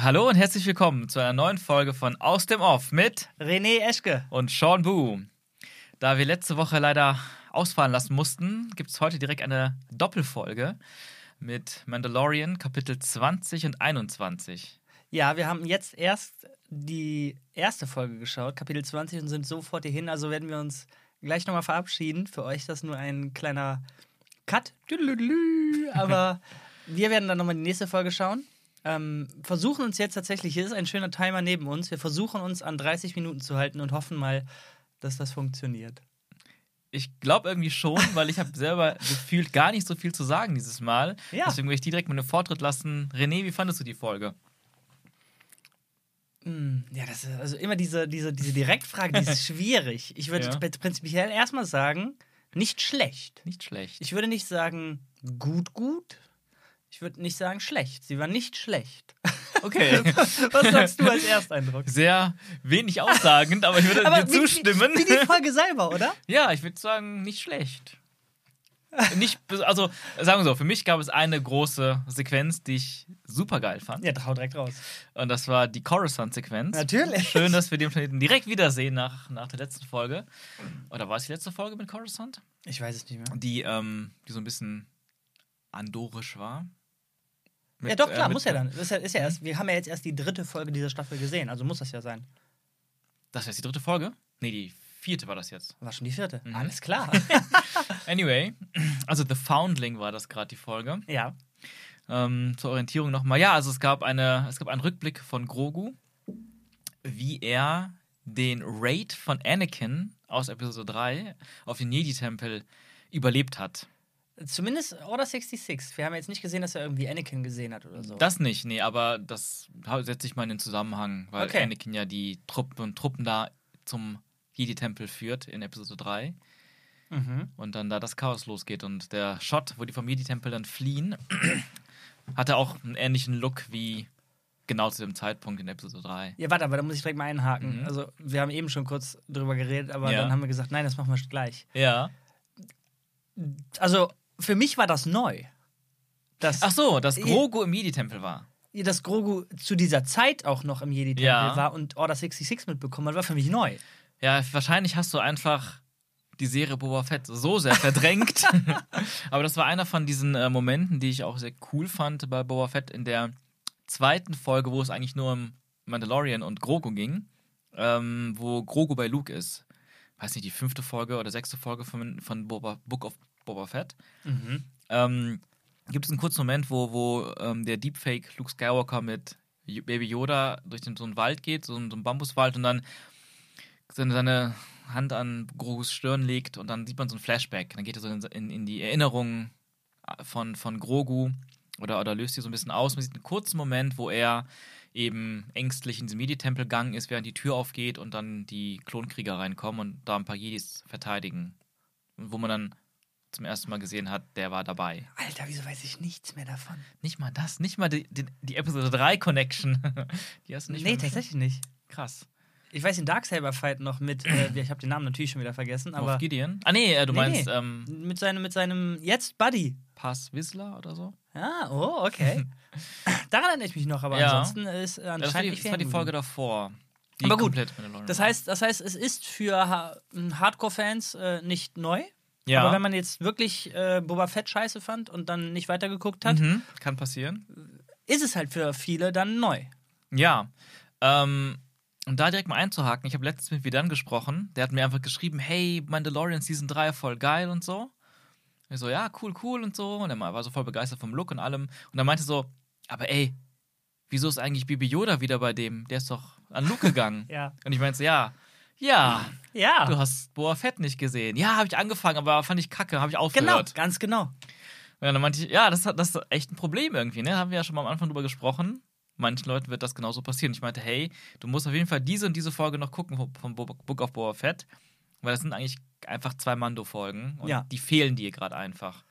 Hallo und herzlich willkommen zu einer neuen Folge von Aus dem Off mit René Eschke. und Sean Boo. Da wir letzte Woche leider ausfallen lassen mussten, gibt es heute direkt eine Doppelfolge mit Mandalorian Kapitel 20 und 21. Ja, wir haben jetzt erst die erste Folge geschaut, Kapitel 20, und sind sofort hierhin. Also werden wir uns gleich nochmal verabschieden. Für euch ist das nur ein kleiner Cut. Aber wir werden dann nochmal die nächste Folge schauen. Ähm, versuchen uns jetzt tatsächlich, hier ist ein schöner Timer neben uns, wir versuchen uns an 30 Minuten zu halten und hoffen mal, dass das funktioniert. Ich glaube irgendwie schon, weil ich habe selber gefühlt gar nicht so viel zu sagen dieses Mal. Ja. Deswegen will ich die direkt mit einem Vortritt lassen. René, wie fandest du die Folge? Mm, Ja, das ist also immer diese, diese, diese Direktfrage, die ist schwierig. Ich würde Ja. prinzipiell erstmal sagen, nicht schlecht. Nicht schlecht. Ich würde nicht sagen gut, gut. Ich würde nicht sagen schlecht. Sie war nicht schlecht. Okay. Was sagst du als Ersteindruck? Sehr wenig aussagend, aber ich würde dir wie, zustimmen. Wie, wie die Folge selber, oder? Ja, ich würde sagen, nicht schlecht. Nicht, also sagen wir so, für mich gab es eine große Sequenz, die ich super geil fand. Ja, hau direkt raus. Und das war die Coruscant-Sequenz. Natürlich. Schön, dass wir den Planeten direkt wiedersehen nach, nach der letzten Folge. Oder war es die letzte Folge mit Coruscant? Ich weiß es nicht mehr. Die, ähm, die so ein bisschen andorisch war. Mit, ja, doch, äh, klar, mit- muss ja dann. Ist ja, ist ja erst, wir haben ja jetzt erst die dritte Folge dieser Staffel gesehen, also muss das ja sein. Das war jetzt die dritte Folge? Nee, die vierte war das jetzt. War schon die vierte. Mhm. Alles klar. Anyway, also The Foundling war das gerade die Folge. ja. Ähm, zur Orientierung nochmal. Ja, also es gab, eine, es gab einen Rückblick von Grogu, wie er den Raid von Anakin aus Episode 3 auf den Jedi-Tempel überlebt hat. Zumindest Order 66. Wir haben jetzt nicht gesehen, dass er irgendwie Anakin gesehen hat oder so. Das nicht, nee, aber das setze ich mal in den Zusammenhang, weil Okay. Anakin ja die Truppen, Truppen da zum Jedi-Tempel führt in Episode 3 mhm. und dann da das Chaos losgeht und der Shot, wo die vom Jedi-Tempel dann fliehen, hatte auch einen ähnlichen Look wie genau zu dem Zeitpunkt in Episode 3. Ja, warte, aber da muss ich direkt mal einhaken. Mhm. Also, wir haben eben schon kurz drüber geredet, aber Ja. dann haben wir gesagt, nein, das machen wir gleich. Ja. Also, für mich war das neu. Dass, Ach so, dass Grogu im Jedi-Tempel war. dass Grogu zu dieser Zeit auch noch im Jedi-Tempel Ja. war und Order 66 mitbekommen hat, war für mich neu. Ja, wahrscheinlich hast du einfach die Serie Boba Fett so sehr verdrängt. Aber das war einer von diesen äh, Momenten, die ich auch sehr cool fand bei Boba Fett in der zweiten Folge, wo es eigentlich nur um Mandalorian und Grogu ging, ähm, wo Grogu bei Luke ist. Weiß nicht, die fünfte Folge oder sechste Folge von, von Boba, Book of Boba Fett. Ähm, gibt es einen kurzen Moment, wo, wo ähm, der Deepfake Luke Skywalker mit Baby Yoda durch den, so einen Wald geht, so einen, so einen Bambuswald und dann seine, seine Hand an Grogus Stirn legt und dann sieht man so ein Flashback. Dann geht er so in, in, die Erinnerungen von, von Grogu oder, oder löst die so ein bisschen aus. Man sieht einen kurzen Moment, wo er eben ängstlich in diesem Jedi-Tempel gegangen ist, während die Tür aufgeht und dann die Klonkrieger reinkommen und da ein paar Jedis verteidigen. Wo man dann zum ersten Mal gesehen hat, der war dabei. Alter, wieso weiß ich nichts mehr davon? Nicht mal das, nicht mal die, die, die Episode 3 Connection. die hast du nicht nee, tatsächlich nicht. Krass. Ich weiß den Darksaber-Fight noch mit, äh, ich habe den Namen natürlich schon wieder vergessen, aber Auf Gideon? Ah, nee, äh, du Nee, meinst nee. ähm, mit, seinem, mit seinem jetzt Buddy. Pass Whistler oder so? Ah, oh, okay. Daran erinnere ich mich noch, aber Ja. ansonsten ist äh, anscheinend das war die, das war die Folge davor. Die Aber gut, Das heißt, das heißt, es ist für ha Hardcore-Fans äh, nicht neu. Ja. Aber wenn man jetzt wirklich äh, Boba Fett scheiße fand und dann nicht weitergeguckt hat, mhm. kann passieren. ist es halt für viele dann neu. Ja. Ähm, und da direkt mal einzuhaken, ich habe letztens mit Vidan gesprochen, der hat mir einfach geschrieben, hey, Mandalorian Season 3 voll geil und so. Ich so, ja, cool, cool und so. Und er war so voll begeistert vom Look und allem. Und er meinte so, aber ey, wieso ist eigentlich Baby Yoda wieder bei dem? Der ist doch an Luke gegangen. Ja. Und ich meinte so, ja, ja, Ja, du hast Boa Fett nicht gesehen. Ja, habe ich angefangen, aber fand ich kacke, habe ich genau, aufgehört. ganz genau. Ja, dann meinte ich, ja, das, hat- das ist echt ein Problem irgendwie, ne? Haben wir ja schon mal am Anfang drüber gesprochen. Manchen Leuten wird das genauso passieren. Ich meinte, hey, du musst auf jeden Fall diese und diese Folge noch gucken vom- vom Bo- Book of Boba Fett, weil das sind eigentlich einfach zwei Mando-Folgen und Ja. die fehlen dir gerade einfach.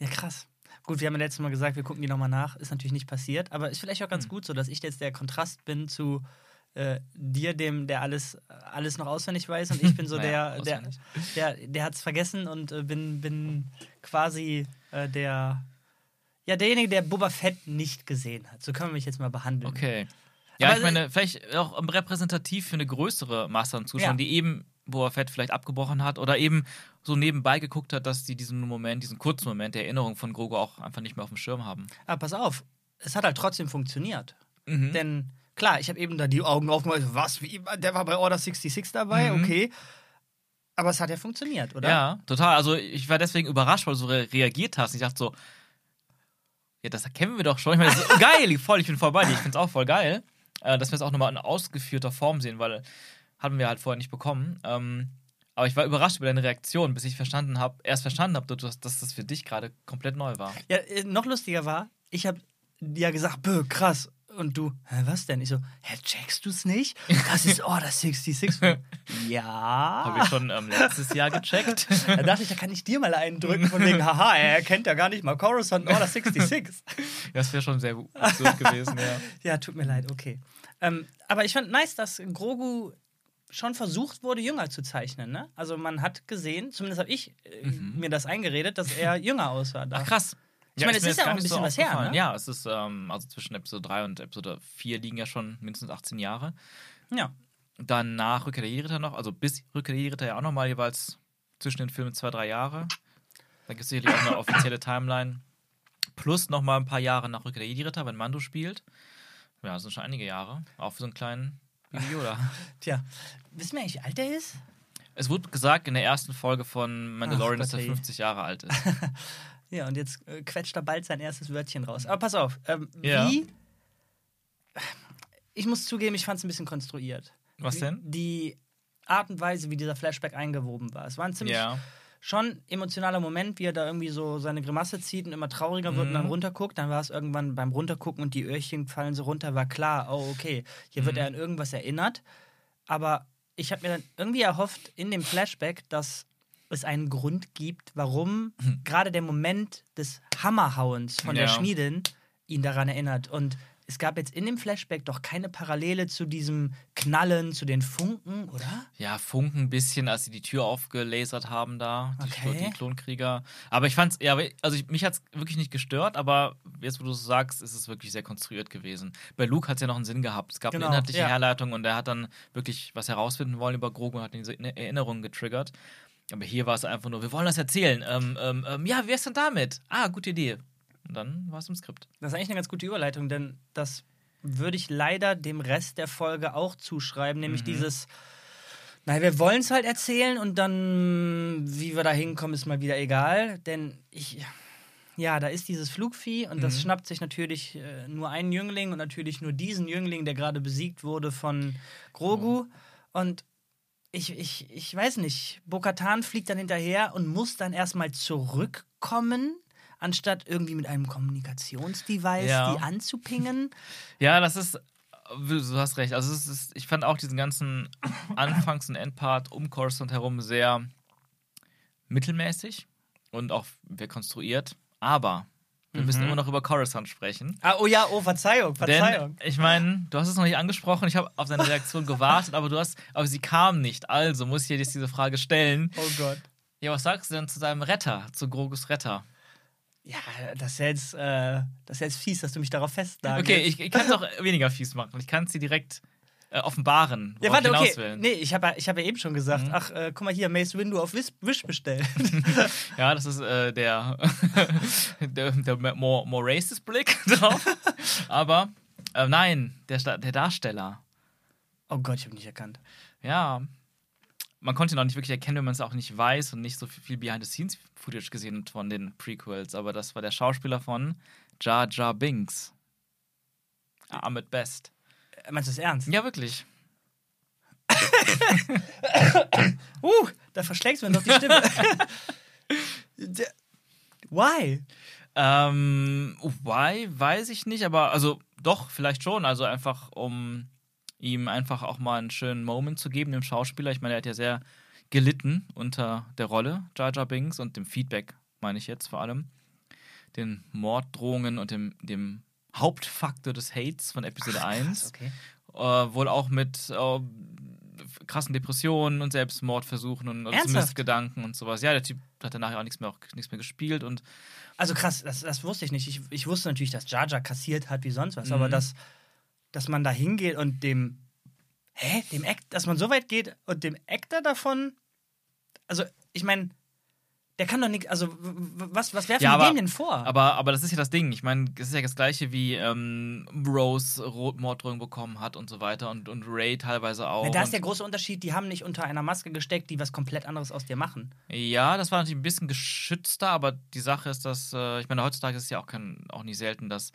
Ja, krass. Gut, wir haben ja letztes Mal gesagt, wir gucken die nochmal nach. Ist natürlich nicht passiert, aber ist vielleicht auch ganz gut so, dass ich jetzt der Kontrast bin zu äh, dir, dem, der alles, alles noch auswendig weiß und ich bin so Naja, der, der, der, der hat es vergessen und äh, bin, bin quasi äh, der, Ja, derjenige, der Boba Fett nicht gesehen hat. So können wir mich jetzt mal behandeln. Okay. Ja, Aber ich meine, vielleicht auch repräsentativ für eine größere Masse an Zuschauern, Ja. die eben Boba Fett vielleicht abgebrochen hat oder eben so nebenbei geguckt hat, dass die diesen Moment, diesen kurzen Moment der Erinnerung von Grogu auch einfach nicht mehr auf dem Schirm haben. Aber pass auf, es hat halt trotzdem funktioniert. Mhm. Denn klar, ich habe eben da die Augen aufgemacht. Was? Wie, der war bei Order 66 dabei? Mhm. Okay. Aber es hat ja funktioniert, oder? Ja, total. Also ich war deswegen überrascht, weil du so re reagiert hast. Ich dachte so, ja, das kennen wir doch schon. Ich meine, das ist geil, voll, ich bin voll bei dir. Ich finde es auch voll geil, äh, dass wir es auch nochmal in ausgeführter Form sehen, weil hatten wir halt vorher nicht bekommen. Ähm, aber ich war überrascht über deine Reaktion, bis ich verstanden habe, erst verstanden habe, dass, dass das für dich gerade komplett neu war. Ja, äh, noch lustiger war, ich habe ja gesagt, bö, krass. Und du, hä, was denn? Ich so, hä, checkst du's nicht? Das ist Order 66. ja. Habe ich schon ähm, letztes Jahr gecheckt. Da dachte ich, da kann ich dir mal einen drücken, von wegen, haha, er kennt ja gar nicht mal Coruscant Order 66. Das wäre schon sehr absurd gewesen, ja. Ja, tut mir leid, okay. Ähm, aber ich fand nice, dass Grogu schon versucht wurde, jünger zu zeichnen. Ne? Also man hat gesehen, zumindest habe ich äh, mir das eingeredet, dass er jünger aussah. Da. Ach krass. Ich meine, es ist ja auch ein bisschen was her, ne? Ja, es ist, ähm, also zwischen Episode 3 und Episode 4 liegen ja schon mindestens 18 Jahre. Ja. Dann nach Rückkehr der Jedi-Ritter noch, also bis Rückkehr der Jedi-Ritter ja auch nochmal jeweils zwischen den Filmen zwei, drei Jahre. Da gibt es sicherlich auch eine offizielle Timeline. Plus nochmal ein paar Jahre nach Rückkehr der Jedi-Ritter, wenn Mando spielt. Ja, das sind schon einige Jahre. Auch für so einen kleinen Baby Yoda. Tja, wissen wir eigentlich, wie alt er ist? es wurde gesagt in der ersten Folge von Mandalorian, Ach dass er Gott, ey. 50 Jahre alt ist. Ja, und jetzt äh, quetscht er bald sein erstes Wörtchen raus. Aber pass auf, ähm, Ja. wie. Ich muss zugeben, ich fand es ein bisschen konstruiert. Was denn? Die Art und Weise, wie dieser Flashback eingewoben war. Es war ein ziemlich Ja. schon emotionaler Moment, wie er da irgendwie so seine Grimasse zieht und immer trauriger wird und Mhm. dann runterguckt. Dann war es irgendwann beim Runtergucken und die Öhrchen fallen so runter, war klar, oh, okay, hier wird Mhm. er an irgendwas erinnert. Aber ich habe mir dann irgendwie erhofft in dem Flashback, dass es einen Grund gibt, warum gerade der Moment des Hammerhauens von der Ja. Schmiedin ihn daran erinnert. Und es gab jetzt in dem Flashback doch keine Parallele zu diesem Knallen, zu den Funken, oder? Ja, Funken ein bisschen, als sie die Tür aufgelasert haben da, die, Okay. Die Klonkrieger. Aber ich fand's, ja, also ich, mich hat's wirklich nicht gestört, aber jetzt, wo du es sagst, ist es wirklich sehr konstruiert gewesen. Bei Luke hat es ja noch einen Sinn gehabt. Es gab Genau, eine inhaltliche ja. Herleitung und er hat dann wirklich was herausfinden wollen über Grogu und hat diese Erinner- Erinnerungen getriggert. Aber hier war es einfach nur, wir wollen das erzählen. Ähm, ähm, ähm, ja, wer ist denn damit? Ah, gute Idee. Und dann war es im Skript. Das ist eigentlich eine ganz gute Überleitung, denn das würde ich leider dem Rest der Folge auch zuschreiben, nämlich Mhm. dieses, naja, wir wollen es halt erzählen und dann, wie wir da hinkommen, ist mal wieder egal, denn ich, ja, da ist dieses Flugvieh und das Mhm. schnappt sich natürlich äh, nur einen Jüngling und natürlich nur diesen Jüngling, der gerade besiegt wurde von Grogu und ich, ich, ich weiß nicht, Bo-Katan fliegt dann hinterher und muss dann erstmal zurückkommen, anstatt irgendwie mit einem Kommunikationsdevice Ja. die anzupingen. Ja, das ist, du hast recht. Also es ist, ich fand auch diesen ganzen Anfangs- und Endpart um Coruscant herum sehr mittelmäßig und auch sehr konstruiert. Aber wir müssen Mhm. immer noch über Coruscant sprechen. Ah, oh ja, oh, Verzeihung, Verzeihung. Denn ich meine, du hast es noch nicht angesprochen. Ich habe auf seine Reaktion gewartet, aber du hast, aber sie kam nicht. Also muss ich dir jetzt diese Frage stellen. oh Gott. Ja, was sagst du denn zu seinem Retter, zu Grogus Retter? Ja, das ist jetzt, äh, das ist jetzt fies, dass du mich darauf festnagelst. Okay, ich, ich kann es auch weniger fies machen. Ich kann es dir direkt äh, offenbaren. Ja, warte, ich okay. will. Nee, ich habe ja, ich hab ja eben schon gesagt, Mhm. ach, äh, guck mal hier, Mace Windu auf Wish, bestellt. Ja, das ist äh, der, der, der more, more racist Blick drauf. Aber äh, nein, der, der Darsteller. oh Gott, ich habe nicht erkannt. Ja, man konnte ihn auch nicht wirklich erkennen, wenn man es auch nicht weiß und nicht so viel Behind-the-Scenes-Footage gesehen hat von den Prequels. Aber das war der Schauspieler von Jar Jar Binks. Ahmed Best. Meinst du das ernst? Ja, wirklich. Uh, da verschlägst du mir noch die Stimme. Why? Ähm, why, weiß ich nicht, aber also doch, vielleicht schon. Also einfach, um ihm einfach auch mal einen schönen Moment zu geben, dem Schauspieler. Ich meine, er hat ja sehr gelitten unter der Rolle Jar Jar Binks und dem Feedback, meine ich jetzt vor allem. Den Morddrohungen und dem, dem Hauptfaktor des Hates von Episode 1. okay. Äh, wohl auch mit äh, krassen Depressionen und Selbstmordversuchen und Ernsthaft? zumindest Gedanken und sowas. Ja, der Typ hat dann nachher auch nichts mehr, auch nichts mehr gespielt und Also krass, das, das wusste ich nicht. Ich, ich wusste natürlich, dass Jar Jar kassiert hat wie sonst was, Mhm. aber dass, dass man da hingeht und dem, hä, dem Act, dass man so weit geht und dem Actor davon, also ich meine, der kann doch nicht, also was, was werfen Ja, die aber- dem denn vor? Aber, aber das ist ja das Ding. Ich meine, das ist ja das gleiche wie ähm, Rose Rotmorddrohung bekommen hat und so weiter und, und Ray teilweise auch. Na, da ist der große Unterschied, die haben nicht unter einer Maske gesteckt, die was komplett anderes aus dir machen. ja, das war natürlich ein bisschen geschützter, aber die Sache ist, dass, äh, ich meine, heutzutage ist es ja auch, kein, auch nicht selten, dass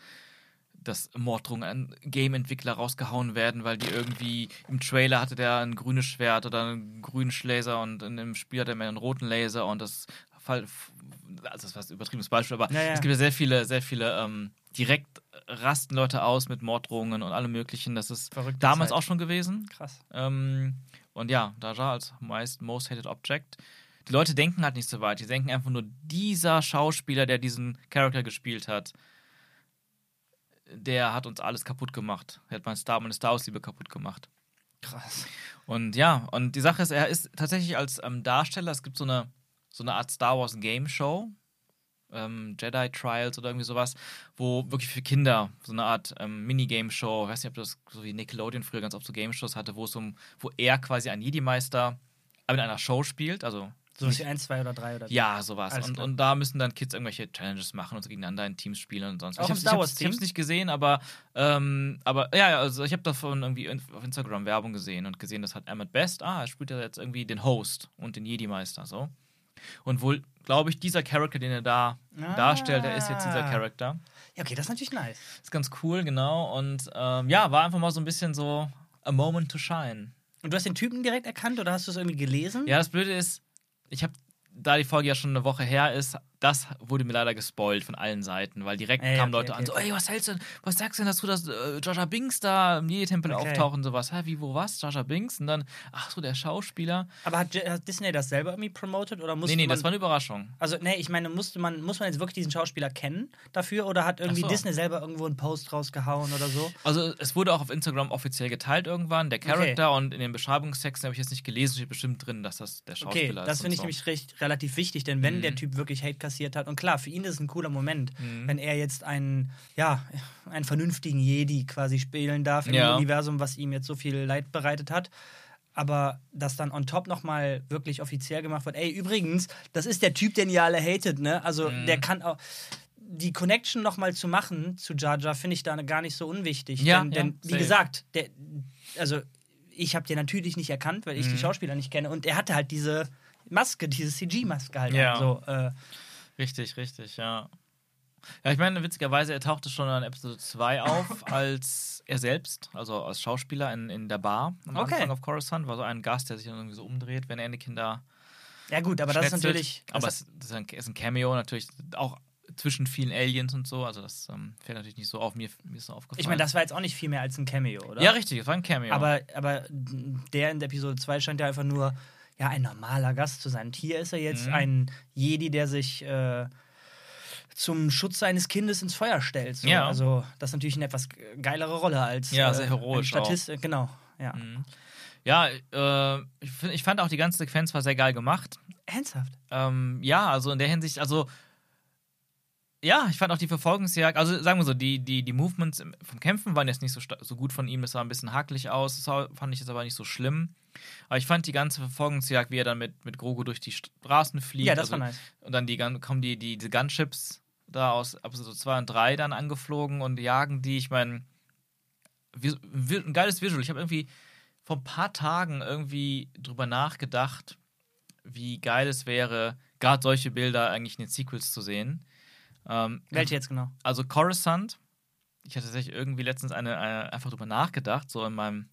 dass Morddrohungen an Game-Entwickler rausgehauen werden, weil die irgendwie im Trailer hatte der ein grünes Schwert oder einen grünen Laser und in dem Spiel hat er mehr einen roten Laser und das Fall, also das war ein übertriebenes Beispiel, aber Ja, ja. es gibt ja sehr viele, sehr viele ähm, direkt rasten Leute aus mit Morddrohungen und allem möglichen. Das ist Verrückte damals Zeit. auch schon gewesen. Krass. Ähm, und ja, Daja als meist most hated object. Die Leute denken halt nicht so weit. Die denken einfach nur, dieser Schauspieler, der diesen Charakter gespielt hat, der hat uns alles kaputt gemacht. Er hat mein Star, meine Star Wars-Liebe kaputt gemacht. Krass. Und ja, und die Sache ist, er ist tatsächlich als ähm, Darsteller, es gibt so eine, so eine Art Star Wars Game Show, ähm, Jedi Trials oder irgendwie sowas, wo wirklich für Kinder so eine Art ähm, Minigame-Show, ich weiß nicht, ob das so wie Nickelodeon früher ganz oft so Game-Shows hatte, wo es um, wo er quasi ein Jedi-Meister in einer Show spielt, also So was wie 1, 2 oder 3 oder ja, sowas. Alles Und, klar. und da müssen dann Kids irgendwelche Challenges machen und so gegeneinander in Teams spielen und sonst. Auch ich im hab's, Star ich Wars hab's, ich hab's nicht gesehen, aber, ähm, aber ja, also ich habe davon irgendwie auf Instagram Werbung gesehen und gesehen, das hat Emmett Best. Ah, er spielt ja jetzt irgendwie den Host und den Jedi-Meister, so. Und wohl, glaube ich, dieser Charakter, den er da Ah. darstellt, der ist jetzt dieser Charakter. Ja, okay, das ist natürlich nice. Ist ganz cool, genau. Und ähm, ja, war einfach mal so ein bisschen so a moment to shine. Und du hast den Typen direkt erkannt oder hast du es irgendwie gelesen? Ja, das Blöde ist, ich habe, da die Folge ja schon eine Woche her ist, das wurde mir leider gespoilt von allen Seiten, weil direkt Ey, kamen okay, Leute okay, an, so, okay. ey, was hältst du denn, was sagst du denn dazu, dass äh, Jaja Binks da im Jedi-Tempel Okay. auftaucht und sowas? Hä, wie, wo, was? Jaja Binks? Und dann, ach so, der Schauspieler. Aber hat, hat Disney das selber irgendwie promoted oder musste nee, nee, man das war eine Überraschung. Also, nee, ich meine, musste man, muss man jetzt wirklich diesen Schauspieler kennen dafür oder hat irgendwie so. Disney selber irgendwo einen Post rausgehauen oder so? Also es wurde auch auf Instagram offiziell geteilt irgendwann, der Charakter und in den Beschreibungstexten habe ich jetzt nicht gelesen, steht bestimmt drin, dass das der Okay, Schauspieler ist. das und finde ich so. nämlich recht, relativ wichtig, denn wenn Mhm. der Typ wirklich Hate kassiert hat, und klar, für ihn ist es ein cooler Moment, Mhm. wenn er jetzt einen, ja, einen vernünftigen Jedi quasi spielen darf im Ja. Universum, was ihm jetzt so viel Leid bereitet hat. Aber dass dann on top nochmal wirklich offiziell gemacht wird, ey, übrigens, das ist der Typ, den ihr alle hatet, ne? Also Mhm. der kann auch. Die Connection nochmal zu machen zu Jar Jar finde ich da gar nicht so unwichtig. Ja, denn, ja, denn wie gesagt, der, also ich habe den natürlich nicht erkannt, weil ich Mhm. die Schauspieler nicht kenne. Und er hatte halt diese Maske, diese CG-Maske halt. Ja. So, äh, Richtig, richtig, ja. Ja, ich meine, witzigerweise, er tauchte schon in Episode 2 auf als er selbst, also als Schauspieler in, in der Bar am Okay. Anfang auf Coruscant, war so ein Gast, der sich dann irgendwie so umdreht, wenn Anakin da ja, gut, aber das ist schnetzelt. natürlich. Aber es ist, ein, ist ein Cameo, natürlich auch zwischen vielen Aliens und so, also das ähm, fällt natürlich nicht so auf, mir, mir ist so aufgefallen. ich meine, das war jetzt auch nicht viel mehr als ein Cameo, oder? Ja, richtig, das war ein Cameo. Aber, aber der in der Episode 2 scheint ja einfach nur ja, ein normaler Gast zu sein. Und hier ist er jetzt Mhm. ein Jedi, der sich äh, zum Schutz seines Kindes ins Feuer stellt. So. Ja. Also, das ist natürlich eine etwas geilere Rolle als Ja, äh, sehr heroisch ein Statist. Genau, ja. Mhm. Ja, äh, ich, find, ich fand auch die ganze Sequenz war sehr geil gemacht. Ernsthaft? Ähm, ja, also in der Hinsicht, also ja, ich fand auch die Verfolgungsjagd, also sagen wir so, die, die, die Movements vom Kämpfen waren jetzt nicht so, so gut von ihm, es sah ein bisschen hakelig aus, das fand ich jetzt aber nicht so schlimm. Aber ich fand die ganze Verfolgungsjagd, wie er dann mit, mit Grogu durch die Straßen fliegt. Ja, das also, war nice. Und dann die, kommen die, die, die Gunships da aus Episode 2 und 3 dann angeflogen und jagen die, ich meine, ein geiles Visual. Ich habe irgendwie vor ein paar Tagen irgendwie drüber nachgedacht, wie geil es wäre, gerade solche Bilder eigentlich in den Sequels zu sehen. Ähm, Welche jetzt genau? also Coruscant, ich hatte tatsächlich irgendwie letztens eine, eine, einfach drüber nachgedacht, so in meinem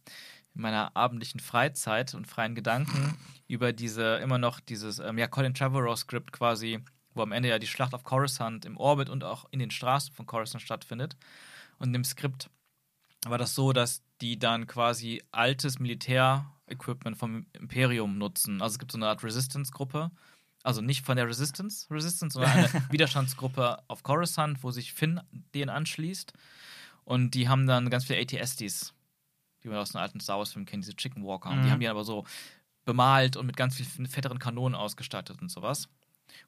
in meiner abendlichen Freizeit und freien Gedanken über diese, immer noch dieses, ähm, ja, Colin Trevorrow-Skript quasi, wo am Ende ja die Schlacht auf Coruscant im Orbit und auch in den Straßen von Coruscant stattfindet. Und im Skript war das so, dass die dann quasi altes Militärequipment vom Imperium nutzen. Also es gibt so eine Art Resistance-Gruppe. Also nicht von der Resistance, Resistance, sondern eine Widerstandsgruppe auf Coruscant, wo sich Finn denen anschließt. Und die haben dann ganz viele ATSDs. die man aus einem alten Star Wars-Film kennt, diese Chicken Walker. Und die Mhm. haben die aber so bemalt und mit ganz viel fetteren Kanonen ausgestattet und sowas.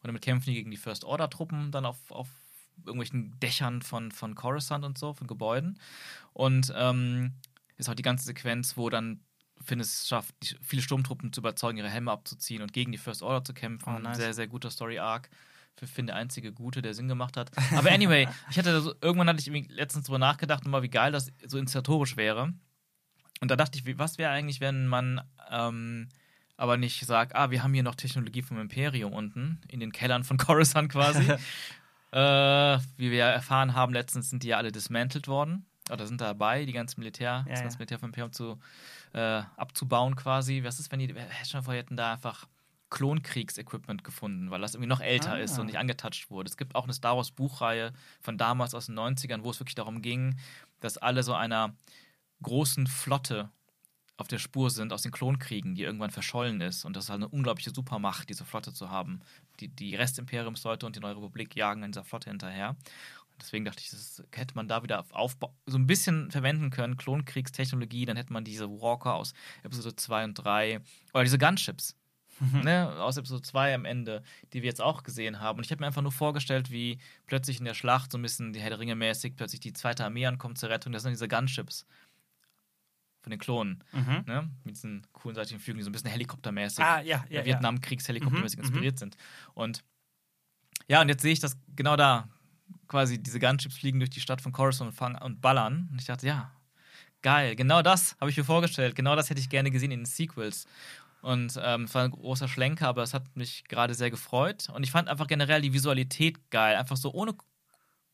Und damit kämpfen die gegen die First Order-Truppen dann auf, auf irgendwelchen Dächern von, von Coruscant und so, von Gebäuden. Und ähm, ist auch die ganze Sequenz, wo dann Finn es schafft, viele Sturmtruppen zu überzeugen, ihre Helme abzuziehen und gegen die First Order zu kämpfen. Oh, nice. Sehr, sehr guter Story-Arc. Für Finn der einzige Gute, der Sinn gemacht hat. Aber anyway, ich hatte so, irgendwann hatte ich letztens drüber nachgedacht, mal wie geil das so inszenatorisch wäre. Und da dachte ich, was wäre eigentlich, wenn man ähm, aber nicht sagt, ah, wir haben hier noch Technologie vom Imperium unten, in den Kellern von Coruscant quasi. äh, wie wir erfahren haben, letztens sind die ja alle dismantelt worden. Oder sind dabei, die ganze Militär, Ja, das ja. ganze Militär vom Imperium zu, äh, abzubauen quasi. Was ist, wenn die, schon vor hätten da einfach Klonkriegsequipment gefunden, weil das irgendwie noch älter Ah. ist und nicht angetatscht wurde. Es gibt auch eine Star Wars Buchreihe von damals aus den 90ern, wo es wirklich darum ging, dass alle so einer großen Flotte auf der Spur sind aus den Klonkriegen, die irgendwann verschollen ist. Und das ist halt eine unglaubliche Supermacht, diese Flotte zu haben. Die, die Restimperiumsleute und die Neue Republik jagen an dieser Flotte hinterher. Deswegen dachte ich, das hätte man da wieder auf Aufbau, so ein bisschen verwenden können, Klonkriegstechnologie, dann hätte man diese Walker aus Episode 2 und 3 oder diese Gunships. Ne, aus Episode 2 am Ende, die wir jetzt auch gesehen haben. Und ich habe mir einfach nur vorgestellt, wie plötzlich in der Schlacht so ein bisschen die Herr der Ringe mäßig plötzlich die zweite Armee ankommt zur Rettung. Das sind diese Gunships von den Klonen, Mhm. ne? Mit diesen coolen seitigen Flügeln, die so ein bisschen helikoptermäßig, Ah, ja, ja. ja. Vietnamkriegshelikoptermäßig Mhm, mhm. inspiriert sind. Und ja, und jetzt sehe ich das genau da. Quasi diese Gunships fliegen durch die Stadt von Coruscant und fangen und ballern. Und ich dachte, ja, geil, genau das habe ich mir vorgestellt. Genau das hätte ich gerne gesehen in den Sequels. Und ähm, es war ein großer Schlenker, aber es hat mich gerade sehr gefreut. Und ich fand einfach generell die Visualität geil. Einfach so ohne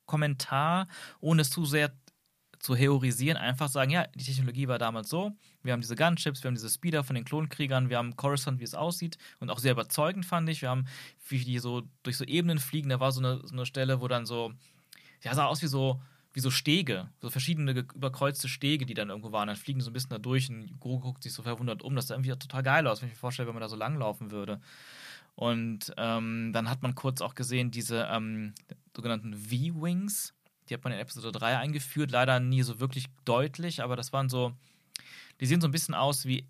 Kommentar, ohne es zu sehr zu heorisieren, einfach sagen, ja, die Technologie war damals so, wir haben diese Gunships, wir haben diese Speeder von den Klonkriegern, wir haben Coruscant, wie es aussieht und auch sehr überzeugend fand ich, wir haben, wie die so durch so Ebenen fliegen, da war so eine, so eine Stelle, wo dann so, ja, sah aus wie so, wie so Stege, so verschiedene überkreuzte Stege, die dann irgendwo waren, dann fliegen die so ein bisschen da durch und Gro guckt sich so verwundert um, das sah irgendwie total geil aus, wenn ich mir vorstelle, wenn man da so langlaufen würde. Und ähm, dann hat man kurz auch gesehen, diese ähm, sogenannten V-Wings, die hat man in Episode 3 eingeführt, leider nie so wirklich deutlich, aber das waren so, die sehen so ein bisschen aus wie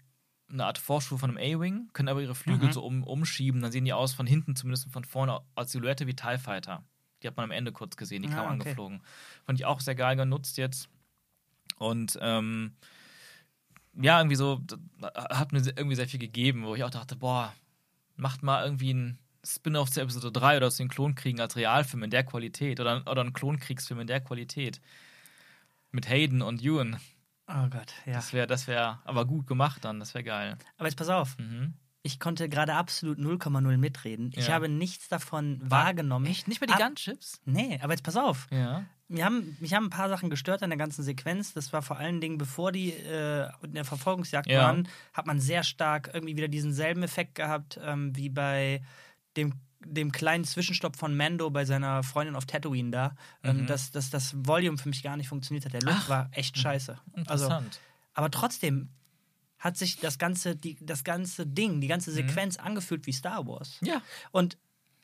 eine Art Vorstufe von einem A-Wing, können aber ihre Flügel Mhm. so um, umschieben, dann sehen die aus von hinten, zumindest von vorne, als Silhouette wie TIE Fighter. Die hat man am Ende kurz gesehen, die Ah, kamen okay. angeflogen. Fand ich auch sehr geil genutzt jetzt. Und ähm, ja, irgendwie so, hat mir irgendwie sehr viel gegeben, wo ich auch dachte, boah, macht mal irgendwie ein Spin-off zu Episode 3 oder zu den Klonkriegen als Realfilm in der Qualität oder, oder ein Klonkriegsfilm in der Qualität. Mit Hayden und Ewan. Oh Gott, ja. Das wäre, das wäre aber gut gemacht dann, das wäre geil. Aber jetzt pass auf, Mhm. ich konnte gerade absolut 0,0 mitreden. Ich Ja. habe nichts davon wahrgenommen. Echt? Nicht mehr die Gunships? Nee, aber jetzt pass auf. Ja. Mir haben, mich haben ein paar Sachen gestört an der ganzen Sequenz. Das war vor allen Dingen, bevor die äh, in der Verfolgungsjagd Ja. waren, hat man sehr stark irgendwie wieder diesen selben Effekt gehabt, ähm, wie bei dem, dem kleinen Zwischenstopp von Mando bei seiner Freundin auf Tatooine da. Ähm, Mhm. dass, dass das Volume für mich gar nicht funktioniert hat. Der Look Ach. war echt scheiße. Also, Interessant. aber trotzdem hat sich das ganze, die, das ganze Ding, die Mhm. ganze Sequenz angefühlt wie Star Wars. ja. Und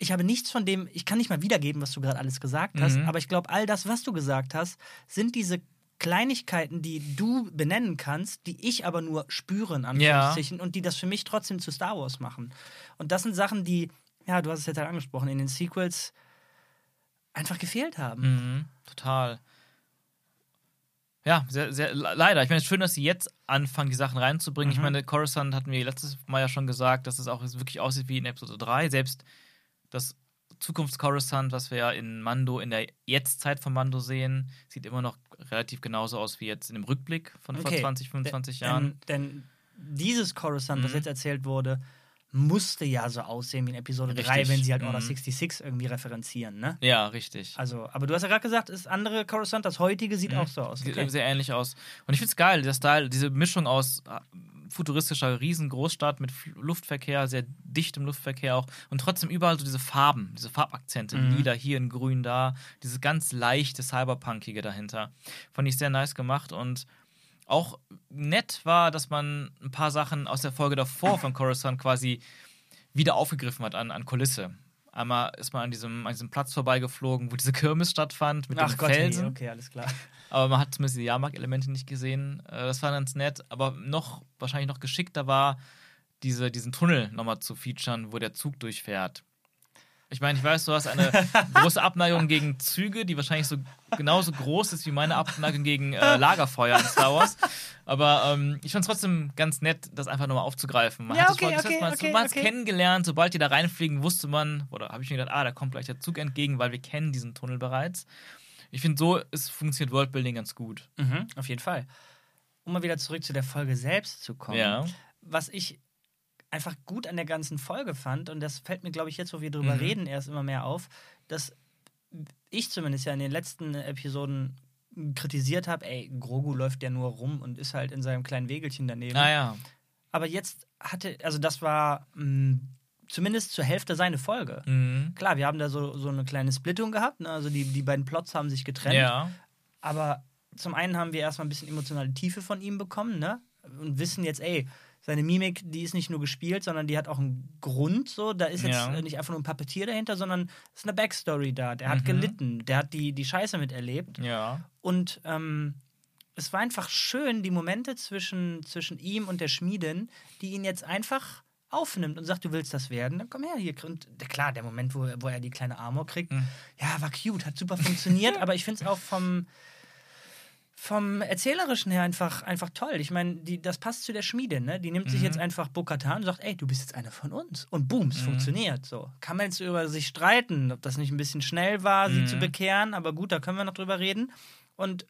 ich habe nichts von dem, ich kann nicht mal wiedergeben, was du gerade alles gesagt hast, Mhm. aber ich glaube, all das, was du gesagt hast, sind diese Kleinigkeiten, die du benennen kannst, die ich aber nur spüre, in Anführungszeichen, und die das für mich trotzdem zu Star Wars machen. Und das sind Sachen, die, ja, du hast es jetzt halt angesprochen, in den Sequels einfach gefehlt haben. Mhm. Total. Ja, sehr, sehr, le- leider. Ich meine, es ist schön, dass sie jetzt anfangen, die Sachen reinzubringen. Ich Mhm. meine, Coruscant hatten wir letztes Mal ja schon gesagt, dass es auch wirklich aussieht wie in Episode 3. Selbst das Zukunfts-Coruscant, was wir ja in Mando, in der Jetztzeit von Mando sehen, sieht immer noch relativ genauso aus wie jetzt in dem Rückblick von vor Okay. 20, 25 Denn- Jahren. Denn dieses Coruscant, was Mhm. jetzt erzählt wurde, musste ja so aussehen wie in Episode 3, Richtig. wenn sie halt Order Mhm. 66 irgendwie referenzieren, ne? Ja, richtig. Also, aber du hast ja gerade gesagt, das andere Coruscant, das heutige, sieht Mhm. auch so aus. Sieht Okay. sehr ähnlich aus. Und ich finde es geil, der Style, diese Mischung aus äh, futuristischer Riesengroßstadt mit Luftverkehr, sehr dichtem Luftverkehr auch und trotzdem überall so diese Farben, diese Farbakzente, Mhm. lila hier in grün da, dieses ganz leichte Cyberpunkige dahinter. Fand ich sehr nice gemacht und auch nett war, dass man ein paar Sachen aus der Folge davor von Coruscant quasi wieder aufgegriffen hat an, an Kulisse. Einmal ist man an diesem, an diesem Platz vorbeigeflogen, wo diese Kirmes stattfand, mit Ach den Gott, Felsen. okay, alles klar. Aber man hat zumindest die Jahrmarkt-Elemente nicht gesehen. Äh, Das war ganz nett. Aber noch, wahrscheinlich noch geschickter war, diese, diesen Tunnel nochmal zu featuren, wo der Zug durchfährt. Ich meine, ich weiß, du hast eine große Abneigung gegen Züge, die wahrscheinlich so genauso groß ist wie meine Abneigung gegen äh, Lagerfeuer in Star Wars. Aber ähm, ich fand es trotzdem ganz nett, das einfach nochmal aufzugreifen. Man Ja, hat das okay, okay, man, okay, man hat's okay. kennengelernt, sobald die da reinfliegen, wusste man, oder habe ich mir gedacht, ah, da kommt gleich der Zug entgegen, weil wir kennen diesen Tunnel bereits. Ich finde, so ist, funktioniert Worldbuilding ganz gut. Mhm, auf jeden Fall. Um mal wieder zurück zu der Folge selbst zu kommen. Ja. Was ich einfach gut an der ganzen Folge fand, und das fällt mir, glaube ich, jetzt, wo wir drüber Mhm. reden, erst immer mehr auf, dass ich zumindest ja in den letzten Episoden kritisiert habe, ey, Grogu läuft ja nur rum und ist halt in seinem kleinen Wegelchen daneben. Naja. Aber jetzt hatte, also das war mh, zumindest zur Hälfte seine Folge. Mhm. Klar, wir haben da so, so eine kleine Splittung gehabt, ne? also die, die beiden Plots haben sich getrennt. Ja. Aber zum einen haben wir erstmal ein bisschen emotionale Tiefe von ihm bekommen, ne? Und wissen jetzt, ey, seine Mimik, die ist nicht nur gespielt, sondern die hat auch einen Grund. So, da ist jetzt Ja. nicht einfach nur ein Puppetier dahinter, sondern es ist eine Backstory da. Der hat Mhm. gelitten, der hat die, die Scheiße miterlebt. Ja. Und ähm, es war einfach schön, die Momente zwischen, zwischen ihm und der Schmiedin, die ihn jetzt einfach aufnimmt und sagt, du willst das werden, dann komm her hier. Und der- klar, der Moment, wo, wo er die kleine Armor kriegt, Mhm. ja, war cute, hat super funktioniert, aber ich finde es auch vom, vom Erzählerischen her einfach, einfach toll. Ich meine, die- das passt zu der Schmiedin, ne? Die nimmt sich Mhm. jetzt einfach Bokatan und sagt, ey, du bist jetzt einer von uns. Und boom, es Mhm. funktioniert so. Kann man jetzt über sich streiten, ob das nicht ein bisschen schnell war, sie Mhm. zu bekehren, aber gut, da können wir noch drüber reden. Und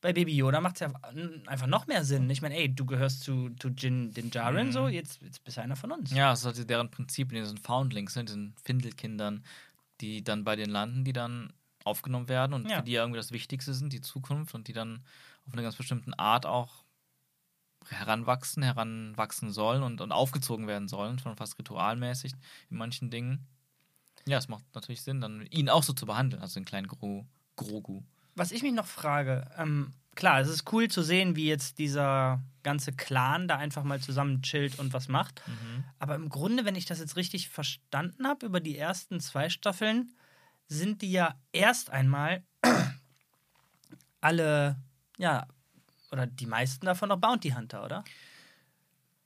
bei Baby Yoda macht es ja einfach noch mehr Sinn. Ich meine, ey, du gehörst zu, zu Jin Din Djarin, Mhm. so, jetzt, jetzt bist du einer von uns. Ja, das ist halt deren Prinzip in diesen Foundlings, ne, diesen Findelkindern, die dann bei denen landen, die dann aufgenommen werden und Ja. für die ja irgendwie das Wichtigste sind, die Zukunft und die dann auf eine ganz bestimmte Art auch heranwachsen, heranwachsen sollen und, und aufgezogen werden sollen, schon fast ritualmäßig in manchen Dingen. Ja, es macht natürlich Sinn, dann ihn auch so zu behandeln, also den kleinen Gro Grogu. Was ich mich noch frage, ähm, klar, es ist cool zu sehen, wie jetzt dieser ganze Clan da einfach mal zusammen chillt und was macht. Mhm. Aber im Grunde, wenn ich das jetzt richtig verstanden habe, über die ersten zwei Staffeln, sind die ja erst einmal alle, ja, oder die meisten davon noch Bounty Hunter, oder?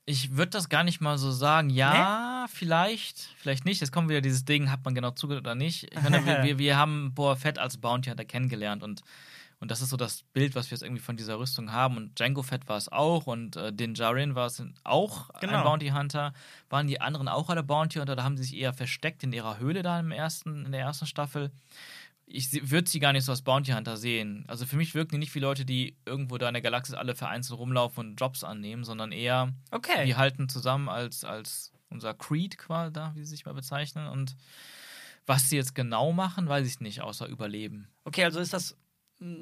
Ich würde das gar nicht mal so sagen. Ja, vielleicht, vielleicht nicht. Jetzt kommt wieder dieses Ding, hat man genau zugehört oder nicht. Ich meine, wir, wir, wir haben Boa Fett als Bounty Hunter kennengelernt und, und das ist so das Bild, was wir jetzt irgendwie von dieser Rüstung haben. Und Django Fett war es auch und äh, Din Djarin war es auch Genau. ein Bounty Hunter. Waren die anderen auch alle Bounty Hunter? Da haben sie sich eher versteckt in ihrer Höhle da im ersten, in der ersten Staffel. Ich würde sie gar nicht so als Bounty Hunter sehen. Also für mich wirken die nicht wie Leute, die irgendwo da in der Galaxis alle vereinzelt rumlaufen und Jobs annehmen, sondern eher Okay. wir halten zusammen als, als unser Creed quasi da, wie sie sich mal bezeichnen. Und was sie jetzt genau machen, weiß ich nicht, außer überleben. Okay, also ist das,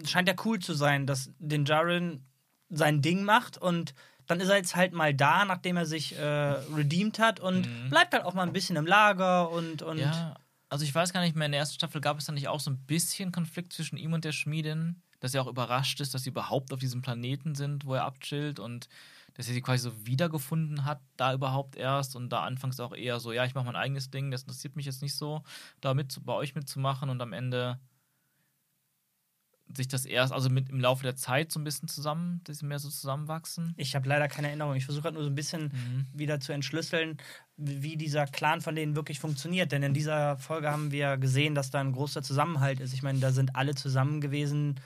scheint ja cool zu sein, dass Din Djarin sein Ding macht und dann ist er jetzt halt mal da, nachdem er sich äh, redeemed hat und Mhm. bleibt halt auch mal ein bisschen im Lager und, und ja, also ich weiß gar nicht mehr, in der ersten Staffel gab es da nicht auch so ein bisschen Konflikt zwischen ihm und der Schmiedin, dass er auch überrascht ist, dass sie überhaupt auf diesem Planeten sind, wo er abchillt und dass er sie quasi so wiedergefunden hat, da überhaupt erst und da anfangs auch eher so, ja, ich mache mein eigenes Ding, das interessiert mich jetzt nicht so, da mit, bei euch mitzumachen und am Ende sich das erst, also mit im Laufe der Zeit so ein bisschen zusammen, dass sie mehr so zusammenwachsen. ich habe leider keine Erinnerung. Ich versuche halt nur so ein bisschen Mhm. wieder zu entschlüsseln, wie dieser Clan von denen wirklich funktioniert. Denn in dieser Folge haben wir gesehen, dass da ein großer Zusammenhalt ist. Ich meine, da sind alle zusammen gewesen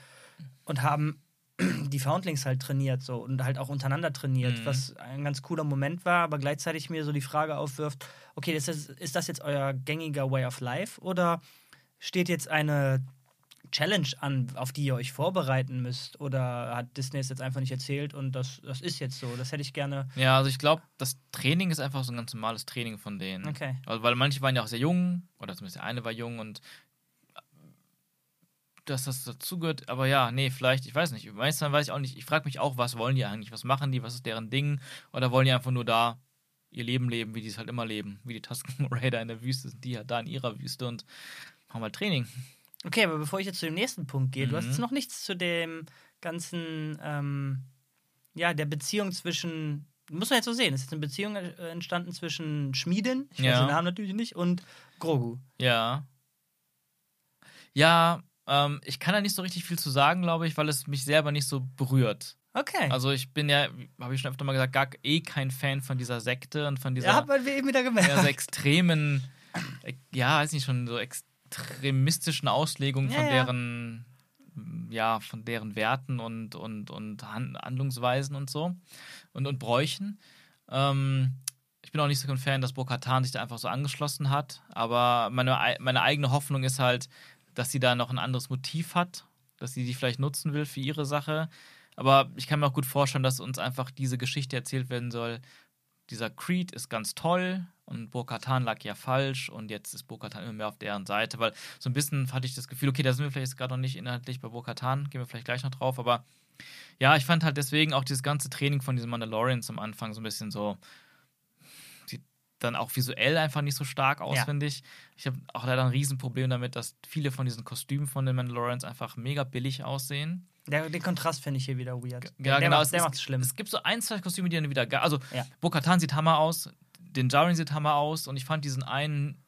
und haben die Foundlings halt trainiert so und halt auch untereinander trainiert, Mhm. was ein ganz cooler Moment war, aber gleichzeitig mir so die Frage aufwirft, okay, ist das, ist das jetzt euer gängiger Way of Life oder steht jetzt eine Challenge an, auf die ihr euch vorbereiten müsst? Oder hat Disney es jetzt einfach nicht erzählt und das, das ist jetzt so? Das hätte ich gerne. Ja, also ich glaube, das Training ist einfach so ein ganz normales Training von denen. Okay. Also, weil manche waren ja auch sehr jung, oder zumindest der eine war jung und dass das dazugehört, aber ja, nee, vielleicht, ich weiß nicht. Meistens weiß ich auch nicht. Ich frage mich auch, was wollen die eigentlich? Was machen die? Was ist deren Ding? Oder wollen die einfach nur da ihr Leben leben, wie die es halt immer leben? Wie die Tusken Raider in der Wüste sind, die halt da in ihrer Wüste und haben halt Training. Okay, aber bevor ich jetzt zu dem nächsten Punkt gehe, du hast Mhm. jetzt noch nichts zu dem ganzen, ähm, ja, der Beziehung zwischen muss man jetzt so sehen. Es ist eine Beziehung äh, entstanden zwischen Schmieden, ich weiß Ja. den Namen natürlich nicht, und Grogu. Ja. Ja, ähm, ich kann da nicht so richtig viel zu sagen, glaube ich, weil es mich selber nicht so berührt. Okay. Also ich bin ja, habe ich schon öfter mal gesagt, gar eh kein Fan von dieser Sekte und von dieser ja, hat man eben wieder gemerkt. extremen, äh, ja, weiß nicht schon, so extremistischen Auslegungen von Ja, ja. deren, ja, von deren Werten und, und, und Han- Handlungsweisen und so und, und Bräuchen. Ähm, ich bin auch nicht so ein Fan, dass Bo-Katan sich da einfach so angeschlossen hat, aber meine, ei- meine eigene Hoffnung ist halt, dass sie da noch ein anderes Motiv hat, dass sie die vielleicht nutzen will für ihre Sache. Aber ich kann mir auch gut vorstellen, dass uns einfach diese Geschichte erzählt werden soll. Dieser Creed ist ganz toll und Bo-Katan lag ja falsch und jetzt ist Bo-Katan immer mehr auf deren Seite, weil so ein bisschen hatte ich das Gefühl, okay, da sind wir vielleicht jetzt gerade noch nicht inhaltlich bei Bo-Katan, gehen wir vielleicht gleich noch drauf, aber ja, ich fand halt deswegen auch dieses ganze Training von diesen Mandalorians am Anfang so ein bisschen so, sieht dann auch visuell einfach nicht so stark aus, Ja. finde ich. Ich habe auch leider ein Riesenproblem damit, dass viele von diesen Kostümen von den Mandalorians einfach mega billig aussehen. Der, den Kontrast finde ich hier wieder weird. Ja, der genau. macht's, der es, macht's schlimm. Es gibt so ein, zwei Kostüme, die dann wieder. Also, Ja. Bo-Katan sieht Hammer aus, den Jaren sieht Hammer aus und ich fand diesen einen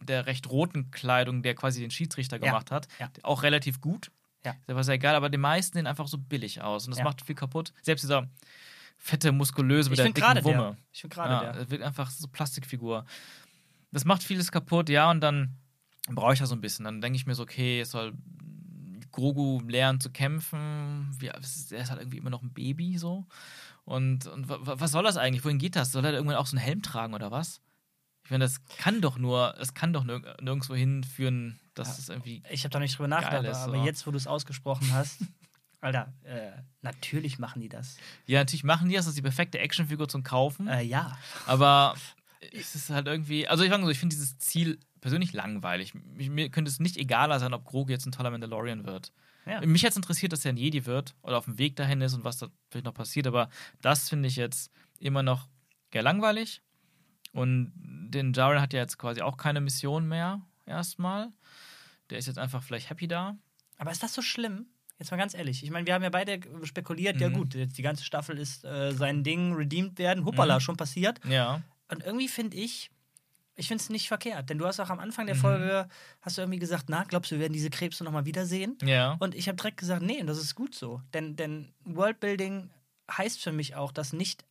der recht roten Kleidung, der quasi den Schiedsrichter Ja. gemacht hat, Ja. auch relativ gut. Ja. Der war sehr geil, aber die meisten sehen einfach so billig aus und das Ja. macht viel kaputt. Selbst dieser fette, muskulöse mit ich der finde dicken gerade Wumme. der. Ich finde gerade Ja, der. wirkt einfach so Plastikfigur. Das macht vieles kaputt, ja, und dann brauche ich das so ein bisschen. Dann denke ich mir so, okay, es soll Grogu lernen zu kämpfen. Er ist halt irgendwie immer noch ein Baby so. Und, und wa- wa- was soll das eigentlich? Wohin geht das? Soll er irgendwann auch so einen Helm tragen oder was? Ich meine, das kann doch nur, es kann doch nirg nirgendwo hinführen, dass Ja. es irgendwie. Ich habe da nicht drüber nachgedacht, ist, aber so. jetzt, wo du es ausgesprochen hast, Alter, äh, natürlich machen die das. Ja, natürlich machen die das, das ist die perfekte Actionfigur zum Kaufen. Äh, ja. Aber es ist halt irgendwie, also ich sage so, ich finde dieses Ziel persönlich langweilig. Mir könnte es nicht egaler sein, ob Grogu jetzt ein toller Mandalorian wird. Ja. Mich jetzt interessiert, dass er ein Jedi wird oder auf dem Weg dahin ist und was da vielleicht noch passiert, aber das finde ich jetzt immer noch eher langweilig. Und den Jaren hat ja jetzt quasi auch keine Mission mehr, erstmal. Der ist jetzt einfach vielleicht happy da. Aber ist das so schlimm? Jetzt mal ganz ehrlich. Ich meine, wir haben ja beide spekuliert, ja Mhm. gut, jetzt die ganze Staffel ist äh, sein Ding, redeemed werden. Hoppala, Mhm. schon passiert. Ja. Und irgendwie finde ich, ich finde es nicht verkehrt. Denn du hast auch am Anfang der Mhm. Folge, hast du irgendwie gesagt, na, glaubst du, wir werden diese Krebse nochmal wiedersehen? Ja. Und ich habe direkt gesagt, nee, das ist gut so. Denn, denn Worldbuilding heißt für mich auch, dass nicht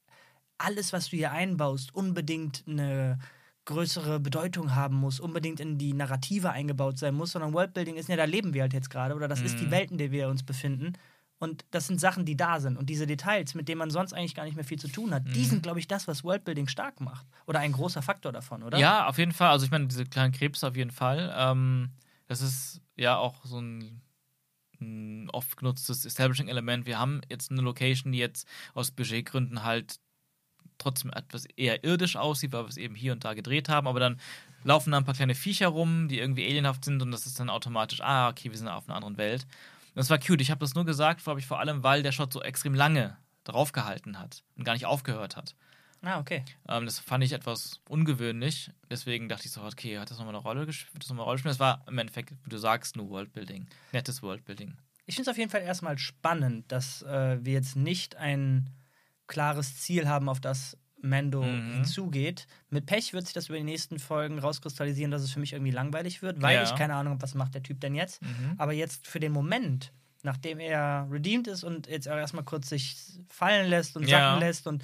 alles, was du hier einbaust, unbedingt eine größere Bedeutung haben muss, unbedingt in die Narrative eingebaut sein muss, sondern Worldbuilding ist ja, da leben wir halt jetzt gerade oder das ist die Mhm. Welt, in der wir uns befinden. Und das sind Sachen, die da sind. Und diese Details, mit denen man sonst eigentlich gar nicht mehr viel zu tun hat, die Mhm. sind, glaube ich, das, was Worldbuilding stark macht. Oder ein großer Faktor davon, oder? Ja, auf jeden Fall. Also ich meine, diese kleinen Krebse auf jeden Fall. Ähm, das ist ja auch so ein, ein oft genutztes Establishing-Element. Wir haben jetzt eine Location, die jetzt aus Budgetgründen halt trotzdem etwas eher irdisch aussieht, weil wir es eben hier und da gedreht haben, aber dann laufen da ein paar kleine Viecher rum, die irgendwie alienhaft sind und das ist dann automatisch, ah, okay, wir sind auf einer anderen Welt. Das war cute. Ich habe das nur gesagt, glaube ich, vor allem, weil der Shot so extrem lange draufgehalten hat und gar nicht aufgehört hat. Ah, okay. Ähm, das fand ich etwas ungewöhnlich. Deswegen dachte ich so, okay, hat das nochmal eine Rolle gespielt? Das nochmal eine Rolle spielen? Das war im Endeffekt, wie du sagst, nur Worldbuilding. Nettes Worldbuilding. Ich finde es auf jeden Fall erstmal spannend, dass äh, wir jetzt nicht ein klares Ziel haben, auf das Mando Mhm. hinzugeht. Mit Pech wird sich das über die nächsten Folgen rauskristallisieren, dass es für mich irgendwie langweilig wird, weil Ja. ich keine Ahnung habe, was macht der Typ denn jetzt. Mhm. Aber jetzt für den Moment, nachdem er redeemed ist und jetzt erstmal kurz sich fallen lässt und Ja. sacken lässt und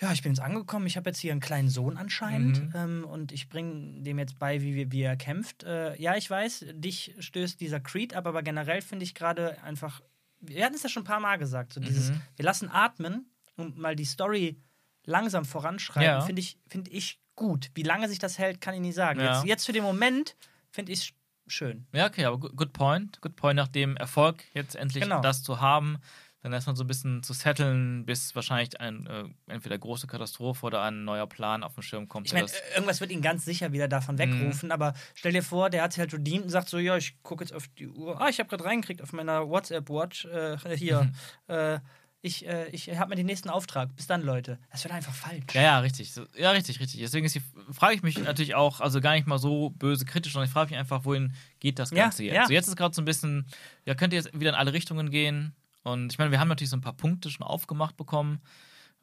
ja, ich bin jetzt angekommen, ich habe jetzt hier einen kleinen Sohn anscheinend Mhm. ähm, und ich bringe dem jetzt bei, wie, wie, wie er kämpft. Äh, ja, ich weiß, dich stößt dieser Creed ab, aber generell finde ich gerade einfach, wir hatten es ja schon ein paar Mal gesagt, so dieses, Mhm. wir lassen atmen und mal die Story langsam voranschreiten, Ja. finde ich, find ich gut. Wie lange sich das hält, kann ich nicht sagen. Ja. Jetzt, jetzt für den Moment finde ich es schön. Ja, okay, aber good point. Good point, nach dem Erfolg jetzt endlich Genau. das zu haben, dann erstmal so ein bisschen zu setteln, bis wahrscheinlich ein, äh, entweder große Katastrophe oder ein neuer Plan auf den Schirm kommt. Ich meine, das- irgendwas wird ihn ganz sicher wieder davon Mhm. wegrufen, aber stell dir vor, der hat sich halt redeemed und sagt so, ja, ich gucke jetzt auf die Uhr. Ah, ich habe gerade reingekriegt auf meiner WhatsApp-Watch. Äh, hier, äh, ich, äh, ich habe mir den nächsten Auftrag. Bis dann, Leute. Das wird einfach falsch. Ja, ja, richtig. Ja, richtig, richtig. Deswegen ist die, frage ich mich natürlich auch, also gar nicht mal so böse kritisch, sondern ich frage mich einfach, wohin geht das Ja, Ganze jetzt? ja. So, jetzt ist gerade so ein bisschen, ja, könnte jetzt wieder in alle Richtungen gehen. Und ich meine, wir haben natürlich so ein paar Punkte schon aufgemacht bekommen.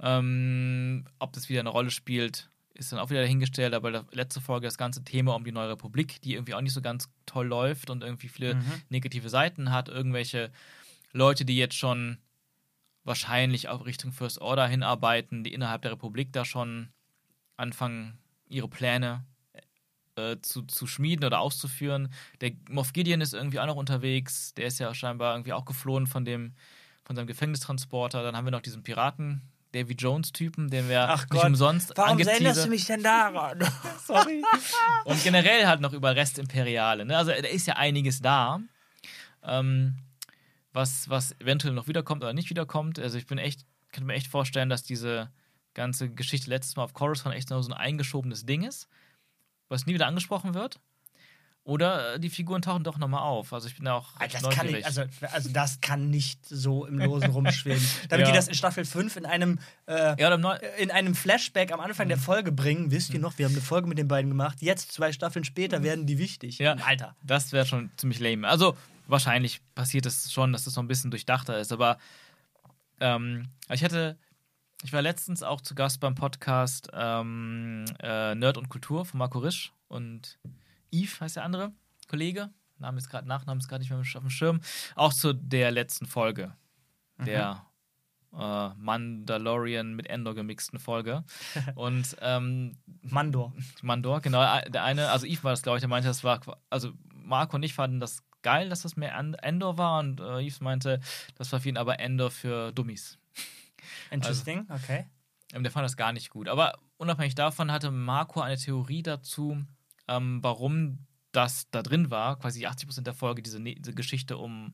Ähm, ob das wieder eine Rolle spielt, ist dann auch wieder dahingestellt, aber die letzte Folge das ganze Thema um die neue Republik, die irgendwie auch nicht so ganz toll läuft und irgendwie viele Mhm. negative Seiten hat, irgendwelche Leute, die jetzt schon wahrscheinlich auch Richtung First Order hinarbeiten, die innerhalb der Republik da schon anfangen, ihre Pläne äh, zu, zu schmieden oder auszuführen. Der Moff Gideon ist irgendwie auch noch unterwegs, der ist ja scheinbar irgendwie auch geflohen von dem, von seinem Gefängnistransporter. Dann haben wir noch diesen Piraten, Davy Jones-Typen, den wir Ach nicht Gott, umsonst Warum angeteasert- erinnerst du mich denn daran? Sorry. Und generell halt noch über Restimperiale. Ne? Also da ist ja einiges da, ähm, was, was eventuell noch wiederkommt oder nicht wiederkommt. Also ich bin echt, könnte mir echt vorstellen, dass diese ganze Geschichte letztes Mal auf Coruscant echt nur so ein eingeschobenes Ding ist, was nie wieder angesprochen wird. Oder äh, die Figuren tauchen doch nochmal auf. Also ich bin da auch Ah, Das neugierig. kann, nicht, also, also das kann nicht so im Losen rumschweben. Damit Ja. die das in Staffel 5 in einem, äh, ja, Neu in einem Flashback am Anfang Mhm. der Folge bringen. Wisst ihr noch, wir haben eine Folge mit den beiden gemacht. Jetzt, zwei Staffeln später, werden die wichtig. Mhm. Ja. Alter. Das wäre schon ziemlich lame. Also wahrscheinlich passiert es schon, dass das so ein bisschen durchdachter ist. Aber ähm, ich hatte, ich war letztens auch zu Gast beim Podcast ähm, äh, Nerd und Kultur von Marco Risch und Yves heißt der andere Kollege. Name ist gerade Nachname ist gerade nicht mehr auf dem Schirm. Auch zu der letzten Folge der äh, Mandalorian mit Endor gemixten Folge. und ähm, Mandor. Mandor, genau. Der eine, also Yves war das, glaube ich, der meinte, das war, also Marco und ich fanden das geil, dass das mehr Endor war und äh, Yves meinte, das war für ihn aber Endor für Dummies. Interesting, okay. Ähm, der fand das gar nicht gut. Aber unabhängig davon hatte Marco eine Theorie dazu, ähm, warum das da drin war, quasi 80% der Folge, diese, Ne- diese Geschichte um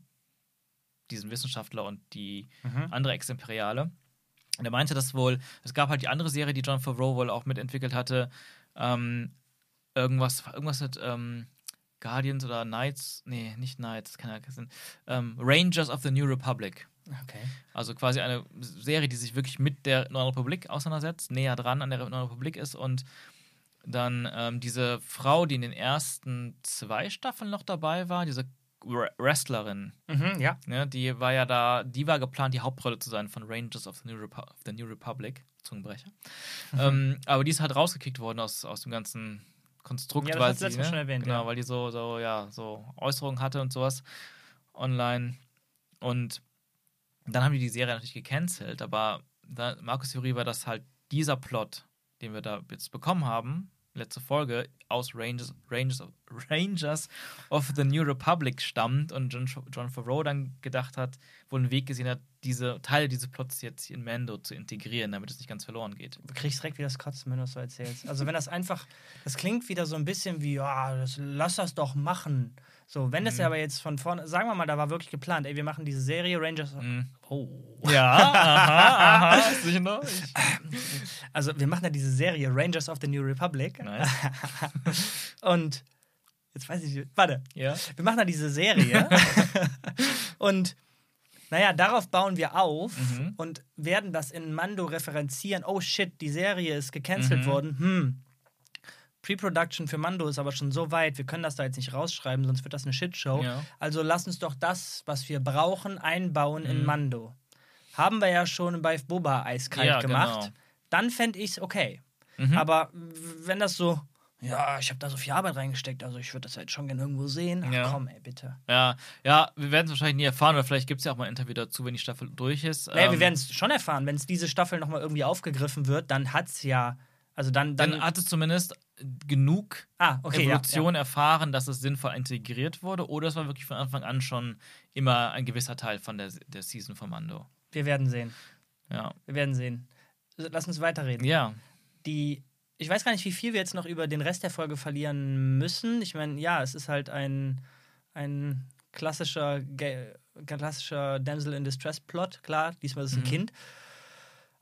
diesen Wissenschaftler und die Mhm. andere Ex-Imperiale. Und er meinte das wohl, es gab halt die andere Serie, die John Favreau wohl auch mitentwickelt hatte, ähm, irgendwas, irgendwas mit ähm, Guardians oder Knights, nee, nicht Knights, das kann ja Sinn, ähm, Rangers of the New Republic. Okay. Also quasi eine Serie, die sich wirklich mit der Neuen Republik auseinandersetzt, näher dran an der Neuen Republik ist und dann ähm, diese Frau, die in den ersten zwei Staffeln noch dabei war, diese Wre- Wrestlerin, Mhm, ja. Ne, die war ja da, die war geplant, die Hauptrolle zu sein von Rangers of the New, Repu of the New Republic. Zungenbrecher. ähm, aber die ist halt rausgekickt worden aus, aus dem ganzen Konstrukt, Ja, das weil sie, ne, schon erwähnt, genau, ja. weil die so, so, ja, so Äußerungen hatte und sowas online. Und dann haben die die Serie natürlich gecancelt, aber da, Markus Theorie war, dass halt dieser Plot, den wir da jetzt bekommen haben, letzte Folge, aus Rangers, Rangers, of, Rangers of the New Republic stammt und John, John Favreau dann gedacht hat, wohl einen Weg gesehen hat, diese Teile dieses Plots jetzt in Mando zu integrieren, damit es nicht ganz verloren geht. Du kriegst direkt wieder das Kotzen, wenn du das so erzählst. Also wenn das einfach, das klingt wieder so ein bisschen wie, ja, das, lass das doch machen. So, wenn das Mhm. ja aber jetzt von vorne, sagen wir mal, da war wirklich geplant, ey, wir machen diese Serie Rangers. Mhm. Oh. Ja, aha, aha. Sicher noch? Also wir machen ja diese Serie Rangers of the New Republic. Nice. Und jetzt weiß ich warte, Ja. wir machen da diese Serie. und naja, darauf bauen wir auf Mhm. und werden das in Mando referenzieren. Oh shit, die Serie ist gecancelt Mhm. worden. Hm. Pre-Production für Mando ist aber schon so weit, wir können das da jetzt nicht rausschreiben, sonst wird das eine Shitshow. Ja. Also lass uns doch das, was wir brauchen, einbauen in Mhm. Mando. Haben wir ja schon bei Boba eiskalt Ja, gemacht. genau. Dann fände ich es okay. Mhm. Aber wenn das so, ja, ich habe da so viel Arbeit reingesteckt, also ich würde das halt schon gerne irgendwo sehen. Ach Ja. komm, ey, bitte. Ja, ja, wir werden es wahrscheinlich nie erfahren, oder vielleicht gibt es ja auch mal ein Interview dazu, wenn die Staffel durch ist. Naja, wir Ähm, werden es schon erfahren. Wenn es diese Staffel nochmal irgendwie aufgegriffen wird, dann hat es ja. Also dann. dann, dann hat es zumindest genug ah, okay. Evolution erfahren, dass es sinnvoll integriert wurde, oder es war wirklich von Anfang an schon immer ein gewisser Teil von der, der Season von Mando. Ja. Wir werden sehen. Ja. Wir werden sehen. Lass uns weiterreden. Ja. Die. Ich weiß gar nicht, wie viel wir jetzt noch über den Rest der Folge verlieren müssen. Ich meine, ja, es ist halt ein, ein klassischer, klassischer Damsel in Distress Plot. Klar, diesmal ist es ein Mhm. Kind.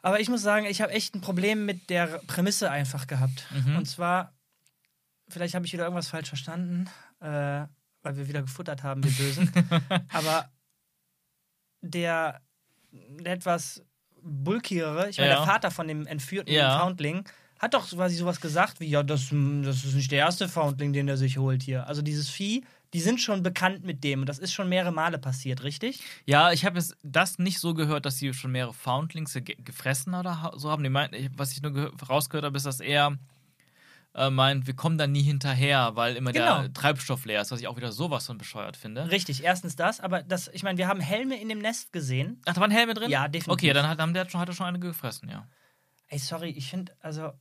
Aber ich muss sagen, ich habe echt ein Problem mit der Prämisse einfach gehabt. Mhm. Und zwar, vielleicht habe ich wieder irgendwas falsch verstanden, äh, weil wir wieder gefuttert haben, wir Bösen. Aber der, der etwas bulkigere, ich meine, Ja. der Vater von dem entführten Ja. Foundling, hat doch quasi sowas gesagt wie, ja, das, das ist nicht der erste Foundling, den er sich holt hier. Also dieses Vieh, die sind schon bekannt mit dem und das ist schon mehrere Male passiert, richtig? Ja, ich habe jetzt das nicht so gehört, dass sie schon mehrere Foundlings ge gefressen oder so haben. Die meint, was ich nur gehör- rausgehört habe, ist, dass er äh, meint, wir kommen da nie hinterher, weil immer Genau. der Treibstoff leer ist, was ich auch wieder sowas von bescheuert finde. Richtig, erstens das, aber das, ich meine, wir haben Helme in dem Nest gesehen. Ach, da waren Helme drin? Ja, definitiv. Okay, dann hat, haben der schon, hat er schon eine gefressen, ja. Ey, sorry, ich finde, also,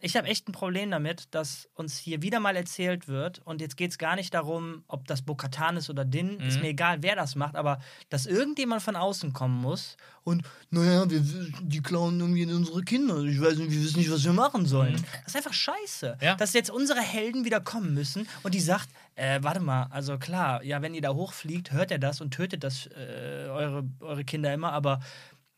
ich habe echt ein Problem damit, dass uns hier wieder mal erzählt wird, und jetzt geht es gar nicht darum, ob das Bokatan ist oder Din, ist Mhm. mir egal, wer das macht, aber dass irgendjemand von außen kommen muss und, naja, wir, die klauen irgendwie unsere Kinder. Ich weiß nicht, wir wissen nicht, was wir machen sollen. Das ist einfach scheiße. Mhm. Ja. Dass jetzt unsere Helden wieder kommen müssen und die sagt, äh, warte mal, also klar, ja, wenn ihr da hochfliegt, hört er das und tötet das äh, eure, eure Kinder immer, aber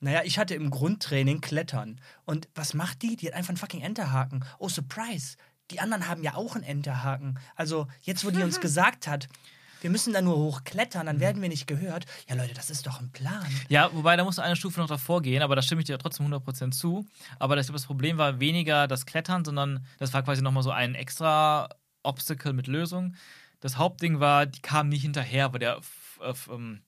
naja, ich hatte im Grundtraining Klettern. Und was macht die? Die hat einfach einen fucking Enterhaken. Oh, Surprise! Die anderen haben ja auch einen Enterhaken. Also, jetzt, wo die uns gesagt hat, wir müssen da nur hochklettern, dann werden wir nicht gehört. Ja, Leute, das ist doch ein Plan. Ja, wobei da muss eine Stufe noch davor gehen, aber da stimme ich dir trotzdem 100% zu. Aber das, das Problem war weniger das Klettern, sondern das war quasi nochmal so ein extra Obstacle mit Lösung. Das Hauptding war, die kamen nicht hinterher, weil der f- f- ähm,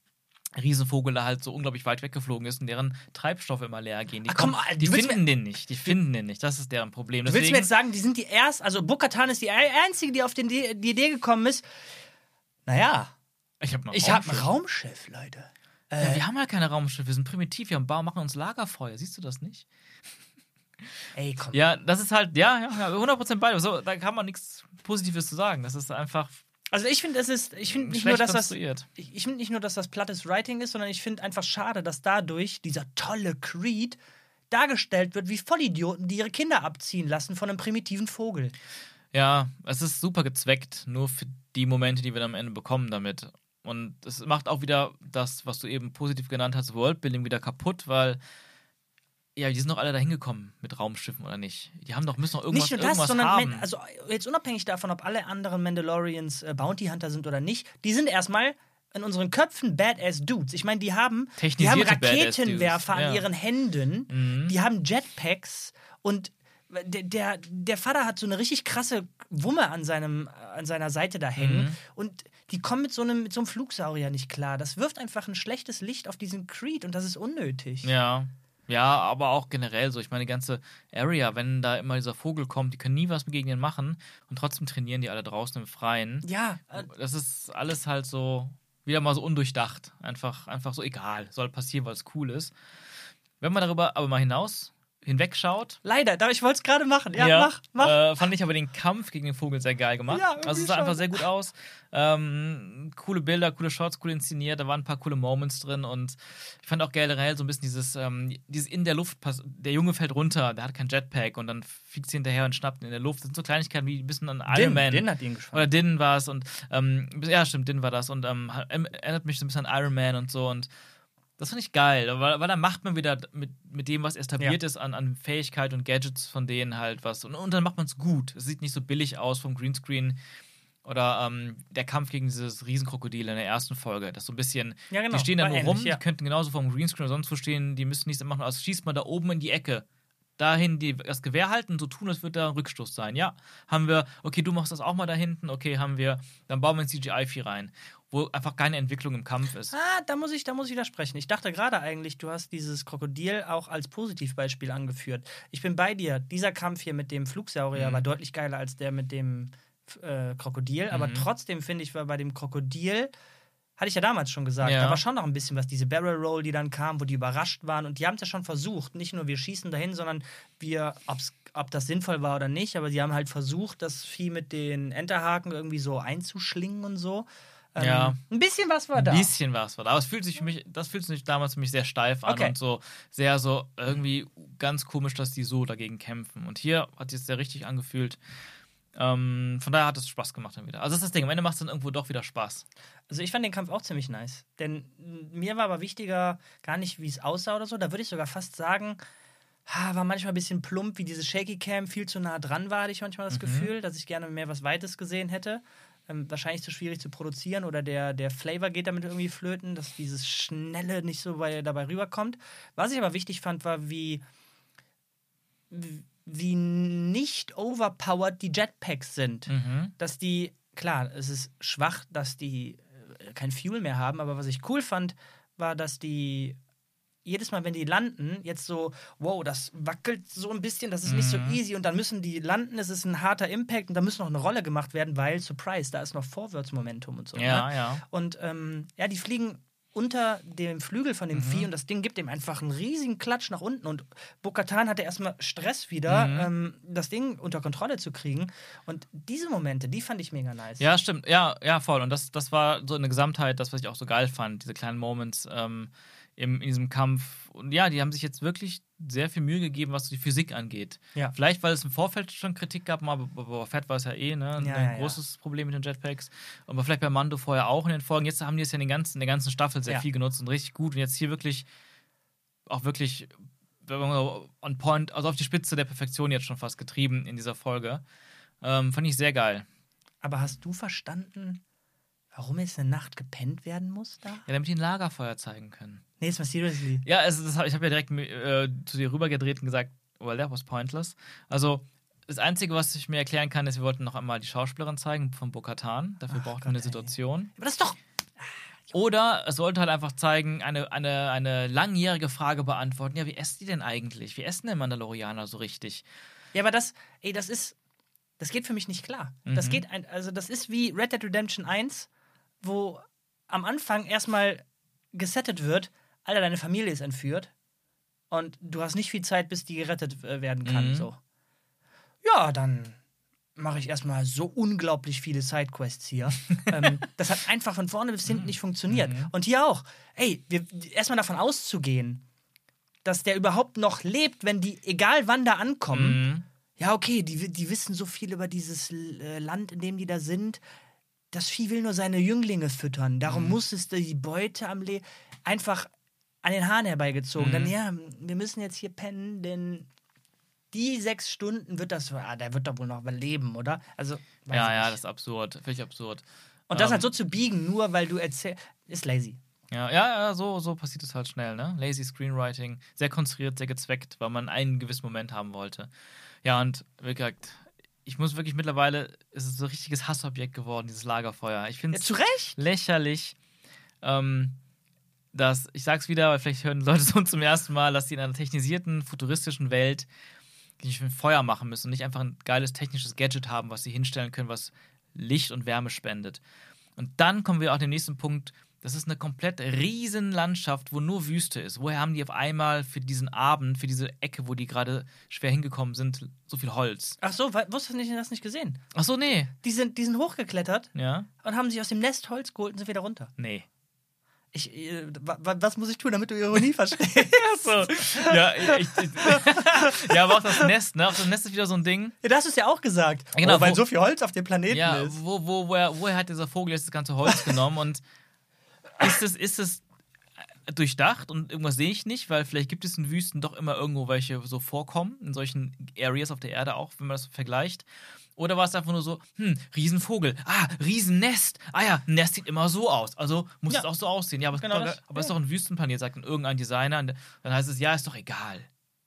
Riesenvogel da halt so unglaublich weit weggeflogen ist und deren Treibstoffe immer leer gehen. Die, Ach, komm, kommen- Alter, die finden den nicht. Die finden den nicht. Das ist deren Problem. Du willst Deswegen, mir jetzt sagen, die sind die erst, also Bokatan ist die einzige, die auf den, die Idee gekommen ist. Naja, ich habe ich habe ein Raumschiff, Leute. Ja, wir haben ja keine Raumschiffe, wir sind primitiv, wir haben Bau, machen uns Lagerfeuer. Siehst du das nicht? Ey, komm. Ja, das ist halt, ja, ja, ja 100% beide. So, da kann man nichts Positives zu sagen. Das ist einfach Also ich finde, es ist, ich finde nicht nur, dass das, ich finde nicht nur, dass das plattes Writing ist, sondern ich finde einfach schade, dass dadurch dieser tolle Creed dargestellt wird wie Vollidioten, die ihre Kinder abziehen lassen von einem primitiven Vogel. Ja, es ist super gezweckt, nur für die Momente, die wir dann am Ende bekommen damit. Und es macht auch wieder das, was du eben positiv genannt hast, Worldbuilding wieder kaputt, weil ja, die sind doch alle dahin gekommen mit Raumschiffen oder nicht. Die haben doch müssen doch irgendwas, nicht nur das, irgendwas sondern haben. Also jetzt unabhängig davon, ob alle anderen Mandalorians äh, Bounty Hunter sind oder nicht, die sind erstmal in unseren Köpfen Badass Dudes. Ich meine, die haben, die haben Raketenwerfer Dudes, an ja. ihren Händen, Mhm. die haben Jetpacks und der, der, der Vater hat so eine richtig krasse Wumme an, seinem, an seiner Seite da hängen Mhm. und die kommen mit so, einem, mit so einem Flugsaurier nicht klar. Das wirft einfach ein schlechtes Licht auf diesen Creed und das ist unnötig. Ja. Ja, aber auch generell so. Ich meine, die ganze Area, wenn da immer dieser Vogel kommt, die können nie was gegen den machen und trotzdem trainieren die alle draußen im Freien. Ja, äh, Das ist alles halt so wieder mal so undurchdacht. Einfach, einfach so egal. Soll passieren, weil es cool ist. Wenn man darüber aber mal hinaus hinwegschaut, leider, da- ich wollte es gerade machen. Ja, mach, mach. Äh, fand ich aber den Kampf gegen den Vogel sehr geil gemacht. Ja, also es sah schon. einfach sehr gut aus. Ähm, coole Bilder, coole Shots, cool inszeniert. Da waren ein paar coole Moments drin und ich fand auch generell so ein bisschen dieses, ähm, dieses in der Luft, der Junge fällt runter, der hat kein Jetpack und dann fliegt sie hinterher und schnappt ihn in der Luft. Das sind so Kleinigkeiten wie ein bisschen an Iron Din, Man. Din hat ihn gefallen. Oder Din war es und ähm, ja, stimmt, Din war das und ähm, erinnert mich so ein bisschen an Iron Man und so und das fand ich geil, weil, weil dann macht man wieder mit, mit dem, was establiert Ja. ist, an, an Fähigkeit und Gadgets von denen halt was. Und, und dann macht man es gut. Es sieht nicht so billig aus vom Greenscreen. Oder ähm, der Kampf gegen dieses Riesenkrokodil in der ersten Folge. Das so ein bisschen. Ja, genau, Die stehen da nur ähnlich, rum, ja. die könnten genauso vom Greenscreen oder sonst wo stehen, die müssen nichts machen. Also schießt man da oben in die Ecke. Dahin die, das Gewehr halten, so tun, als würde da ein Rückstoß sein. Ja, haben wir, okay, du machst das auch mal da hinten, okay, haben wir, dann bauen wir ein CGI-Vieh rein, wo einfach keine Entwicklung im Kampf ist. Ah, da muss ich, da muss ich widersprechen. Ich dachte gerade eigentlich, du hast dieses Krokodil auch als Positivbeispiel angeführt. Ich bin bei dir. Dieser Kampf hier mit dem Flugsaurier Mhm. war deutlich geiler als der mit dem äh, Krokodil. Aber Mhm. trotzdem finde ich, war bei dem Krokodil, hatte ich ja damals schon gesagt, Ja. da war schon noch ein bisschen was. Diese Barrel Roll, die dann kam, wo die überrascht waren. Und die haben es ja schon versucht. Nicht nur wir schießen dahin, sondern wir, ob's, ob das sinnvoll war oder nicht, aber die haben halt versucht, das Vieh mit den Enterhaken irgendwie so einzuschlingen und so. Ähm, Ja. Ein bisschen was war Ein da. bisschen was war da. Aber es fühlt sich für mich, das fühlt sich damals für mich sehr steif an Okay. und so sehr so irgendwie ganz komisch, dass die so dagegen kämpfen. Und hier hat das sehr richtig angefühlt. Ähm, von daher hat es Spaß gemacht dann wieder. Also das ist das Ding, am Ende macht es dann irgendwo doch wieder Spaß. Also ich fand den Kampf auch ziemlich nice. Denn mir war aber wichtiger gar nicht, wie es aussah oder so. Da würde ich sogar fast sagen, ha, war manchmal ein bisschen plump, wie diese Shaky Cam viel zu nah dran war, hatte ich manchmal das Gefühl, dass ich gerne mehr was Weites gesehen hätte. Ähm, wahrscheinlich zu schwierig zu produzieren oder der, der Flavor geht damit irgendwie flöten, dass dieses Schnelle nicht so bei, dabei rüberkommt. Was ich aber wichtig fand, war, wie, wie nicht overpowered die Jetpacks sind Mhm. dass die klar, es ist schwach, dass die äh, kein Fuel mehr haben, aber was ich cool fand, war, dass die jedes Mal, wenn die landen, jetzt so, wow, das wackelt so ein bisschen, das ist nicht so Mhm. easy und dann müssen die landen, es ist ein harter Impact und da muss noch eine Rolle gemacht werden, weil, Surprise, da ist noch Vorwärtsmomentum und so. Ja, ne? ja. Und ähm, ja, die fliegen unter dem Flügel von dem Mhm. Vieh und das Ding gibt dem einfach einen riesigen Klatsch nach unten und Bokatan hatte erstmal Stress wieder, Mhm. ähm, das Ding unter Kontrolle zu kriegen und diese Momente, die fand ich mega nice. Ja, stimmt. Ja, ja, voll. Und das, das war so in der Gesamtheit das, was ich auch so geil fand, diese kleinen Moments ähm, im, in diesem Kampf. Und ja, die haben sich jetzt wirklich sehr viel Mühe gegeben, was die Physik angeht. Ja. Vielleicht, weil es im Vorfeld schon Kritik gab, aber bei Fett war es ja eh ne, ein Ja, ja, ja. großes Problem mit den Jetpacks. Aber vielleicht bei Mando vorher auch in den Folgen. Jetzt haben die es ja in, den ganzen, in der ganzen Staffel sehr viel genutzt und richtig gut. Und jetzt hier wirklich auch wirklich wenn man so on point, also auf die Spitze der Perfektion jetzt schon fast getrieben in dieser Folge. Ähm, fand ich sehr geil. Aber hast du verstanden, warum jetzt eine Nacht gepennt werden muss da? Ja, damit die ein Lagerfeuer zeigen können. Nee, jetzt mal seriously. Ja, also das hab, ich habe ja direkt äh, zu dir rübergedreht und gesagt, well, that was pointless. Also, das Einzige, was ich mir erklären kann, ist, wir wollten noch einmal die Schauspielerin zeigen von Bokatan. Dafür Ach braucht Gott, man eine ey. Situation. Aber das ist doch. Oder es sollte halt einfach zeigen, eine, eine, eine langjährige Frage beantworten. Ja, wie essen die denn eigentlich? Wie essen denn Mandalorianer so richtig? Ja, aber das, ey, das ist. Das geht für mich nicht klar. Das Mhm. geht ein, also das ist wie Red Dead Redemption 1, wo am Anfang erstmal gesettet wird, Alter, deine Familie ist entführt und du hast nicht viel Zeit, bis die gerettet äh, werden kann. Mhm. So. Ja, dann mache ich erstmal so unglaublich viele Sidequests hier. ähm, das hat einfach von vorne bis hinten nicht funktioniert. Mhm. Und hier auch. Ey, wir, erstmal davon auszugehen, dass der überhaupt noch lebt, wenn die, egal wann da ankommen, Mhm. ja, okay, die, die wissen so viel über dieses äh, Land, in dem die da sind. Das Vieh will nur seine Jünglinge füttern. Darum muss es die Beute am Le einfach an den Haaren herbeigezogen. Mhm. Dann, ja, wir müssen jetzt hier pennen, denn die sechs Stunden wird das, ah, der wird doch wohl noch überleben, oder? Also, Ja, ja, das ist absurd. Völlig absurd. Und das ähm, halt so zu biegen, nur weil du erzählst, ist lazy. Ja, ja, ja so, so passiert es halt schnell, ne? Lazy Screenwriting, sehr konstruiert, sehr gezweckt, weil man einen gewissen Moment haben wollte. Ja, und wie gesagt, ich muss wirklich mittlerweile, es ist so ein richtiges Hassobjekt geworden, dieses Lagerfeuer. Ich finde Ja, es Recht. lächerlich, ähm, dass, ich sag's wieder, weil vielleicht hören Leute so zum ersten Mal, dass die in einer technisierten, futuristischen Welt nicht ein Feuer machen müssen und nicht einfach ein geiles technisches Gadget haben, was sie hinstellen können, was Licht und Wärme spendet. Und dann kommen wir auch den nächsten Punkt. Das ist eine komplett riesen Landschaft, wo nur Wüste ist. Woher haben die auf einmal für diesen Abend, für diese Ecke, wo die gerade schwer hingekommen sind, so viel Holz? Ach so, wusstest du das nicht gesehen? Ach so, nee. Die sind, die sind hochgeklettert Ja? und haben sich aus dem Nest Holz geholt und sind wieder runter. Nee. Ich, äh, wa- wa- was muss ich tun, damit du Ironie verstehst? So. Ja, ich, ich, ja, aber auch das Nest, ne? Auch das Nest ist wieder so ein Ding. Ja, das hast du es ja auch gesagt. Genau, oh, weil wo- so viel Holz auf dem Planeten Ja, ist. wo, wo, woher, woher hat dieser Vogel jetzt das ganze Holz genommen? Und ist es, ist es durchdacht und irgendwas sehe ich nicht, weil vielleicht gibt es in Wüsten doch immer irgendwo welche so vorkommen, in solchen Areas auf der Erde auch, wenn man das vergleicht. Oder war es einfach nur so, hm, Riesenvogel, ah, Riesennest, ah ja, ein Nest sieht immer so aus, also muss Ja. es auch so aussehen. Ja, aber, Genau es, das, aber es ist ja. doch ein Wüstenplanet, sagt dann irgendein Designer, und dann heißt es, ja, ist doch egal.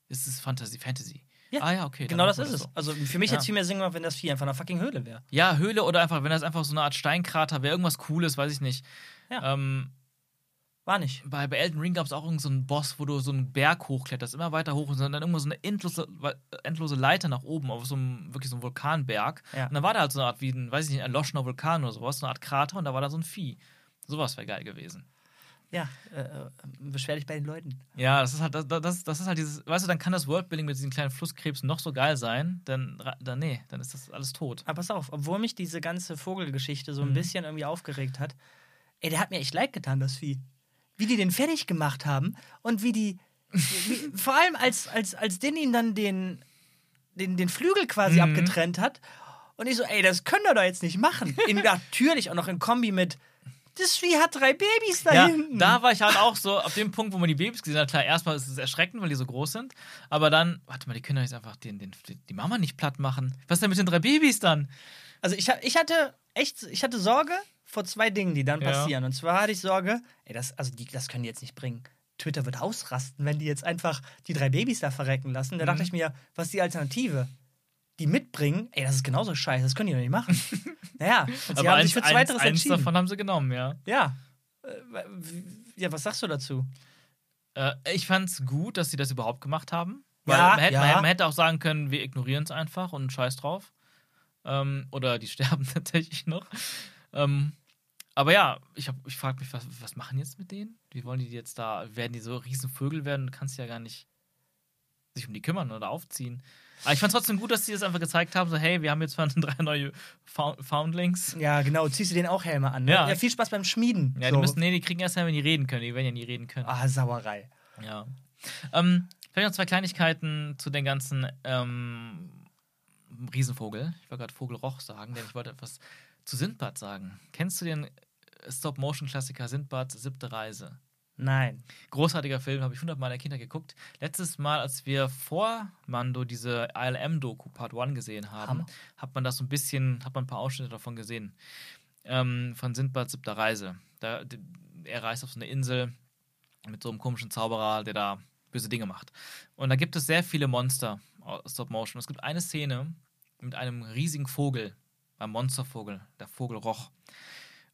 Es ist Fantasy, Fantasy. Ja, ah ja, okay. Genau das ist es. so. Also für mich Ja. hätte es viel mehr Sinn wenn das Vieh einfach eine fucking Höhle wäre. Ja, Höhle oder einfach, wenn das einfach so eine Art Steinkrater wäre, irgendwas Cooles, weiß ich nicht. Ja. Ähm, War nicht. bei, bei Elden Ring gab es auch irgendeinen so einen Boss, wo du so einen Berg hochkletterst, immer weiter hoch und dann irgendwo so eine endlose, endlose Leiter nach oben auf so einem, wirklich so einem Vulkanberg. Ja. Und dann war da halt so eine Art wie ein, weiß ich nicht, ein erloschener Vulkan oder sowas, so eine Art Krater und da war da so ein Vieh. Sowas wäre geil gewesen. Ja, äh, äh, beschwer dich bei den Leuten. Ja, das ist halt, das, das, das ist halt dieses, weißt du, dann kann das Worldbuilding mit diesen kleinen Flusskrebsen noch so geil sein, dann, dann nee, dann ist das alles tot. Aber pass auf, obwohl mich diese ganze Vogelgeschichte so ein Mhm. bisschen irgendwie aufgeregt hat, ey, der hat mir echt leid getan, das Vieh. Wie die den fertig gemacht haben und wie die, wie, vor allem als, als, als Din ihm dann den, den, den Flügel quasi Mhm. abgetrennt hat. Und ich so, ey, das können wir doch jetzt nicht machen. In, natürlich auch noch in Kombi mit, das Vieh hat drei Babys da Ja, hinten. da war ich halt auch so, auf dem Punkt, wo man die Babys gesehen hat, klar, erstmal ist es erschreckend, weil die so groß sind, aber dann, warte mal, die können doch jetzt einfach den, den, die Mama nicht platt machen. Was ist denn mit den drei Babys dann? Also ich, ich hatte echt, ich hatte Sorge vor zwei Dingen, die dann Ja. passieren. Und zwar hatte ich Sorge, ey, das, also die, das können die jetzt nicht bringen. Twitter wird ausrasten, wenn die jetzt einfach die drei Babys da verrecken lassen. Da dachte Mhm. ich mir, was ist die Alternative? die mitbringen, ey, das ist genauso scheiße, das können die doch nicht machen. naja, und sie Aber haben eins, sich für eins, Zweiteres eins entschieden. davon haben sie genommen, ja. Ja. Äh, Ja, was sagst du dazu? Äh, ich fand's gut, dass sie das überhaupt gemacht haben. Weil Ja, man, hätte, ja. man hätte auch sagen können, wir ignorieren es einfach und scheiß drauf. Ähm, oder die sterben tatsächlich noch. Ähm, aber ja, ich, hab- ich frage mich, was, was machen jetzt mit denen? Wie wollen die jetzt da? Werden die so Riesenvögel werden? Du kannst ja gar nicht sich um die kümmern oder aufziehen. Aber ich fand trotzdem gut, dass sie das einfach gezeigt haben: so, hey, wir haben jetzt zwar drei neue Found Foundlings. Ja, genau, ziehst du denen auch Helme an. Ne? Ja. Ja. viel Spaß beim Schmieden. Ja, so. die müssen, nee, die kriegen erst mal, wenn die reden können. Die werden ja nie reden können. Ah, Sauerei. Ja. Ähm, vielleicht noch zwei Kleinigkeiten zu den ganzen ähm, Riesenvogel. Ich wollte gerade Vogelroch sagen, denn ich wollte etwas zu Sindbad sagen. Kennst du den Stop-Motion-Klassiker Sindbad Siebte Reise? Nein. Großartiger Film, habe ich hundertmal in der Kinder geguckt. Letztes Mal, als wir vor Mando diese ILM-Doku Part 1 gesehen haben, Hammer. hat man das so ein bisschen, hat man ein paar Ausschnitte davon gesehen. Ähm, von Sindbad Siebter Reise. Da, er reist auf so eine Insel mit so einem komischen Zauberer, der da böse Dinge macht. Und da gibt es sehr viele Monster aus Stop Motion. Es gibt eine Szene mit einem riesigen Vogel, einem Monstervogel, der Vogel Roch.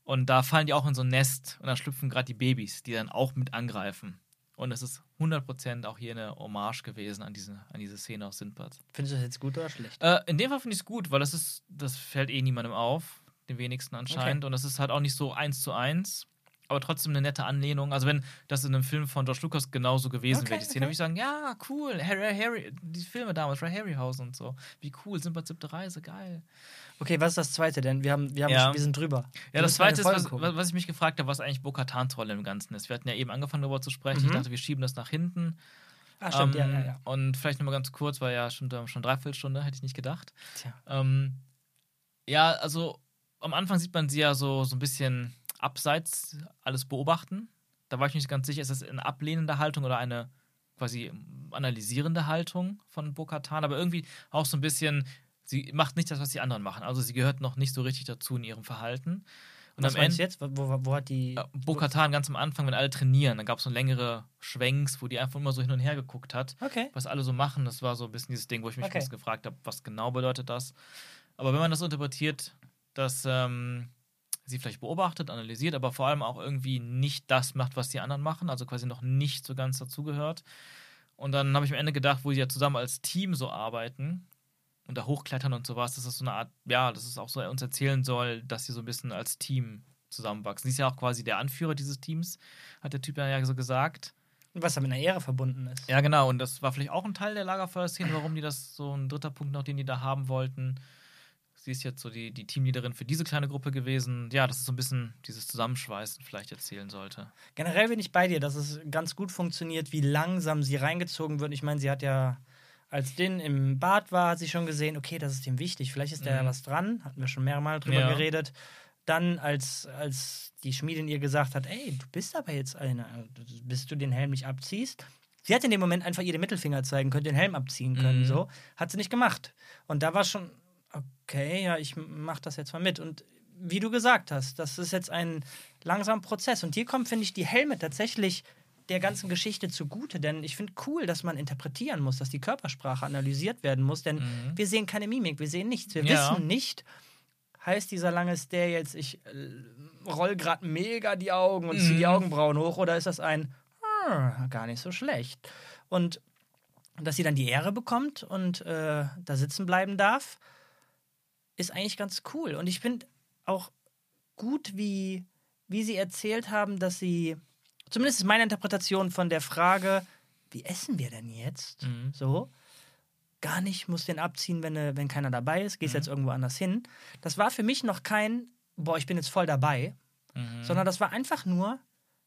Und da fallen die auch in so ein Nest und da schlüpfen gerade die Babys, die dann auch mit angreifen. Und es ist 100% auch hier eine Hommage gewesen an diese, an diese Szene aus Sindbad. Findest du das jetzt gut oder schlecht? Äh, in dem Fall finde ich es gut, weil das ist, das fällt eh niemandem auf, den wenigsten anscheinend. Und das ist halt auch nicht so eins zu eins, aber trotzdem eine nette Anlehnung. Also wenn das in einem Film von George Lucas genauso gewesen Okay, wäre, die Szene, okay. würde ich sagen, ja, cool, Harry, Harry, die Filme damals, Ray Harryhausen und so. Wie cool, Simbad siebte Reise, geil. Okay, was ist das zweite denn? Wir, haben, wir, haben, Ja. wir sind drüber. Ja, Wir das müssen eine zweite ist, was, was ich mich gefragt habe, was eigentlich Bo-Katans Rolle im Ganzen ist. Wir hatten ja eben angefangen darüber zu sprechen. Mhm. Ich dachte, wir schieben das nach hinten. Ah, stimmt, ja, Ähm, ja, ja. Und vielleicht nochmal ganz kurz, weil ja schon, schon dreiviertel Stunde, hätte ich nicht gedacht. Tja. Ähm, ja, also am Anfang sieht man sie ja so, so ein bisschen abseits alles beobachten. Da war ich nicht ganz sicher, ist das eine ablehnende Haltung oder eine quasi analysierende Haltung von Bo-Katan, aber irgendwie auch so ein bisschen, sie macht nicht das, was die anderen machen. Also sie gehört noch nicht so richtig dazu in ihrem Verhalten. Und Was am meinst Ende, jetzt? Wo, wo, wo hat die. Bo-Katan ganz am Anfang, wenn alle trainieren, dann gab es so längere Schwenks, wo die einfach immer so hin und her geguckt hat Okay. was alle so machen. Das war so ein bisschen dieses Ding, wo ich mich Okay. gefragt habe, was genau bedeutet das. Aber wenn man das so interpretiert, dass ähm, sie vielleicht beobachtet, analysiert, aber vor allem auch irgendwie nicht das macht, was die anderen machen, also quasi noch nicht so ganz dazugehört. Und dann habe ich am Ende gedacht, wo sie ja zusammen als Team so arbeiten und da hochklettern und sowas, dass das so eine Art, ja, dass es auch so uns erzählen soll, dass sie so ein bisschen als Team zusammenwachsen. Sie ist ja auch quasi der Anführer dieses Teams, hat der Typ ja so gesagt. Was da mit einer Ehre verbunden ist. Ja, genau. Und das war vielleicht auch ein Teil der Lagerfeuer-Szene, warum die das so ein dritter Punkt noch, den die da haben wollten. Sie ist jetzt so die, die Teamleaderin für diese kleine Gruppe gewesen. Ja, dass es so ein bisschen dieses Zusammenschweißen vielleicht erzählen sollte. Generell bin ich bei dir, dass es ganz gut funktioniert, wie langsam sie reingezogen wird. Ich meine, sie hat ja, als den im Bad war, hat sie schon gesehen, okay, das ist dem wichtig, vielleicht ist da ja Mhm. was dran. Hatten wir schon mehrmal drüber Ja. geredet. Dann, als, als die Schmiedin ihr gesagt hat, ey, du bist aber jetzt eine, bis du den Helm nicht abziehst. Sie hätte in dem Moment einfach ihr den Mittelfinger zeigen können, den Helm abziehen können, Mhm. so. Hat sie nicht gemacht. Und da war schon, okay, ja, ich mach das jetzt mal mit. Und wie du gesagt hast, das ist jetzt ein langsamer Prozess. Und hier kommt, finde ich, die Helme tatsächlich der ganzen Geschichte zugute, denn ich finde cool, dass man interpretieren muss, dass die Körpersprache analysiert werden muss, denn Mhm. wir sehen keine Mimik, wir sehen nichts. Wir Ja. wissen nicht, heißt dieser lange Stare jetzt, ich äh, roll gerade mega die Augen und ziehe die Mhm. Augenbrauen hoch oder ist das ein "Ah, gar nicht so schlecht? Und dass sie dann die Ehre bekommt und äh, da sitzen bleiben darf, ist eigentlich ganz cool. Und ich finde auch gut, wie, wie sie erzählt haben, dass sie, zumindest ist meine Interpretation von der Frage, wie essen wir denn jetzt? Mhm. So. Gar nicht, muss den abziehen, wenn, äh, wenn keiner dabei ist, gehst Mhm. jetzt irgendwo anders hin. Das war für mich noch kein, boah, ich bin jetzt voll dabei, Mhm. sondern das war einfach nur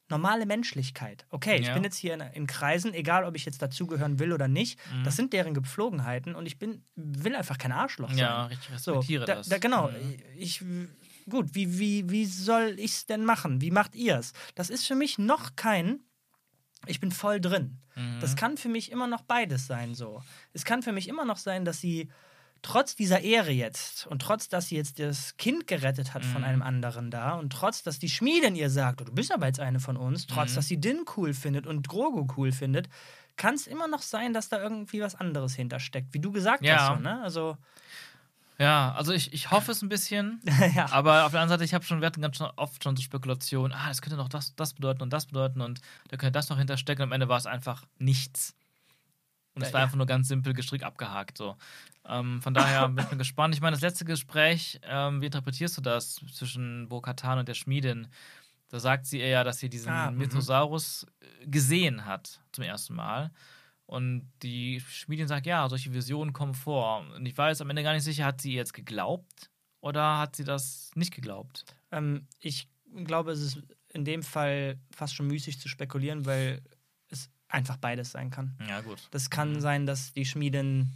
normale Menschlichkeit. Okay, ich Ja. bin jetzt hier in, in Kreisen, egal ob ich jetzt dazugehören will oder nicht. Mhm. Das sind deren Gepflogenheiten und ich bin, will einfach kein Arschloch sein. Ja, ich So, respektiere da, das. Da, genau. Mhm. Ich, gut, wie, wie, wie soll ich es denn machen? Wie macht ihr es? Das ist für mich noch kein, ich bin voll drin. Mhm. Das kann für mich immer noch beides sein. So. Es kann für mich immer noch sein, dass sie trotz dieser Ehre jetzt und trotz, dass sie jetzt das Kind gerettet hat von Mhm. einem anderen da und trotz, dass die Schmiedin ihr sagt, oh, du bist aber jetzt eine von uns, trotz, Mhm. dass sie Din cool findet und Grogu cool findet, kann es immer noch sein, dass da irgendwie was anderes hintersteckt, wie du gesagt Ja. hast. So, ne? Also, Ja, also ich, ich hoffe es ein bisschen. ja. Aber auf der anderen Seite, ich habe schon, wir hatten ganz oft schon so Spekulationen, ah, das könnte noch das, das bedeuten und das bedeuten und da könnte das noch hinterstecken. Und am Ende war es einfach nichts. Und es war einfach nur ganz simpel gestrickt abgehakt. So. Ähm, von daher bin ich gespannt. Ich meine, das letzte Gespräch, ähm, wie interpretierst du das zwischen Bo-Katan und der Schmiedin? Da sagt sie ihr ja, dass sie diesen Ah, mhm. Mythosaurus äh, gesehen hat zum ersten Mal. Und die Schmiedin sagt, ja, solche Visionen kommen vor. Und ich weiß am Ende gar nicht sicher, hat sie ihr jetzt geglaubt oder hat sie das nicht geglaubt? Ähm, ich glaube, es ist in dem Fall fast schon müßig zu spekulieren, weil einfach beides sein kann. Ja, gut. Das kann sein, dass die Schmiedin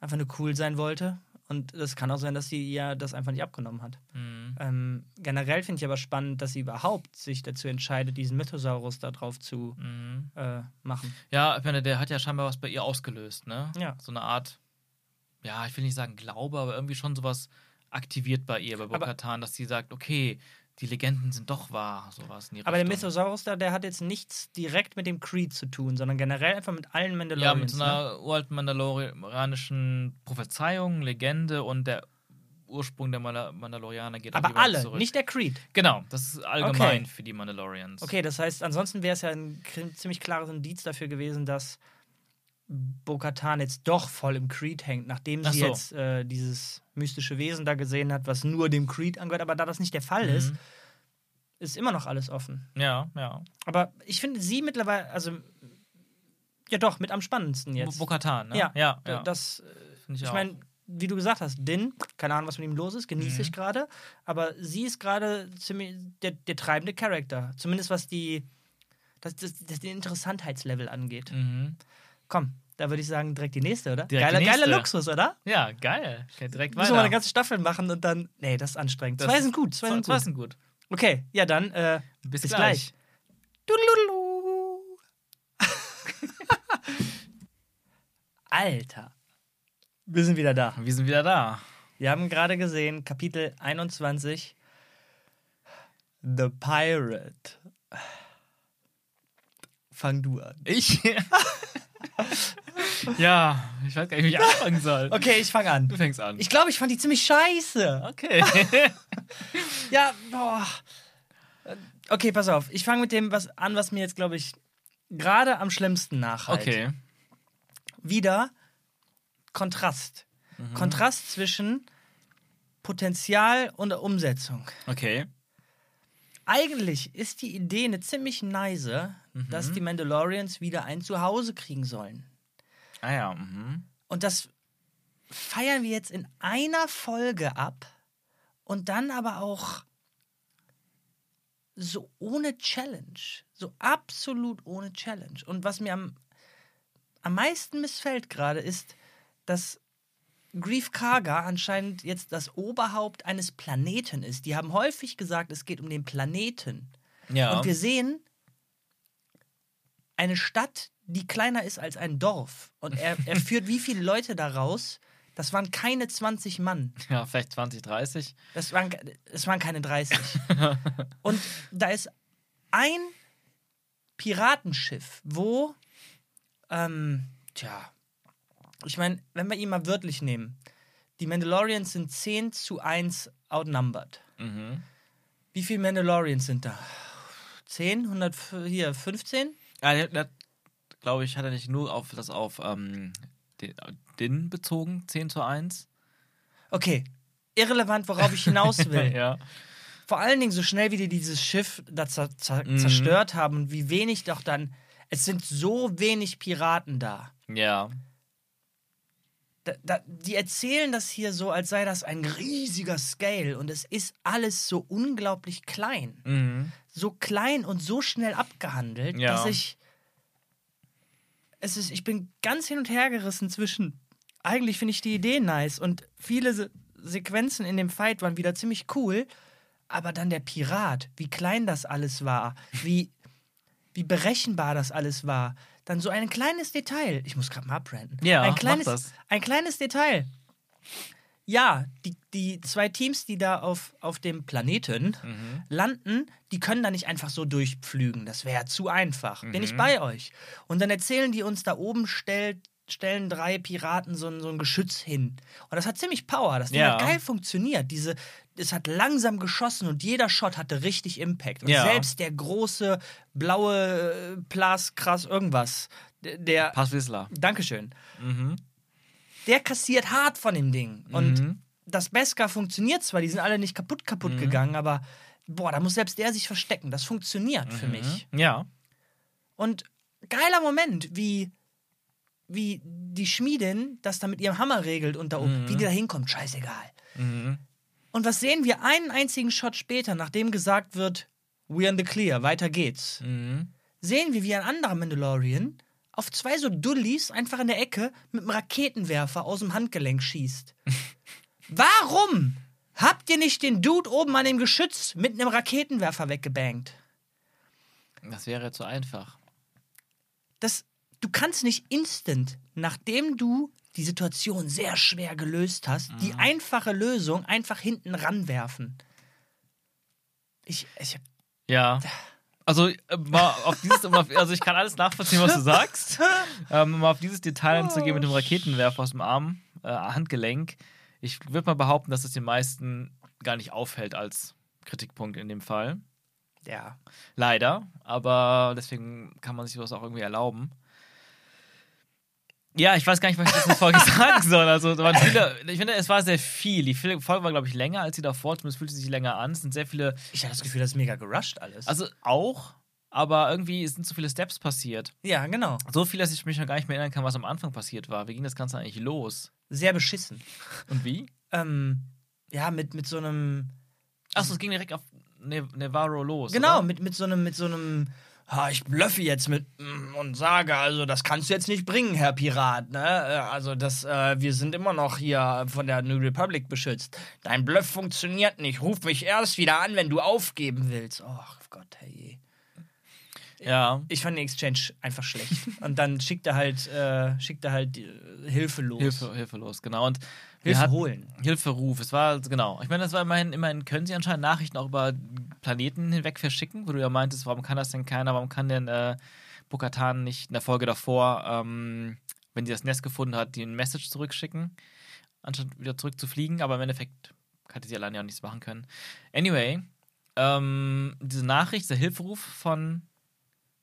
einfach nur cool sein wollte. Und das kann auch sein, dass sie ihr das einfach nicht abgenommen hat. Mhm. Ähm, generell finde ich aber spannend, dass sie überhaupt sich dazu entscheidet, diesen Mythosaurus da drauf zu Mhm. äh, machen. Ja, ich meine, der hat ja scheinbar was bei ihr ausgelöst, ne? Ja. So eine Art, ja, ich will nicht sagen Glaube, aber irgendwie schon sowas aktiviert bei ihr, bei Bo-Katan, dass sie sagt, okay, die Legenden sind doch wahr, sowas in die Aber der Richtung. Mythosaurus da, der hat jetzt nichts direkt mit dem Creed zu tun, sondern generell einfach mit allen Ja, Mandalorians. mit so ne? einer uralten mandalorianischen Prophezeiung, Legende und der Ursprung der Mandal Mandalorianer geht Aber alle, zurück. nicht der Creed. Genau, das ist allgemein Okay. für die Mandalorians. Okay, das heißt, ansonsten wäre es ja ein ziemlich klares Indiz dafür gewesen, dass Bo-Katan jetzt doch voll im Creed hängt, nachdem Ach sie so. jetzt äh, dieses mystische Wesen da gesehen hat, was nur dem Creed angehört. Aber da das nicht der Fall ist, Mhm. ist immer noch alles offen. Ja, ja. Aber ich finde sie mittlerweile, also ja doch, mit am spannendsten jetzt. Bo-Katan, ne? ja, ja, ja. das, ich auch. meine, wie du gesagt hast, Din, keine Ahnung, was mit ihm los ist, genieße Mhm. ich gerade, aber sie ist gerade ziemlich der, der treibende Charakter. Zumindest was die, das, das, das den Interessantheitslevel angeht. Mhm. Komm, da würde ich sagen, direkt die nächste, oder? Direkt geiler, nächste. geiler Luxus, oder? Ja, geil. Okay, direkt Müssen wir mal eine ganze Staffel machen und dann. Nee, das ist anstrengend. Das zwei sind gut, zwei sind Zwei gut. sind gut. Okay, ja, dann äh, Bis, bis gleich. gleich. Alter. Wir sind wieder da. Wir sind wieder da. Wir haben gerade gesehen, Kapitel 21. The Pirate. Fang du an. Ich? ja, ich weiß gar nicht, wie ich anfangen soll. Okay, ich fange an. Du fängst an. Ich glaube, ich fand die ziemlich scheiße. okay. Ja, boah. Okay, pass auf. Ich fange mit dem was an, was mir jetzt, glaube ich, gerade am schlimmsten nachhalt. okay. Wieder Kontrast. Mhm. Kontrast zwischen Potenzial und Umsetzung. Okay. Eigentlich ist die Idee eine ziemlich nice, Mhm. dass die Mandalorians wieder ein Zuhause kriegen sollen. Ah ja. Mhm. Und das feiern wir jetzt in einer Folge ab und dann aber auch so ohne Challenge. So absolut ohne Challenge. Und was mir am, am meisten missfällt gerade ist, dass Grief Karga anscheinend jetzt das Oberhaupt eines Planeten ist. Die haben häufig gesagt, es geht um den Planeten. Ja. Und wir sehen eine Stadt, die kleiner ist als ein Dorf. Und er, er führt wie viele Leute da raus? Das waren keine 20 Mann. ja, vielleicht 20, 30. Das waren, das waren keine 30. Und da ist ein Piratenschiff, wo, ähm, tja, ich meine, wenn wir ihn mal wörtlich nehmen, die Mandalorians sind 10 zu 1 outnumbered. Mhm. Wie viele Mandalorians sind da? 10? 100, hier, 15? Ja, der, glaube ich, hat er nicht nur auf das auf ähm, den, Din bezogen, 10 zu 1. Okay, irrelevant, worauf ich hinaus will. ja. Vor allen Dingen so schnell, wie die dieses Schiff da zer zer Mhm. zerstört haben und wie wenig doch dann. Es sind so wenig Piraten da. Ja. Da, da. Die erzählen das hier so, als sei das ein riesiger Scale und es ist alles so unglaublich klein. Mhm. So klein und so schnell abgehandelt, Ja. dass ich. Es ist, ich bin ganz hin und her gerissen zwischen. Eigentlich finde ich die Idee nice und viele Se Sequenzen in dem Fight waren wieder ziemlich cool, aber dann der Pirat, wie klein das alles war, wie, wie berechenbar das alles war. Dann so ein kleines Detail. Ich muss gerade mal abbranden. Ja, ein kleines, das. ein kleines Detail. ja, die, die zwei Teams, die da auf, auf dem Planeten landen, die können da nicht einfach so durchpflügen. Das wäre zu einfach. Bin ich bei euch. Und dann erzählen die uns, da oben stellt, stellen drei Piraten so ein, so ein Geschütz hin. Und das hat ziemlich Power. Das Ding Ja. hat geil funktioniert. Diese, es hat langsam geschossen und jeder Shot hatte richtig Impact. Und Ja. selbst der große blaue äh, Plas, krass, irgendwas, der, Pass Whistler. Dankeschön. Mhm. Der kassiert hart von dem Ding. Und Mhm. das Beskar funktioniert zwar, die sind alle nicht kaputt kaputt gegangen, aber boah, da muss selbst der sich verstecken. Das funktioniert für mich. Ja. Und geiler Moment, wie, wie die Schmiedin das da mit ihrem Hammer regelt und da oben, wie die da hinkommt, scheißegal. Mhm. Und was sehen wir einen einzigen Shot später, nachdem gesagt wird, we're in the clear, weiter geht's, Mhm. sehen wir, wie ein anderer Mandalorian auf zwei so Dullis einfach in der Ecke mit einem Raketenwerfer aus dem Handgelenk schießt. Warum habt ihr nicht den Dude oben an dem Geschütz mit einem Raketenwerfer weggebankt? Das wäre zu einfach. Das, du kannst nicht instant, nachdem du die Situation sehr schwer gelöst hast, die einfache Lösung einfach hinten ranwerfen. Ich, ich Ja. Also, äh, mal auf dieses, also ich kann alles nachvollziehen, was du sagst. Ähm, um mal auf dieses Detail einzugehen mit dem Raketenwerfer aus dem Arm, äh, Handgelenk. Ich würde mal behaupten, dass es den meisten gar nicht auffällt als Kritikpunkt in dem Fall. ja. Leider, aber deswegen kann man sich sowas auch irgendwie erlauben. Ja, ich weiß gar nicht, was ich das in der Folge sagen soll. Also, viele, ich finde, es war sehr viel. Die Folge war, glaube ich, länger als die davor. Zumindest fühlte sich länger an. Es sind sehr viele, Ich hatte das Gefühl, das ist mega gerusht alles. also auch, aber irgendwie sind so viele Steps passiert. ja, genau. So viel, dass ich mich noch gar nicht mehr erinnern kann, was am Anfang passiert war. Wie ging das Ganze eigentlich los? Sehr beschissen. Und wie? Ähm, ja, mit, mit so einem. Achso, es ging direkt auf ne Navarro los. Genau, oder? mit, mit so einem, mit so einem. Ha, ich blöffe jetzt mit mm, und sage, also das kannst du jetzt nicht bringen, Herr Pirat. Ne? Äh, Also das, äh, wir sind immer noch hier von der New Republic beschützt. Dein Bluff funktioniert nicht. Ruf mich erst wieder an, wenn du aufgeben willst. Oh Gott, hey. Ja. Ich fand den Exchange einfach schlecht. und dann schickt er halt, äh, schickt er halt äh, Hilfe los. Hilfe, hilfelos, genau. Und Hilfe holen. Hilferuf. Es war, genau. Ich meine, das war immerhin, immerhin können sie anscheinend Nachrichten auch über Planeten hinweg verschicken, wo du ja meintest, warum kann das denn keiner, warum kann denn äh, Bokatan nicht in der Folge davor, ähm, wenn sie das Nest gefunden hat, die ein Message zurückschicken, anstatt wieder zurückzufliegen, aber im Endeffekt hätte sie alleine ja auch nichts machen können. Anyway, ähm, diese Nachricht, der Hilferuf von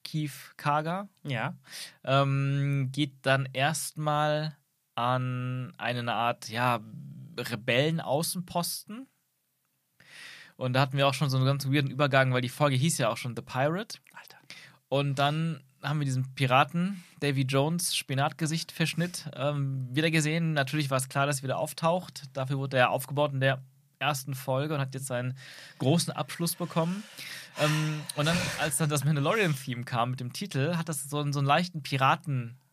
Keith Kaga, Ja. ähm, geht dann erstmal an eine Art, ja, Rebellen-Außenposten. Und da hatten wir auch schon so einen ganz weirden Übergang, weil die Folge hieß ja auch schon The Pirate. Alter. Und dann haben wir diesen Piraten, Davy Jones, Spinatgesicht-Verschnitt, ähm, wieder gesehen. Natürlich war es klar, dass er wieder auftaucht. Dafür wurde er aufgebaut in der ersten Folge und hat jetzt seinen großen Abschluss bekommen. Ähm, und dann, als dann das Mandalorian-Theme kam mit dem Titel, hat das so, einen- so einen leichten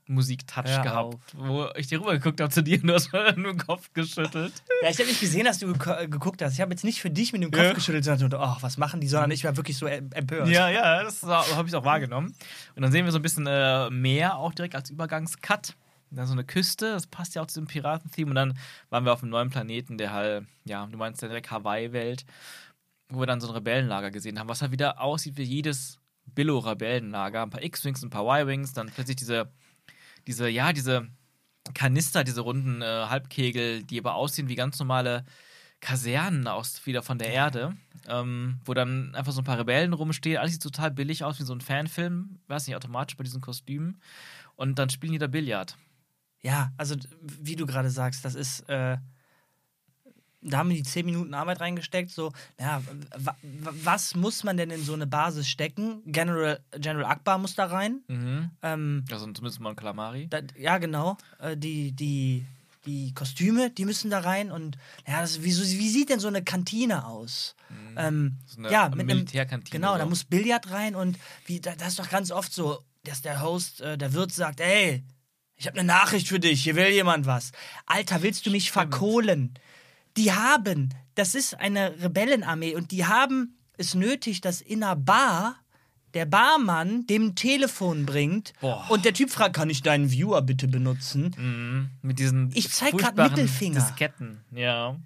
Piraten-Musik-Touch Hör gehabt, auf. wo ich dir rübergeguckt habe zu dir und du hast nur den Kopf geschüttelt. Ja, ich habe nicht gesehen, dass du geko- äh, geguckt hast. Ich habe jetzt nicht für dich mit dem Kopf Ja. geschüttelt, sondern so, oh, was machen die, sondern ich war wirklich so em- empört. Ja, ja, das habe ich auch wahrgenommen. Und dann sehen wir so ein bisschen äh, Meer auch direkt als Übergangscut. Dann so eine Küste, das passt ja auch zu dem Piraten-Theme. Und dann waren wir auf einem neuen Planeten, der halt, ja, du meinst ja direkt Hawaii-Welt, wo wir dann so ein Rebellenlager gesehen haben, was halt wieder aussieht wie jedes Billo-Rebellenlager. Ein paar X-Wings, ein paar Y-Wings, dann plötzlich diese, diese, ja, diese Kanister, diese runden äh, Halbkegel, die aber aussehen wie ganz normale Kasernen aus wieder von der Erde, ähm, wo dann einfach so ein paar Rebellen rumstehen. Alles sieht total billig aus, wie so ein Fanfilm. Weiß nicht, automatisch bei diesen Kostümen. Und dann spielen die da Billard. Ja, also wie du gerade sagst, das ist, äh, da haben wir die 10 Minuten Arbeit reingesteckt. So, ja, wa- wa- was muss man denn in so eine Basis stecken? General, General Akbar muss da rein. Mhm. Ähm, Also zumindest mal ein Kalamari. da, ja, genau. Äh, die, die, die Kostüme, die müssen da rein. Und ja, das, wie, so- wie sieht denn so eine Kantine aus? Ähm, So eine ja, mit einem, Militärkantine. Genau, so. da muss Billard rein und wie, da, das ist doch ganz oft so, dass der Host, äh, der Wirt sagt, ey, ich habe eine Nachricht für dich, hier will jemand was. Alter, willst du mich verkohlen? Die haben, das ist eine Rebellenarmee und die haben es nötig, dass in einer Bar der Barmann dem Telefon bringt Boah. und der Typ fragt, kann ich deinen Viewer bitte benutzen? Mhm. Mit diesen Ich zeig grad furchtbaren Mittelfinger. Disketten. Ja.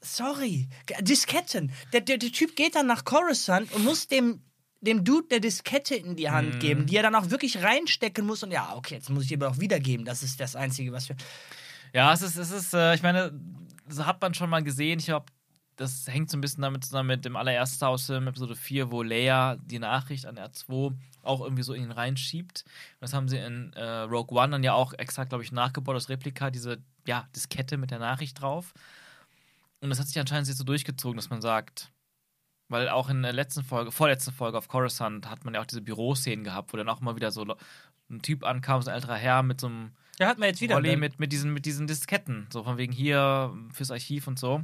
Sorry. Disketten. Der, der, der Typ geht dann nach Coruscant und muss dem, dem Dude der Diskette in die Mhm. Hand geben, die er dann auch wirklich reinstecken muss. Und ja, okay, jetzt muss ich aber auch wiedergeben. Das ist das Einzige, was wir. Ja, es ist, es ist, äh, ich meine, hat man schon mal gesehen. Ich glaube, das hängt so ein bisschen damit zusammen mit dem allerersten Star Wars Film, Episode 4, wo Leia die Nachricht an R2 auch irgendwie so in ihn reinschiebt. Das haben sie in äh, Rogue One dann ja auch extra, glaube ich, nachgebaut, das Replika, diese, ja, Diskette mit der Nachricht drauf. Und das hat sich anscheinend jetzt so durchgezogen, dass man sagt, weil auch in der letzten Folge, vorletzten Folge auf Coruscant hat man ja auch diese Büroszenen gehabt, wo dann auch mal wieder so ein Typ ankam, so ein älterer Herr mit so einem Ja, hatten wir jetzt wieder. Rolli mit, mit, diesen, mit diesen Disketten. So von wegen hier fürs Archiv und so.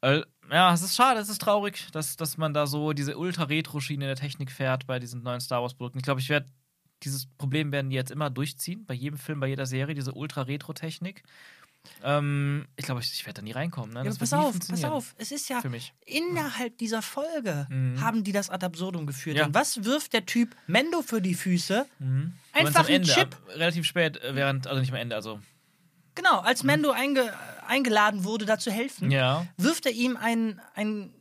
Äh, ja, es ist schade, es ist traurig, dass, dass man da so diese Ultra-Retro-Schiene der Technik fährt bei diesen neuen Star Wars-Produkten. Ich glaube, ich werde dieses Problem werden die jetzt immer durchziehen, bei jedem Film, bei jeder Serie, diese Ultra-Retro-Technik. Ähm, ich glaube, ich, ich werde da nie reinkommen. Ne? Ja, pass auf, pass auf. Es ist ja Für mich. innerhalb dieser Folge Mhm. haben die das ad absurdum geführt. Ja. Und was wirft der Typ Mendo für die Füße? Mhm. Einfach ein Chip. ab- relativ spät, äh, während, also nicht am Ende, also. Genau, als Mendo einge eingeladen wurde, da zu helfen, Ja. wirft er ihm ein, ein,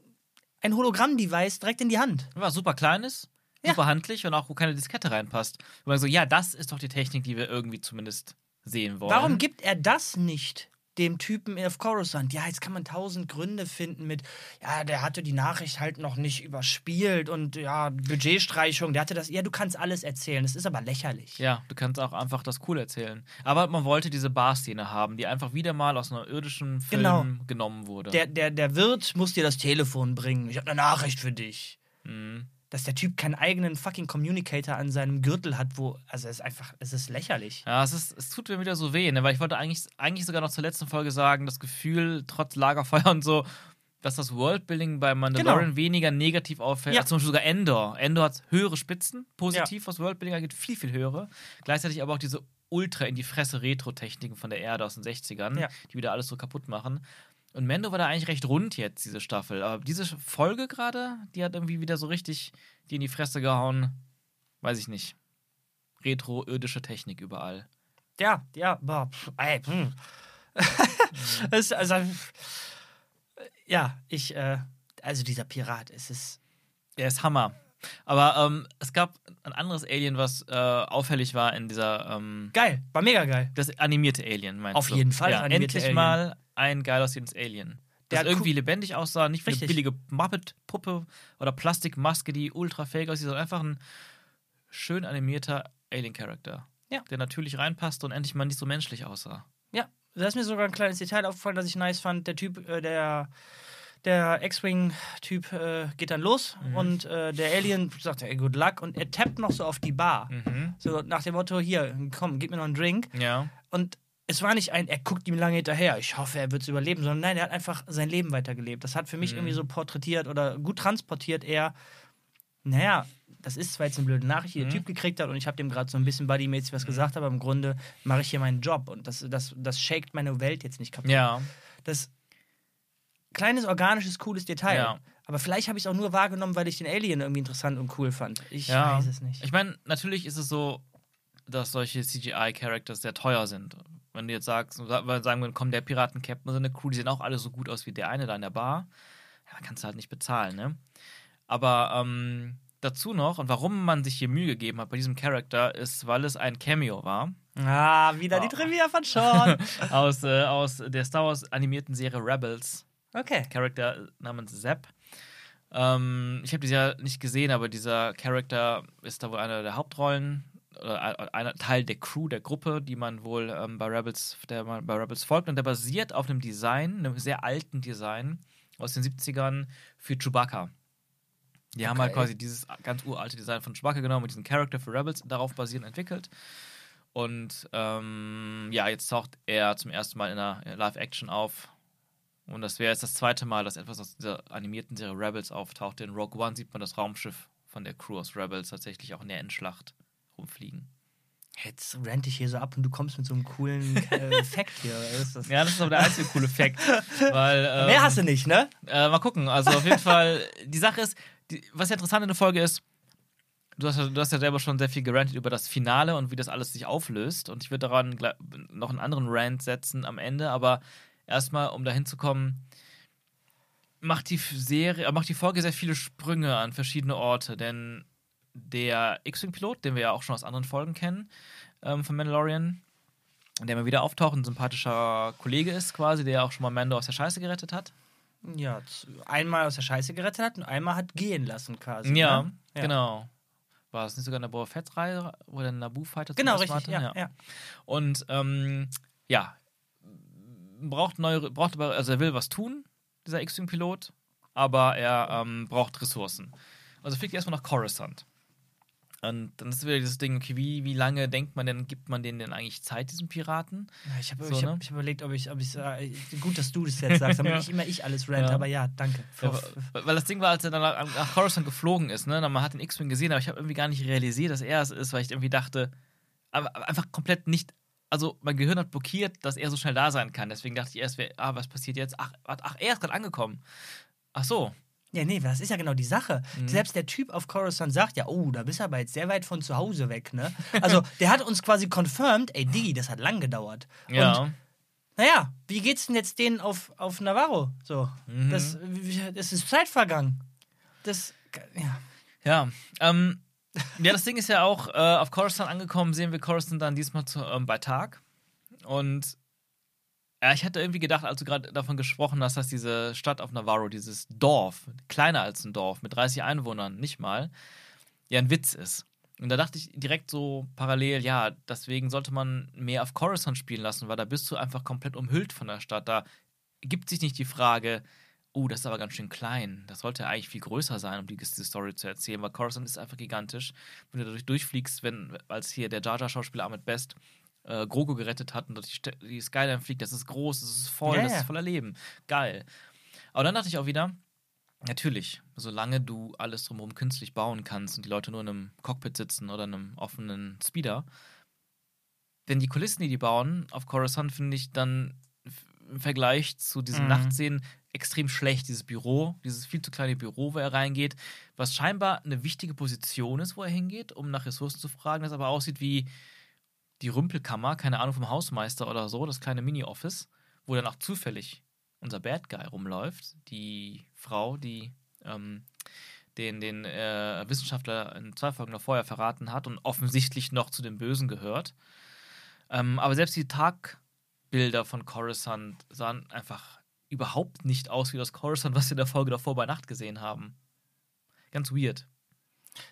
ein Hologramm-Device direkt in die Hand. War super kleines, Ja. super handlich und auch wo keine Diskette reinpasst. Und man so, ja, das ist doch die Technik, die wir irgendwie zumindest sehen wollen. Warum gibt er das nicht dem Typen auf Coruscant? Ja, jetzt kann man tausend Gründe finden mit, ja, der hatte die Nachricht halt noch nicht überspielt und ja, Budgetstreichung, der hatte das. Ja, du kannst alles erzählen, das ist aber lächerlich. Ja, du kannst auch einfach das cool erzählen. Aber man wollte diese Bar-Szene haben, die einfach wieder mal aus einer irdischen Film Genau. genommen wurde. Der, der, der Wirt muss dir das Telefon bringen. Ich habe eine Nachricht für dich. Mhm. Dass der Typ keinen eigenen fucking Communicator an seinem Gürtel hat, wo. Also, es ist einfach. Es ist lächerlich. Ja, es, ist, es tut mir wieder so weh, ne? weil ich wollte eigentlich, eigentlich sogar noch zur letzten Folge sagen, das Gefühl, trotz Lagerfeuer und so, dass das Worldbuilding bei Mandalorian weniger negativ auffällt, Ja. als zum Beispiel sogar Endor. Endor hat höhere Spitzen, positiv, was Worldbuilding angeht, viel, viel höhere. Gleichzeitig aber auch diese ultra in die Fresse Retro-Techniken von der Erde aus den 60ern, Ja. die wieder alles so kaputt machen. Und Mendo war da eigentlich recht rund jetzt, diese Staffel. Aber diese Folge gerade, die hat irgendwie wieder so richtig die in die Fresse gehauen. Weiß ich nicht. Retro-irdische Technik überall. Ja, ja, boah, ey, pff. Es ist also, ja, ich, äh, also dieser Pirat, es ist. Er ist Hammer. Aber ähm, es gab ein anderes Alien, was äh, auffällig war in dieser. Ähm, Geil, war mega geil. das animierte Alien, meinst Auf du? jeden Fall Ja, endlich Alien. mal ein geil aussehendes Alien. Der Das irgendwie lebendig aussah, nicht wie eine billige Muppet-Puppe oder Plastikmaske, die ultra fake aussieht, sondern einfach ein schön animierter Alien-Charakter. Ja. Der natürlich reinpasst und endlich mal nicht so menschlich aussah. Ja, da ist mir sogar ein kleines Detail aufgefallen, das ich nice fand. Der Typ, äh, der. Der X-Wing-Typ äh, geht dann los Mhm. und äh, der Alien sagt, ey, good luck. Und er tappt noch so auf die Bar. Mhm. So nach dem Motto, hier, komm, gib mir noch einen Drink. Ja. Und es war nicht ein, er guckt ihm lange hinterher, ich hoffe, er wird es überleben, sondern nein, er hat einfach sein Leben weitergelebt. Das hat für mich Mhm. irgendwie so porträtiert oder gut transportiert eher, naja, das ist zwar jetzt eine blöde Nachricht, die der Mhm. Typ gekriegt hat und ich habe dem gerade so ein bisschen buddymäßig was gesagt, aber im Grunde mache ich hier meinen Job und das, das, das shakt meine Welt jetzt nicht kaputt. Ja. Das kleines, organisches, cooles Detail. Ja. Aber vielleicht habe ich es auch nur wahrgenommen, weil ich den Alien irgendwie interessant und cool fand. Ich Ja. weiß es nicht. Ich meine, natürlich ist es so, dass solche CGI-Characters sehr teuer sind. Wenn du jetzt sagst, sagen wir, komm, der Piraten-Captain und seine Crew, die sehen auch alle so gut aus wie der eine da in der Bar, ja, kannst du halt nicht bezahlen, ne? Aber ähm, dazu noch, und warum man sich hier Mühe gegeben hat bei diesem Charakter, ist, weil es ein Cameo war ah, wieder die Oh. Trivia von Sean. aus, äh, aus der Star Wars animierten Serie Rebels. Okay. Charakter namens Zapp. Ähm, ich habe die ja nicht gesehen, aber dieser Charakter ist da wohl einer der Hauptrollen, oder einer Teil der Crew, der Gruppe, die man wohl ähm, bei Rebels, der man bei Rebels folgt. Und der basiert auf einem Design, einem sehr alten Design aus den 70ern für Chewbacca. Die haben halt Okay. quasi dieses ganz uralte Design von Chewbacca genommen und diesen Charakter für Rebels darauf basierend entwickelt. Und ähm, ja, jetzt taucht er zum ersten Mal in einer Live-Action auf. Und das wäre jetzt das zweite Mal, dass etwas aus dieser animierten Serie Rebels auftaucht. In Rogue One sieht man das Raumschiff von der Crew aus Rebels tatsächlich auch in der Endschlacht rumfliegen. Jetzt rente ich hier so ab und du kommst mit so einem coolen äh, Fact hier. Das Ja, das ist aber der einzige coole Fact. Weil, ähm, Mehr hast du nicht, ne? Äh, mal gucken. Also auf jeden Fall, die Sache ist, die, was ja interessant in der Folge ist, Du hast, ja, du hast ja selber schon sehr viel gerantet über das Finale und wie das alles sich auflöst. Und ich würde daran noch einen anderen Rant setzen am Ende. Aber erstmal, um dahin zu kommen, macht die Serie, macht die Folge sehr viele Sprünge an verschiedene Orte. Denn der X-Wing-Pilot, den wir ja auch schon aus anderen Folgen kennen, ähm, von Mandalorian, der mal wieder auftaucht, ein sympathischer Kollege ist quasi, der auch schon mal Mando aus der Scheiße gerettet hat. Ja, einmal aus der Scheiße gerettet hat und einmal hat gehen lassen quasi. Ja, ne? genau. War das nicht sogar in der Boba Fett-Reihe, wo der Naboo-Fighter Genau, richtig, ja, ja. Und ähm, ja, braucht neue, braucht aber, also er will was tun, dieser X-Wing-Pilot, aber er ähm, braucht Ressourcen. Also fliegt er erstmal nach Coruscant. Und dann ist wieder dieses Ding, okay, wie, wie lange denkt man denn, gibt man denen denn eigentlich Zeit, diesen Piraten? Ja, Ich habe So, ich ne? hab, ich hab überlegt, ob ich, ob ich äh, gut, dass du das jetzt sagst, damit Ja. nicht immer ich alles rant, Ja. aber ja, danke. Ja, weil weil das Ding war, als er dann nach, nach Coruscant geflogen ist, ne, dann man hat den X-Wing gesehen, aber ich habe irgendwie gar nicht realisiert, dass er es ist, weil ich irgendwie dachte, aber einfach komplett nicht, also mein Gehirn hat blockiert, dass er so schnell da sein kann. Deswegen dachte ich erst, wer, ah, was passiert jetzt? Ach, ach er ist gerade angekommen. Ach so. Ja, nee, das ist ja genau die Sache. Mhm. Selbst der Typ auf Coruscant sagt ja, oh, da bist du aber jetzt sehr weit von zu Hause weg, ne? Also, der hat uns quasi confirmed, ey, Diggi, das hat lang gedauert. Ja. Und naja, wie geht's denn jetzt denen auf, auf Navarro? So, Mhm. das, das ist Zeit vergangen. Das, ja. Ja, ähm, ja, das Ding ist ja auch, äh, auf Coruscant angekommen, sehen wir Coruscant dann diesmal zu, ähm, bei Tag. Und ja, ich hatte irgendwie gedacht, als du gerade davon gesprochen hast, dass diese Stadt auf Navarro, dieses Dorf, kleiner als ein Dorf, mit 30 Einwohnern, nicht mal, ja ein Witz ist. Und da dachte ich direkt so parallel, ja, deswegen sollte man mehr auf Coruscant spielen lassen, weil da bist du einfach komplett umhüllt von der Stadt. Da gibt sich nicht die Frage, oh, das ist aber ganz schön klein. Das sollte eigentlich viel größer sein, um die, diese Story zu erzählen, weil Coruscant ist einfach gigantisch. Wenn du dadurch durchfliegst, wenn, als hier der Jar Jar-Schauspieler Ahmed Best äh, Grogu gerettet hat und durch die, die Skyline fliegt, das ist groß, das ist voll, Ja, das ist voller Leben. Geil. Aber dann dachte ich auch wieder, natürlich, solange du alles drumherum künstlich bauen kannst und die Leute nur in einem Cockpit sitzen oder in einem offenen Speeder, denn die Kulissen, die die bauen auf Coruscant, finde ich dann im Vergleich zu diesen Mhm. Nachtszenen extrem schlecht. Dieses Büro, dieses viel zu kleine Büro, wo er reingeht, was scheinbar eine wichtige Position ist, wo er hingeht, um nach Ressourcen zu fragen, das aber aussieht wie die Rümpelkammer, keine Ahnung vom Hausmeister oder so, das kleine Mini-Office, wo dann auch zufällig unser Bad Guy rumläuft, die Frau, die ähm, den, den äh, Wissenschaftler in zwei Folgen davor ja verraten hat und offensichtlich noch zu den Bösen gehört. Ähm, aber selbst die Tagbilder von Coruscant sahen einfach überhaupt nicht aus wie das Coruscant, was wir in der Folge davor bei Nacht gesehen haben. Ganz weird.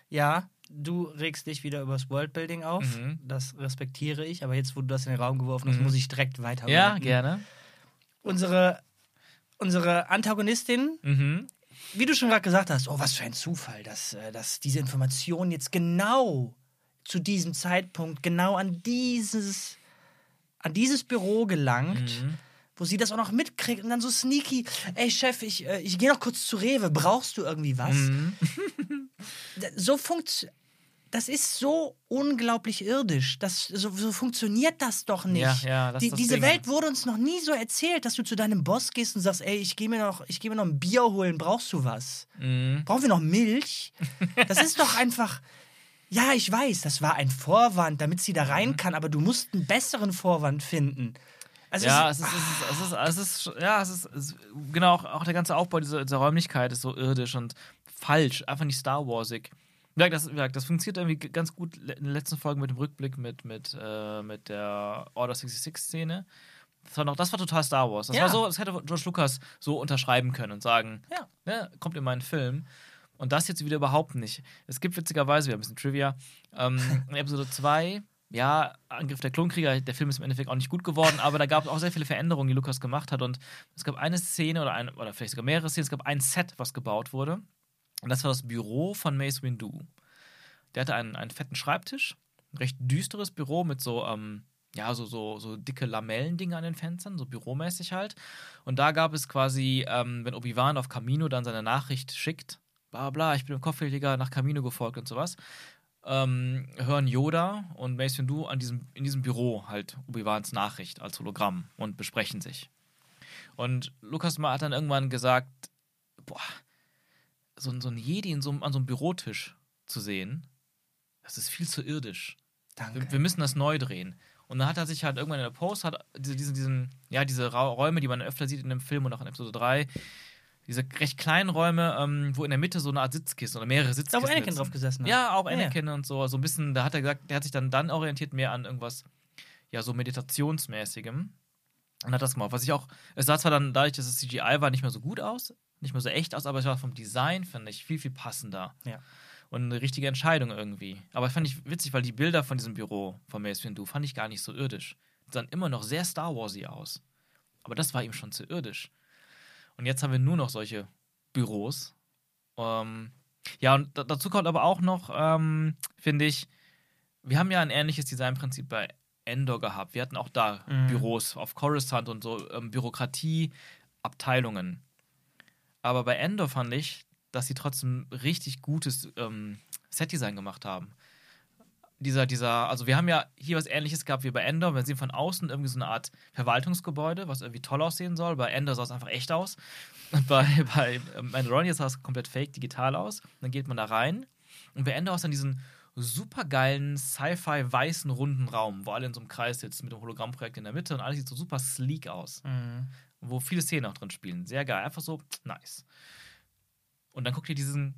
Ja, du regst dich wieder übers Worldbuilding auf. Mhm. Das respektiere ich, aber jetzt, wo du das in den Raum geworfen hast, Mhm. muss ich direkt weiter. Ja, gerne. Unsere, unsere Antagonistin, Mhm. wie du schon gerade gesagt hast, oh, was für ein Zufall, dass, äh, dass diese Information jetzt genau zu diesem Zeitpunkt genau an dieses, an dieses Büro gelangt. Mhm. Wo sie das auch noch mitkriegt und dann so sneaky, ey Chef, ich, äh, ich gehe noch kurz zu Rewe, brauchst du irgendwie was? Mhm. So funkt das ist so unglaublich irdisch. Das, so, so funktioniert das doch nicht. Ja, ja, das Die, das diese Ding. Welt wurde uns noch nie so erzählt, dass du zu deinem Boss gehst und sagst, ey, ich gehe mir noch, ich gehe mir noch ein Bier holen, brauchst du was? Mhm. Brauchen wir noch Milch? Das ist doch einfach. Ja, ich weiß, das war ein Vorwand, damit sie da rein kann, aber du musst einen besseren Vorwand finden. Also Ja, es ist, es ist, es ist, es ist, ja, es ist, es genau, auch, der ganze Aufbau dieser, dieser Räumlichkeit ist so irdisch und falsch, einfach nicht Star Warsig. Das, das funktioniert irgendwie ganz gut in den letzten Folgen mit dem Rückblick mit, mit, äh, mit der Order 66-Szene. Das war, noch, das war total Star Wars. Das Ja. war so, das hätte George Lucas so unterschreiben können und sagen, Ja. ne, kommt in meinen Film. Und das jetzt wieder überhaupt nicht. Es gibt witzigerweise, wir haben ein bisschen Trivia, ähm, in Episode 2, ja, Angriff der Klonkrieger, der Film ist im Endeffekt auch nicht gut geworden, aber da gab es auch sehr viele Veränderungen, die Lucas gemacht hat. Und es gab eine Szene oder, ein, oder vielleicht sogar mehrere Szenen, es gab ein Set, was gebaut wurde. Und das war das Büro von Mace Windu. Der hatte einen, einen fetten Schreibtisch, ein recht düsteres Büro mit so, ähm, ja, so, so, so dicke Lamellendinger an den Fenstern, so büromäßig halt. Und da gab es quasi, ähm, wenn Obi-Wan auf Camino dann seine Nachricht schickt, bla bla, ich bin im Kopfgeldjäger nach Camino gefolgt und sowas, ähm, hören Yoda und Mace Windu an diesem, in diesem Büro halt Obi-Wans Nachricht als Hologramm und besprechen sich. Und Lukas hat dann irgendwann gesagt, boah, so, ein- so ein Jedi so, an so einem Bürotisch zu sehen, das ist viel zu irdisch. Danke. Wir, wir müssen das neu drehen. Und dann hat er sich halt irgendwann in der Post, hat diese, diesen, diesen, ja, diese Ra Räume, die man öfter sieht in dem Film und auch in Episode 3, diese recht kleinen Räume, ähm, wo in der Mitte so eine Art Sitzkissen oder mehrere Da, Sitzkissen wo Anakin sitzen. drauf gesessen hat. Ja, auch Ja, ja. Anakin und so. So ein bisschen, da hat er gesagt, der hat sich dann, dann orientiert mehr an irgendwas, ja, so meditationsmäßigem. Und hat das gemacht. Was ich auch, es sah zwar dann dadurch, dass es CGI war, nicht mehr so gut aus, nicht mehr so echt aus, aber es war vom Design, finde ich, viel, viel passender. Ja. Und eine richtige Entscheidung irgendwie. Aber fand ich witzig, weil die Bilder von diesem Büro von Mace Windu fand ich gar nicht so irdisch. Die sahen immer noch sehr Star Warsy aus. Aber das war ihm schon zu irdisch. Und jetzt haben wir nur noch solche Büros. Ähm, ja, und da- dazu kommt aber auch noch, ähm, finde ich, wir haben ja ein ähnliches Designprinzip bei Endor gehabt. Wir hatten auch da Mhm. Büros auf Coruscant und so ähm, Bürokratie, Abteilungen. Aber bei Endor fand ich, dass sie trotzdem richtig gutes ähm, Setdesign gemacht haben. Dieser, dieser, also wir haben ja hier was ähnliches gehabt wie bei Endor. Wir sehen von außen irgendwie so eine Art Verwaltungsgebäude, was irgendwie toll aussehen soll. Bei Endor sah es einfach echt aus. Und bei, bei ähm, Mandalorian sah es komplett fake, digital aus. dann geht man da rein. Und bei Endor ist dann diesen supergeilen Sci-Fi weißen runden Raum, wo alle in so einem Kreis sitzen mit dem Hologrammprojekt in der Mitte und alles sieht so super sleek aus Mhm. wo viele Szenen auch drin spielen. Sehr geil, einfach so nice. Und dann guckt ihr diesen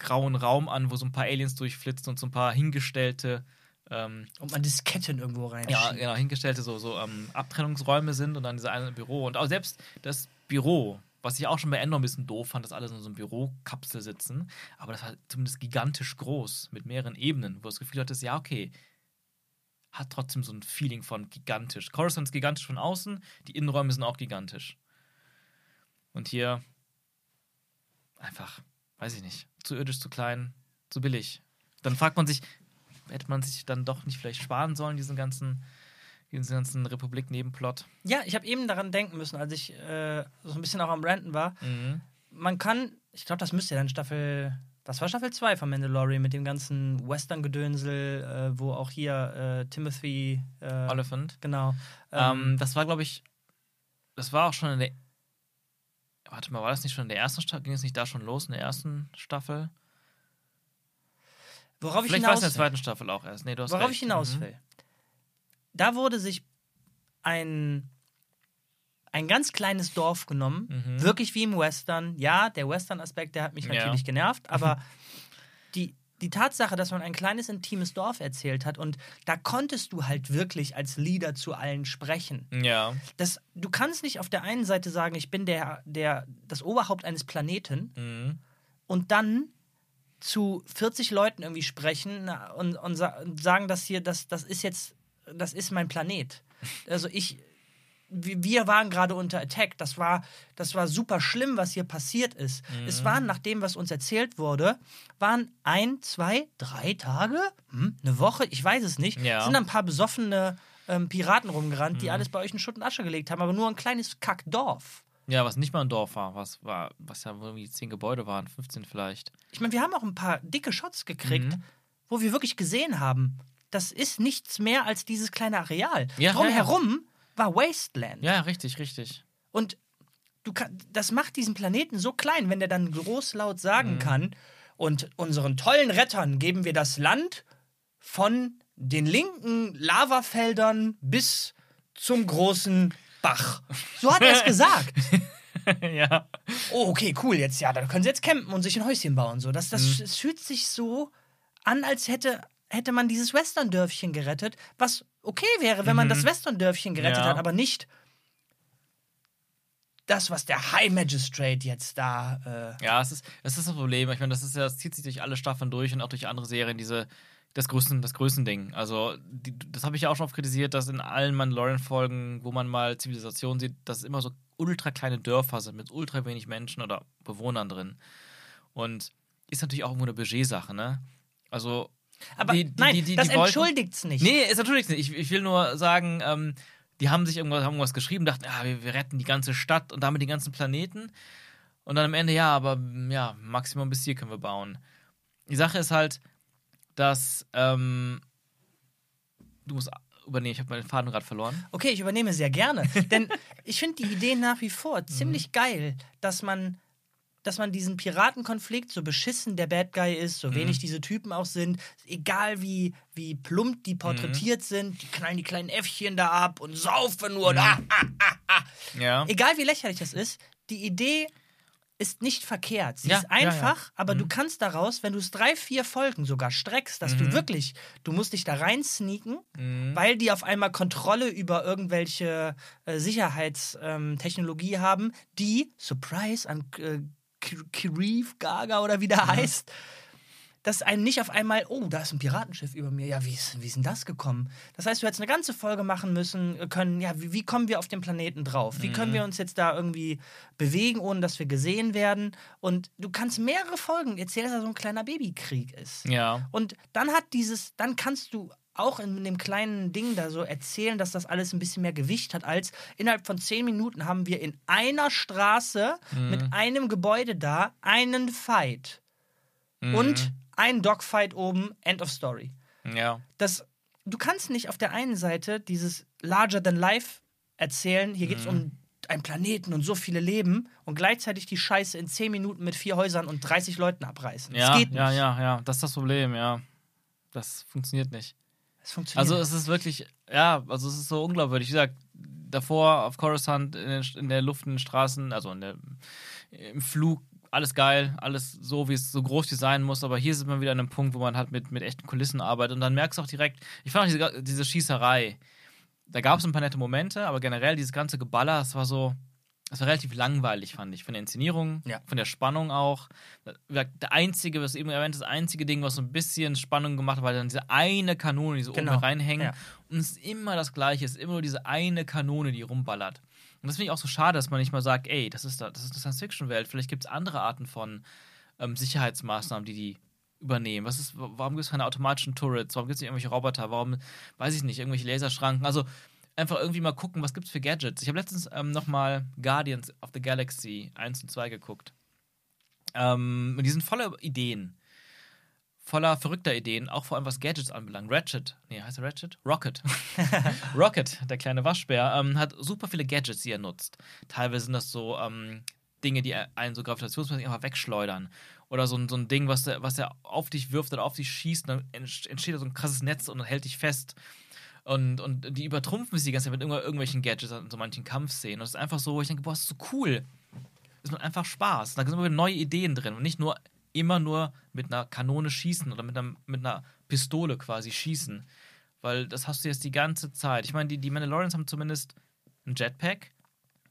betongrauen Raum an, wo so ein paar Aliens durchflitzen und so ein paar hingestellte, ähm, Und man Disketten irgendwo rein. ja, genau, hingestellte so, so ähm, Abtrennungsräume sind und dann diese eine Büro. Und auch selbst das Büro, was ich auch schon bei Endor ein bisschen doof fand, dass alle in so einem Bürokapsel sitzen, aber das war zumindest gigantisch groß, mit mehreren Ebenen, wo das Gefühl hattest, ja, okay, hat trotzdem so ein Feeling von gigantisch. Coruscant ist gigantisch von außen, die Innenräume sind auch gigantisch. Und hier einfach, weiß ich nicht, zu irdisch, zu klein, zu billig. Dann fragt man sich, hätte man sich dann doch nicht vielleicht sparen sollen, diesen ganzen, diesen ganzen Republik-Nebenplot. Ja, ich habe eben daran denken müssen, als ich äh, so ein bisschen auch am Ranten war. Mhm. Man kann, ich glaube, das müsste ja dann Staffel, das war Staffel 2 von Mandalorian mit dem ganzen Western-Gedönsel, äh, wo auch hier äh, Timothy. Äh, Oliphant. Genau. Ähm, das war, glaube ich, das war auch schon in der. Warte mal, war das nicht schon in der ersten Staffel? Ging es nicht da schon los, in der ersten Staffel? worauf ich Vielleicht war es hinaus in der zweiten Staffel auch erst. Nee, du hast Worauf recht. ich hinaus Mhm. will. Da wurde sich ein, ein ganz kleines Dorf genommen, Mhm. wirklich wie im Western. Ja, der Western-Aspekt, der hat mich Ja. natürlich genervt, aber die, die Tatsache, dass man ein kleines, intimes Dorf erzählt hat und da konntest du halt wirklich als Leader zu allen sprechen. Ja. Das, du kannst nicht auf der einen Seite sagen, ich bin der, der, das Oberhaupt eines Planeten Mhm. und dann zu 40 Leuten irgendwie sprechen und, und sagen, dass hier, das, das ist jetzt, das ist mein Planet. Also ich, wir waren gerade unter Attack. Das war, das war super schlimm, was hier passiert ist. Es waren, nach dem, was uns erzählt wurde, waren ein, zwei, drei Tage, hm, eine Woche, ich weiß es nicht, Ja. sind ein paar besoffene ähm, Piraten rumgerannt, die alles bei euch in Schutt und Asche gelegt haben, aber nur ein kleines Kackdorf. Ja, was nicht mal ein Dorf war, was war, was ja irgendwie zehn Gebäude waren, 15 vielleicht. Ich meine, wir haben auch ein paar dicke Shots gekriegt, Mhm. wo wir wirklich gesehen haben, das ist nichts mehr als dieses kleine Areal. Ja, Drumherum war Wasteland. Ja, richtig, richtig. Und du kann, das macht diesen Planeten so klein, wenn der dann großlaut sagen Mhm. kann, und unseren tollen Rettern geben wir das Land von den linken Lavafeldern bis zum großen Bach. So hat er es gesagt. ja. Oh, okay, cool, jetzt ja, da können sie jetzt campen und sich ein Häuschen bauen. So. Das, das, Mhm. Es fühlt sich so an, als hätte, hätte man dieses Western-Dörfchen gerettet, was okay wäre, wenn man das Western-Dörfchen gerettet Mhm. Ja. hat, aber nicht das, was der High Magistrate jetzt da. Äh, Ja, es ist, es ist das Problem. Ich meine, das ist ja, das zieht sich durch alle Staffeln durch und auch durch andere Serien, diese, das Größen, das Größending. Also, die, das habe ich ja auch schon oft kritisiert, dass in allen Mandalorian-Folgen, wo man mal Zivilisation sieht, dass es immer so ultra kleine Dörfer sind mit ultra wenig Menschen oder Bewohnern drin. Und ist natürlich auch irgendwo eine Budgetsache, ne? Also. Aber die- die- nein, die- das die wollten- entschuldigt's nicht. Nee, ist natürlich nicht. Ich, ich will nur sagen, ähm, die haben sich irgendwas, haben irgendwas geschrieben, dachten, ja, wir, wir retten die ganze Stadt und damit den ganzen Planeten. Und dann am Ende, ja, aber mm, ja, Maximum bis hier können wir bauen. Die Sache ist halt, dass ähm, du musst übernehmen, ich habe meinen Faden gerade verloren. Okay, ich übernehme sehr gerne. Denn ich finde die Idee nach wie vor Mhm. ziemlich geil, dass man dass man diesen Piratenkonflikt, so beschissen der Bad Guy ist, so wenig diese Typen auch sind, egal wie, wie plump die porträtiert sind, die knallen die kleinen Äffchen da ab und saufen nur. Ah, ah, ah, ah. Ja. Egal wie lächerlich das ist, die Idee ist nicht verkehrt. Sie Ja, ist ja, ja. einfach, aber du kannst daraus, wenn du es drei, vier Folgen sogar streckst, dass du wirklich, du musst dich da rein sneaken, weil die auf einmal Kontrolle über irgendwelche äh, Sicherheitstechnologie haben, die, Surprise, an äh, Kirif Gaga oder wie der heißt, dass einen nicht auf einmal, oh, da ist ein Piratenschiff über mir. Ja, wie ist, wie ist denn das gekommen? Das heißt, du hättest eine ganze Folge machen müssen äh, können, ja, wie, wie kommen wir auf den Planeten drauf? Wie können wir uns jetzt da irgendwie bewegen, ohne dass wir gesehen werden? Und du kannst mehrere Folgen erzählen, dass da so ein kleiner Babykrieg ist. Ja. Und dann hat dieses, dann kannst du auch in dem kleinen Ding da so erzählen, dass das alles ein bisschen mehr Gewicht hat, als innerhalb von zehn Minuten haben wir in einer Straße mit einem Gebäude da einen Fight. Und ein Dogfight oben, End of Story. Ja. Das, du kannst nicht auf der einen Seite dieses Larger than Life erzählen, hier geht es um einen Planeten und so viele Leben und gleichzeitig die Scheiße in zehn Minuten mit vier Häusern und 30 Leuten abreißen. Ja, das geht nicht. ja, ja, ja. Das ist das Problem, ja. Das funktioniert nicht. Das funktioniert Also es ist wirklich, ja, also es ist so unglaubwürdig. Wie gesagt, davor auf Coruscant in, den, in der Luft, in den Straßen, also der, im Flug, alles geil, alles so, wie es so groß wie es sein muss. Aber hier ist man wieder an einem Punkt, wo man halt mit, mit echten Kulissen arbeitet. Und dann merkst du auch direkt, ich fand auch diese, diese Schießerei, da gab es ein paar nette Momente, aber generell dieses ganze Geballer, das war so, das war relativ langweilig, fand ich. Von der Inszenierung, Ja. von der Spannung auch. Der einzige, was eben erwähnt, das einzige Ding, was so ein bisschen Spannung gemacht hat, war dann diese eine Kanone, die so Genau. oben reinhängen. Ja. Und es ist immer das Gleiche, es ist immer nur diese eine Kanone, die rumballert. Und das finde ich auch so schade, dass man nicht mal sagt, ey, das ist, da, das ist eine Science-Fiction-Welt, vielleicht gibt es andere Arten von ähm, Sicherheitsmaßnahmen, die die übernehmen. Was ist, warum gibt es keine automatischen Turrets? Warum gibt es nicht irgendwelche Roboter? Warum, weiß ich nicht, irgendwelche Laserschranken? Also einfach irgendwie mal gucken, was gibt es für Gadgets. Ich habe letztens ähm, nochmal Guardians of the Galaxy 1 und 2 geguckt. Ähm, und die sind voller Ideen. Voller verrückter Ideen, auch vor allem was Gadgets anbelangt. Ratchet, nee, heißt er Ratchet? Rocket. Rocket, der kleine Waschbär, ähm, hat super viele Gadgets, die er nutzt. Teilweise sind das so ähm, Dinge, die einen so gravitationsmäßig einfach wegschleudern. Oder so ein, so ein Ding, was er, was auf dich wirft oder auf dich schießt, dann ent- entsteht da so ein krasses Netz und dann hält dich fest. Und, und die übertrumpfen sich die ganze Zeit mit irgendw- irgendwelchen Gadgets in so manchen Kampfszenen. Und es ist einfach so, wo ich denke, boah, das ist so cool. Es macht einfach Spaß. Da sind immer wieder neue Ideen drin und nicht nur immer nur mit einer Kanone schießen oder mit einer, mit einer Pistole quasi schießen. Weil das hast du jetzt die ganze Zeit. Ich meine, die, die Mandalorians haben zumindest einen Jetpack,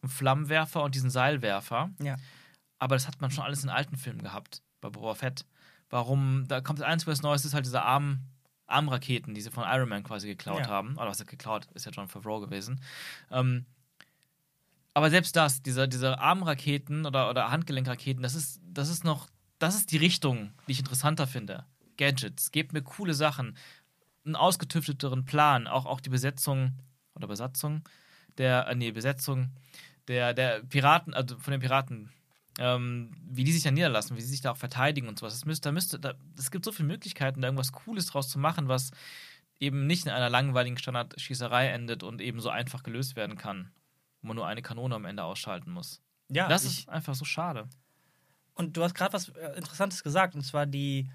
einen Flammenwerfer und diesen Seilwerfer. Ja. Aber das hat man schon alles in alten Filmen gehabt, bei Boba Fett. Warum, da kommt das Einzige, was Neues ist, halt diese Arm, Armraketen, die sie von Iron Man quasi geklaut Ja. haben. Oder was er geklaut, ist ja John Favreau gewesen. Ähm, aber selbst das, diese, diese Armraketen oder, oder Handgelenkraketen, das ist, das ist noch, das ist die Richtung, die ich interessanter finde. Gadgets, gebt mir coole Sachen, einen ausgetüfteteren Plan, auch, auch die Besetzung oder Besatzung der, äh, nee, Besetzung der, der Piraten, also von den Piraten, ähm, wie die sich da niederlassen, wie sie sich da auch verteidigen und sowas. Es müsste, da müsste, da, es gibt so viele Möglichkeiten, da irgendwas Cooles draus zu machen, was eben nicht in einer langweiligen Standardschießerei endet und eben so einfach gelöst werden kann, wo man nur eine Kanone am Ende ausschalten muss. Ja, das ist einfach so schade. und du hast gerade was äh, Interessantes gesagt, und zwar die.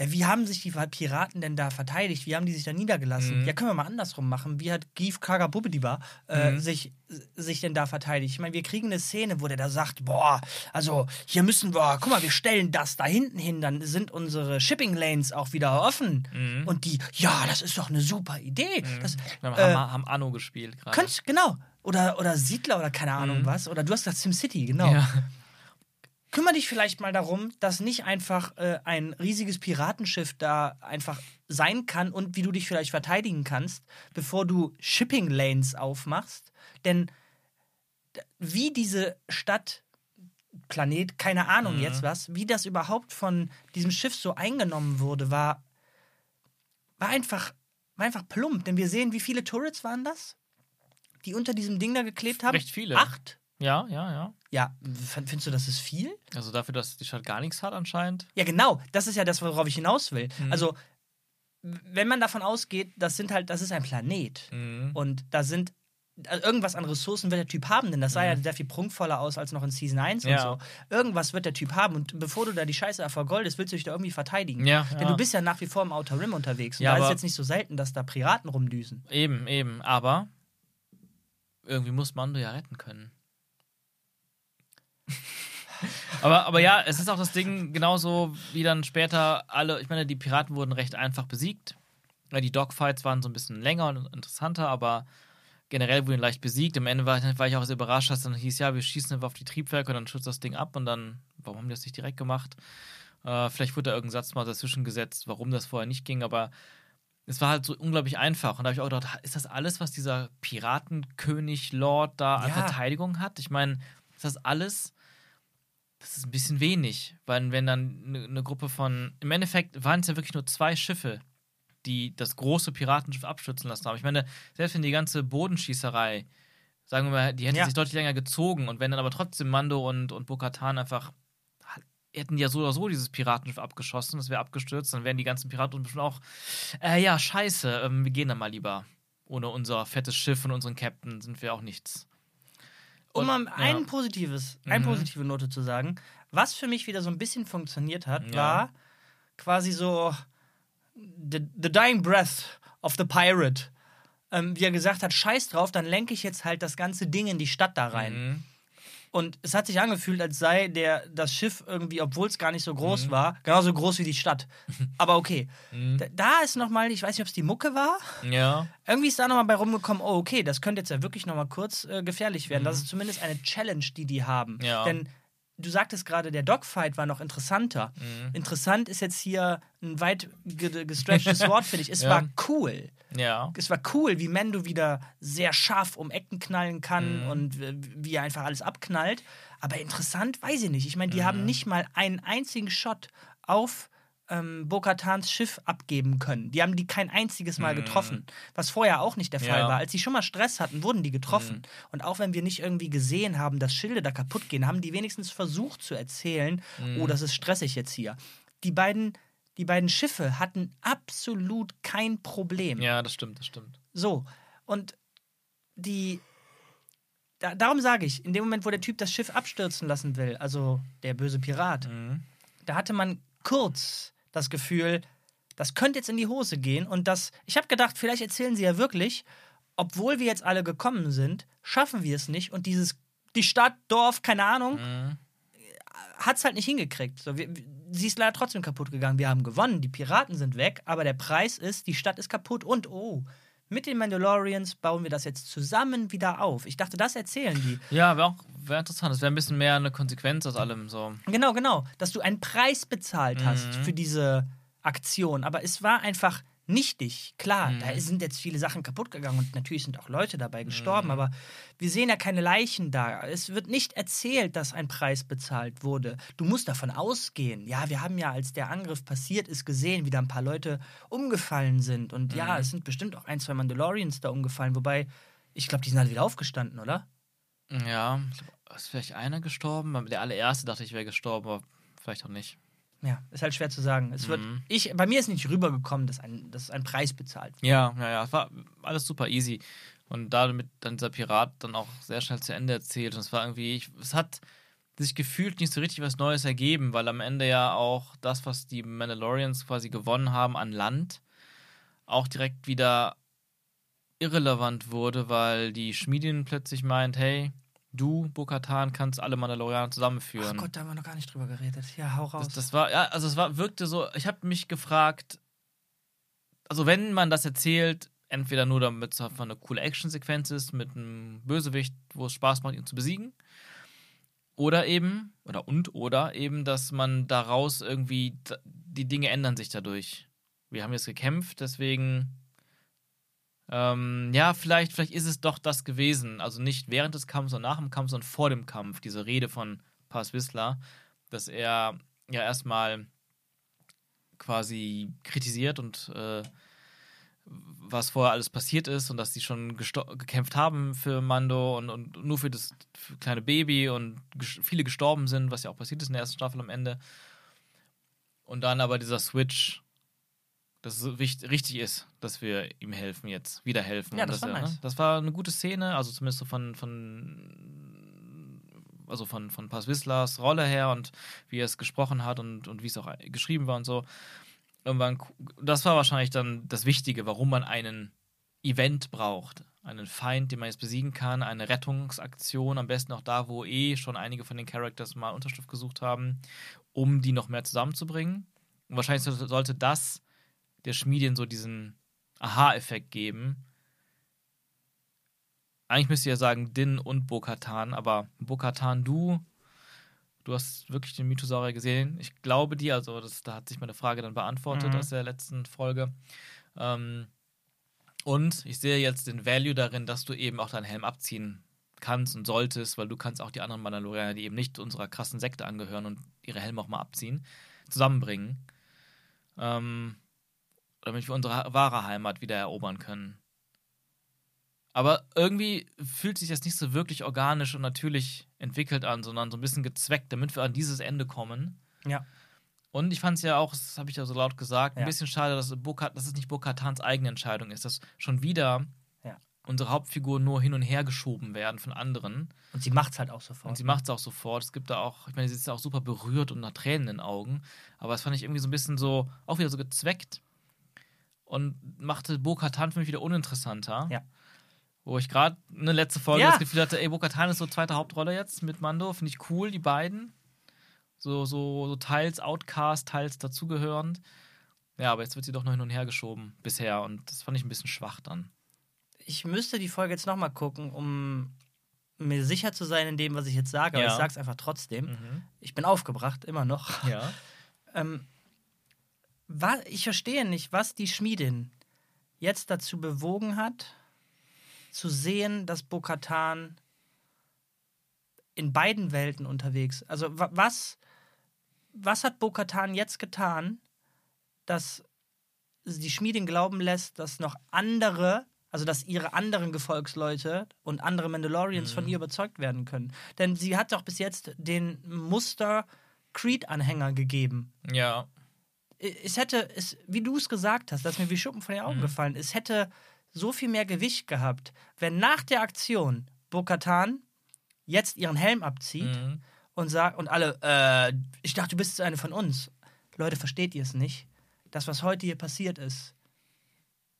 Ja, wie haben sich die Piraten denn da verteidigt? Wie haben die sich da niedergelassen? Mhm. Ja, können wir mal andersrum machen. Wie hat Gief Kaga Bubediba äh, Mhm. sich, sich denn da verteidigt? Ich meine, wir kriegen eine Szene, wo der da sagt: Boah, also hier müssen wir, guck mal, wir stellen das da hinten hin, dann sind unsere Shipping Lanes auch wieder offen. Mhm. Und die, ja, das ist doch eine super Idee. Das, Wir haben, äh, haben, Anno gespielt gerade. genau. Oder, oder Siedler oder keine Ahnung Mhm. was. Oder du hast gesagt SimCity, genau. Ja. Kümmere dich vielleicht mal darum, dass nicht einfach äh, ein riesiges Piratenschiff da einfach sein kann und wie du dich vielleicht verteidigen kannst, bevor du Shipping Lanes aufmachst. Denn wie diese Stadt, Planet, keine Ahnung Mhm. jetzt was, wie das überhaupt von diesem Schiff so eingenommen wurde, war, war, einfach, war einfach plump. Denn wir sehen, wie viele Turrets waren das, die unter diesem Ding da geklebt haben? Recht viele. Acht? Ja, ja, ja. Ja, findest du, das ist viel? Also dafür, dass die Stadt gar nichts hat anscheinend. Ja, genau. Das ist ja das, worauf ich hinaus will. Mhm. Also, wenn man davon ausgeht, das sind halt, das ist ein Planet. Mhm. Und da sind also irgendwas an Ressourcen wird der Typ haben, denn das sah ja sehr viel prunkvoller aus als noch in Season 1 und Ja. so. Irgendwas wird der Typ haben und bevor du da die Scheiße vergoldest, willst du dich da irgendwie verteidigen. Ja, Denn ja. du bist ja nach wie vor im Outer Rim unterwegs und Ja, da ist aber- jetzt nicht so selten, dass da Piraten rumdüsen. Eben, eben. Aber irgendwie muss Mando ja retten können. Aber, aber ja, es ist auch das Ding, genauso wie dann später alle, ich meine, die Piraten wurden recht einfach besiegt. Ja, die Dogfights waren so ein bisschen länger und interessanter, aber generell wurden leicht besiegt. Am Ende war, war ich auch sehr überrascht, dass dann hieß, ja, wir schießen einfach auf die Triebwerke und dann schützt das Ding ab und dann, warum haben die das nicht direkt gemacht? Äh, vielleicht wurde da irgendein Satz mal dazwischen gesetzt, warum das vorher nicht ging, aber es war halt so unglaublich einfach. Und da habe ich auch gedacht, ist das alles, was dieser Piratenkönig Lord da an Ja. Verteidigung hat? Ich meine, ist das alles? Das ist ein bisschen wenig, weil wenn dann eine ne Gruppe von, im Endeffekt waren es ja wirklich nur zwei Schiffe, die das große Piratenschiff abstürzen lassen haben. Ich meine, selbst wenn die ganze Bodenschießerei, sagen wir mal, die hätte Ja. sich deutlich länger gezogen und wenn dann aber trotzdem Mando und, und Bo-Katan einfach hätten ja so oder so dieses Piratenschiff abgeschossen, das wäre abgestürzt, dann wären die ganzen Piraten bestimmt auch, äh, ja, scheiße, ähm, wir gehen dann mal lieber. Ohne unser fettes Schiff und unseren Captain sind wir auch nichts. Um mal ein ja. positives, eine Mhm. positive Note zu sagen, was für mich wieder so ein bisschen funktioniert hat, Ja. war quasi so the, the dying breath of the pirate. Ähm, wie er gesagt hat, scheiß drauf, dann lenke ich jetzt halt das ganze Ding in die Stadt da rein. Mhm. Und es hat sich angefühlt, als sei der, das Schiff irgendwie, obwohl es gar nicht so groß Mhm. war, genauso groß wie die Stadt. Aber okay. Da, da ist nochmal, ich weiß nicht, ob es die Mucke war. Ja. Irgendwie ist da nochmal bei rumgekommen, oh, okay, das könnte jetzt ja wirklich nochmal kurz äh, gefährlich werden. Das Mhm. ist zumindest eine Challenge, die die haben. Ja. Denn du sagtest gerade, der Dogfight war noch interessanter. Mhm. Interessant ist jetzt hier ein weit ge gestretchtes Wort, finde ich. Es Ja. war cool. Ja. Es war cool, wie Mendo wieder sehr scharf um Ecken knallen kann Mhm. und äh, wie er einfach alles abknallt. Aber interessant, weiß ich nicht. Ich meine, die Mhm. haben nicht mal einen einzigen Shot auf ähm, Bo-Katans Schiff abgeben können. Die haben die kein einziges Mal getroffen. Was vorher auch nicht der Fall Mhm. Ja. Mhm. war. Als sie schon mal Stress hatten, wurden die getroffen. Und auch wenn wir nicht irgendwie gesehen haben, dass Schilde da kaputt gehen, haben die wenigstens versucht zu erzählen, Mhm. oh, das ist stressig jetzt hier. Die beiden, die beiden Schiffe hatten absolut kein Problem. Ja, das stimmt, das stimmt. So, und die. Da, darum sage ich, in dem Moment, wo der Typ das Schiff abstürzen lassen will, also der böse Pirat, Mhm. da hatte man kurz das Gefühl, das könnte jetzt in die Hose gehen. Und das, ich habe gedacht, vielleicht erzählen sie ja wirklich, obwohl wir jetzt alle gekommen sind, schaffen wir es nicht. Und dieses, die Stadt, Dorf, keine Ahnung, Mhm. hat es halt nicht hingekriegt. So, wir, sie ist leider trotzdem kaputt gegangen. Wir haben gewonnen, die Piraten sind weg, aber der Preis ist, die Stadt ist kaputt und oh, mit den Mandalorians bauen wir das jetzt zusammen wieder auf. Ich dachte, das erzählen die. Ja, wäre auch wär interessant. Das wäre ein bisschen mehr eine Konsequenz aus allem so. Genau, genau, dass du einen Preis bezahlt hast Mhm. für diese Aktion, aber es war einfach nichtig. Klar, Mhm. da sind jetzt viele Sachen kaputt gegangen und natürlich sind auch Leute dabei gestorben, Mhm. aber wir sehen ja keine Leichen da. Es wird nicht erzählt, dass ein Preis bezahlt wurde. Du musst davon ausgehen. Ja, wir haben ja, als der Angriff passiert ist, gesehen, wie da ein paar Leute umgefallen sind. Und ja, Mhm. es sind bestimmt auch ein, zwei Mandalorians da umgefallen, wobei, ich glaube, die sind alle wieder aufgestanden, oder? Ja, ich glaub, ist vielleicht einer gestorben? Der allererste dachte ich wäre gestorben, aber vielleicht auch nicht. Ja, ist halt schwer zu sagen. Es wird, Mhm. ich, bei mir ist nicht rübergekommen, dass ein, dass ein Preis bezahlt wird. Ja, ja, ja. Es war alles super easy. Und damit dann dieser Pirat dann auch sehr schnell zu Ende erzählt. Und es war irgendwie, ich, es hat sich gefühlt nicht so richtig was Neues ergeben, weil am Ende ja auch das, was die Mandalorians quasi gewonnen haben an Land, auch direkt wieder irrelevant wurde, weil die Schmiedin plötzlich meint, hey, du, Bo-Katan, kannst alle Mandalorianer Ach zusammenführen. Gott, da haben wir noch gar nicht drüber geredet. Ja, hau raus. Das, das war, ja, also es war, wirkte so, ich habe mich gefragt, also wenn man das erzählt, entweder nur damit es einfach eine coole Actionsequenz ist mit einem Bösewicht, wo es Spaß macht, ihn zu besiegen, oder eben, oder und, oder eben, dass man daraus irgendwie, die Dinge ändern sich dadurch. Wir haben jetzt gekämpft, deswegen, ähm, ja, vielleicht, vielleicht ist es doch das gewesen. Also nicht während des Kampfs und nach dem Kampf, sondern vor dem Kampf. Diese Rede von Paz Whistler, dass er ja erstmal quasi kritisiert und äh, was vorher alles passiert ist und dass sie schon gekämpft haben für Mando und, und nur für das kleine Baby und ges viele gestorben sind, was ja auch passiert ist in der ersten Staffel am Ende. Und dann aber dieser Switch dass es richtig ist, dass wir ihm helfen jetzt, wieder helfen. Ja, das war er, nice. ne? Das war eine gute Szene, also zumindest so von, von also von, von Paz Whistlas Rolle her und wie er es gesprochen hat und, und wie es auch geschrieben war und so. Irgendwann, das war wahrscheinlich dann das Wichtige, warum man einen Event braucht. Einen Feind, den man jetzt besiegen kann, eine Rettungsaktion, am besten auch da, wo eh schon einige von den Characters mal Unterschrift gesucht haben, um die noch mehr zusammenzubringen. Und wahrscheinlich sollte das der Schmiedin so diesen Aha-Effekt geben. Eigentlich müsste ich ja sagen Din und Bo-Katan, aber Bo-Katan, du, du hast wirklich den Mythosaurier gesehen. Ich glaube dir, also das, da hat sich meine Frage dann beantwortet Mhm. aus der letzten Folge. Ähm, und ich sehe jetzt den Value darin, dass du eben auch deinen Helm abziehen kannst und solltest, weil du kannst auch die anderen Mandalorianer, die eben nicht unserer krassen Sekte angehören und ihre Helme auch mal abziehen, zusammenbringen. Ähm, damit wir unsere wahre Heimat wieder erobern können. Aber irgendwie fühlt sich das nicht so wirklich organisch und natürlich entwickelt an, sondern so ein bisschen gezweckt, damit wir an dieses Ende kommen. Ja. Und ich fand es ja auch, das habe ich ja so laut gesagt, ein Ja. bisschen schade, dass, Bokat, dass es nicht Bokatans eigene Entscheidung ist, dass schon wieder Ja. unsere Hauptfiguren nur hin und her geschoben werden von anderen. Und sie macht's halt auch sofort. Und sie macht es auch sofort. Es gibt da auch, ich meine, sie ist ja auch super berührt und nach Tränen in den Augen. Aber das fand ich irgendwie so ein bisschen so, auch wieder so gezweckt. Und machte Bo-Katan für mich wieder uninteressanter. Ja. Wo ich gerade eine letzte Folge Ja. das Gefühl hatte, ey, Bo-Katan ist so zweite Hauptrolle jetzt mit Mando. Finde ich cool, die beiden. So, so, so teils Outcast, teils dazugehörend. Ja, aber jetzt wird sie doch noch hin und her geschoben bisher. Und das fand ich ein bisschen schwach dann. Ich müsste die Folge jetzt nochmal gucken, um mir sicher zu sein in dem, was ich jetzt sage. Aber Ja. ich sag's einfach trotzdem. Mhm. Ich bin aufgebracht, immer noch. Ja. Ähm, wa ich verstehe nicht, was die Schmiedin jetzt dazu bewogen hat, zu sehen, dass Bokatan in beiden Welten unterwegs. Also wa was, was hat Bokatan jetzt getan, dass die Schmiedin glauben lässt, dass noch andere, also dass ihre anderen Gefolgsleute und andere Mandalorians von ihr überzeugt werden können? Denn sie hat doch bis jetzt den Muster Creed-Anhänger gegeben Ja. Es hätte, es, wie du es gesagt hast, das ist mir wie Schuppen von den Augen gefallen, es hätte so viel mehr Gewicht gehabt, wenn nach der Aktion Bo-Katan jetzt ihren Helm abzieht Mhm. und sagt, und alle, äh, ich dachte, du bist eine von uns. Leute, versteht ihr es nicht? Das, was heute hier passiert ist,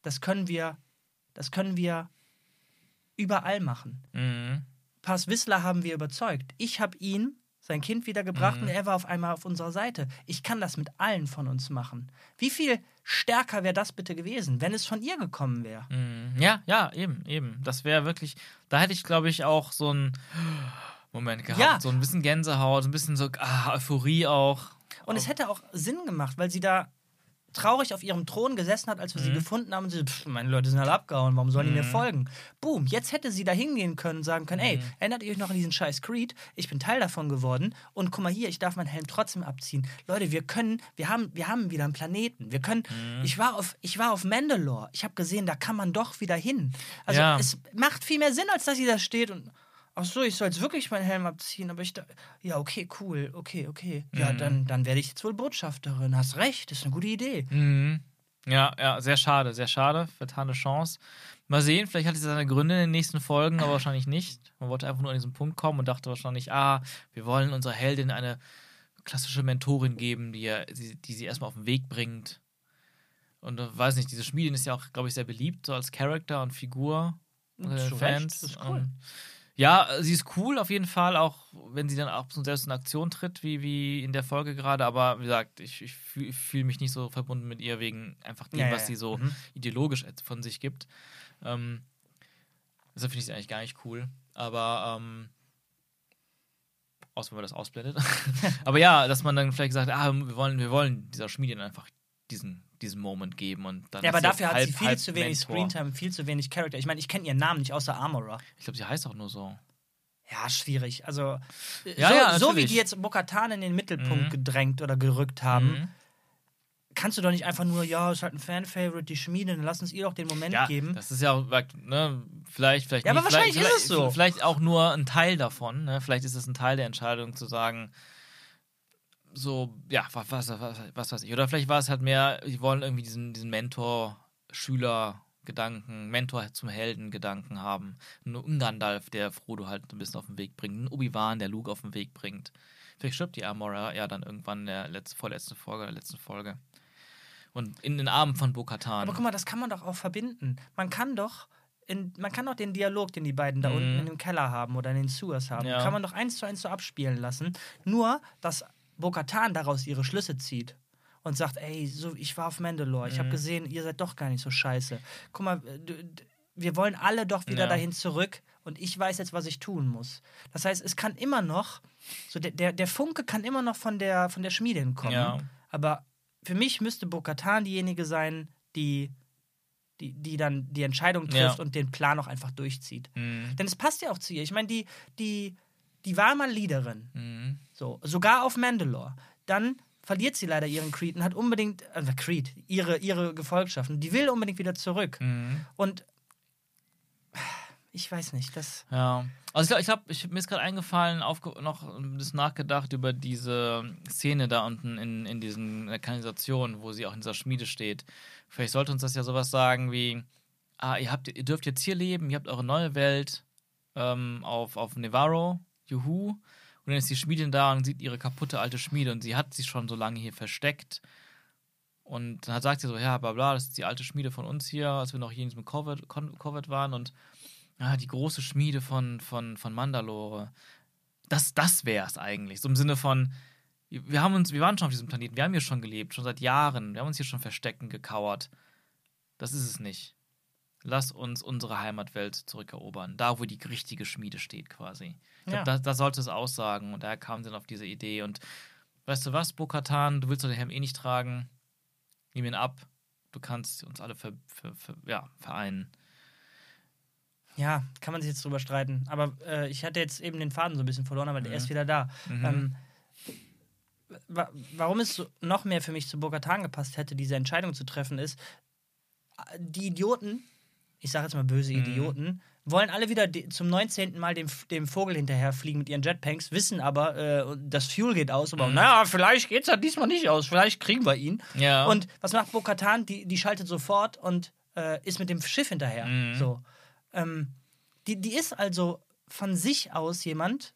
das können wir, das können wir überall machen. Mhm. Pass Wissler haben wir überzeugt. Ich habe ihn, sein Kind wiedergebracht Mhm. und er war auf einmal auf unserer Seite. Ich kann das mit allen von uns machen. Wie viel stärker wäre das bitte gewesen, wenn es von ihr gekommen wäre? Mhm. Ja, ja, eben, eben. Das wäre wirklich, da hätte ich, glaube ich, auch so einen Moment gehabt. Ja. So ein bisschen Gänsehaut, ein bisschen so ah, Euphorie auch. Und es hätte auch Sinn gemacht, weil sie da traurig auf ihrem Thron gesessen hat, als wir Mhm. sie gefunden haben und sie, pff, meine Leute sind alle abgehauen, warum sollen die mir folgen? Boom, jetzt hätte sie da hingehen können und sagen können, ey, Mhm. erinnert ihr euch noch an diesen scheiß Creed? Ich bin Teil davon geworden und guck mal hier, ich darf meinen Helm trotzdem abziehen. Leute, wir können, wir haben, wir haben wieder einen Planeten. Wir können, Mhm. ich war auf, ich war auf Mandalore. Ich habe gesehen, da kann man doch wieder hin. Also Ja. es macht viel mehr Sinn, als dass sie da steht und Ach so, ich soll jetzt wirklich meinen Helm abziehen, aber ich da, ja, okay, cool, okay, okay. Ja, Mhm. dann, dann werde ich jetzt wohl Botschafterin. Hast recht, ist eine gute Idee. Mhm. Ja, ja, sehr schade, sehr schade. Vertane Chance. Mal sehen, vielleicht hat es seine Gründe in den nächsten Folgen, aber wahrscheinlich nicht. Man wollte einfach nur an diesen Punkt kommen und dachte wahrscheinlich, ah, wir wollen unserer Heldin eine klassische Mentorin geben, die, ihr- die, die sie erstmal auf den Weg bringt. Und äh, weiß nicht, diese Schmiedin ist ja auch, glaube ich, sehr beliebt, so als Charakter und Figur den Zu Fans. Recht, das ist cool. Ähm, ja, sie ist cool auf jeden Fall, auch wenn sie dann auch so selbst in Aktion tritt, wie, wie in der Folge gerade. Aber wie gesagt, ich, ich fühle fühl mich nicht so verbunden mit ihr wegen einfach dem, Ja, was ja. sie so Mhm. ideologisch von sich gibt. Ähm, deshalb finde ich sie eigentlich gar nicht cool. Aber ähm, außer wenn man das ausblendet. Aber ja, dass man dann vielleicht sagt, ah, wir wollen, wir wollen dieser Schmiedin einfach diesen, diesen Moment geben und dann. Ja, aber dafür hat halb- sie viel zu wenig. Screentime, viel zu wenig Charakter. Ich meine, ich kenne ihren Namen nicht außer Armorer. Ich glaube, sie heißt auch nur so. Ja, schwierig. Also, Ja, so, ja, so wie die jetzt Bokatan in den Mittelpunkt Mhm. gedrängt oder gerückt haben, Mhm. kannst du doch nicht einfach nur, ja, ist halt ein Fan-Favorite, die Schmiede, dann lass uns ihr doch den Moment Ja, geben. das ist ja auch, ne, vielleicht, vielleicht Ja, aber nicht, wahrscheinlich vielleicht, ist es so. Vielleicht auch nur ein Teil davon, ne? Vielleicht ist es ein Teil der Entscheidung zu sagen, so, ja, was, was, was, was weiß ich. Oder vielleicht war es halt mehr, die wollen irgendwie diesen, diesen Mentor-Schüler-Gedanken, Mentor zum Helden-Gedanken haben. Ein Gandalf, der Frodo halt ein bisschen auf den Weg bringt. Ein Obi-Wan, der Luke auf den Weg bringt. Vielleicht stirbt die Amora ja dann irgendwann in der letzten, vorletzten Folge, der letzten Folge. Und in den Armen von Bo-Katan. Aber guck mal, das kann man doch auch verbinden. Man kann doch in, man kann doch den Dialog, den die beiden da unten in dem Keller haben oder in den Sewers haben, Mhm. Ja. kann man doch eins zu eins so abspielen lassen. Nur, dass Bo-Katan daraus ihre Schlüsse zieht und sagt, ey, so, ich war auf Mandalore, ich habe Mhm. gesehen, ihr seid doch gar nicht so scheiße. Guck mal, äh, wir wollen alle doch wieder Ja. dahin zurück und ich weiß jetzt, was ich tun muss. Das heißt, es kann immer noch, so der, der, der Funke kann immer noch von der, von der Schmiede hinkommen. Ja. Aber für mich müsste Bo-Katan diejenige sein, die, die, die dann die Entscheidung trifft Ja. und den Plan auch einfach durchzieht. Mhm. Denn es passt ja auch zu ihr. Ich meine, die, die, die war mal Leaderin. Mhm. So, sogar auf Mandalore. Dann verliert sie leider ihren Creed und hat unbedingt, äh, Creed, ihre, ihre Gefolgschaften. Die will unbedingt wieder zurück. Mhm. Und ich weiß nicht, das. Ja. Also ich glaube, ich, glaub, ich, mir ist gerade eingefallen, aufge noch ein bisschen nachgedacht über diese Szene da unten in, in diesen Kanalisationen, wo sie auch in dieser Schmiede steht. Vielleicht sollte uns das ja sowas sagen wie, ah, ihr, habt, ihr dürft jetzt hier leben, ihr habt eure neue Welt ähm, auf, auf Nevarro, juhu. Und dann ist die Schmiedin da und sieht ihre kaputte alte Schmiede und sie hat sie schon so lange hier versteckt. Und dann sagt sie so, ja, bla bla, das ist die alte Schmiede von uns hier, als wir noch hier in diesem Covert, waren und Ah, die große Schmiede von, von, von Mandalore. Das, das wäre es eigentlich. So im Sinne von, wir haben uns, wir waren schon auf diesem Planeten, wir haben hier schon gelebt, schon seit Jahren, wir haben uns hier schon versteckt und gekauert. Das ist es nicht. Lass uns unsere Heimatwelt zurückerobern, da wo die richtige Schmiede steht quasi. Ich glaube, Ja. da, da sollte es aussagen und daher kam sie dann auf diese Idee und weißt du was, Bo-Katan, du willst doch den Helm eh nicht tragen, nimm ihn ab, du kannst uns alle ver, ver, ver, ja, vereinen. Ja, kann man sich jetzt drüber streiten. Aber äh, ich hatte jetzt eben den Faden so ein bisschen verloren, aber der ist wieder da. Mhm. Ähm, wa warum es noch mehr für mich zu Bogatan gepasst hätte, diese Entscheidung zu treffen, ist, äh, die Idioten, ich sage jetzt mal böse Mhm. Idioten, wollen alle wieder de- zum 19. Mal dem, dem Vogel hinterherfliegen mit ihren Jetpacks, wissen aber, äh, das Fuel geht aus. Aber Mhm. naja, vielleicht geht es ja diesmal nicht aus, vielleicht kriegen wir ihn. Ja. Und was macht Bo-Katan? Die, die schaltet sofort und äh, ist mit dem Schiff hinterher. Mhm. So. Ähm, die, die ist also von sich aus jemand,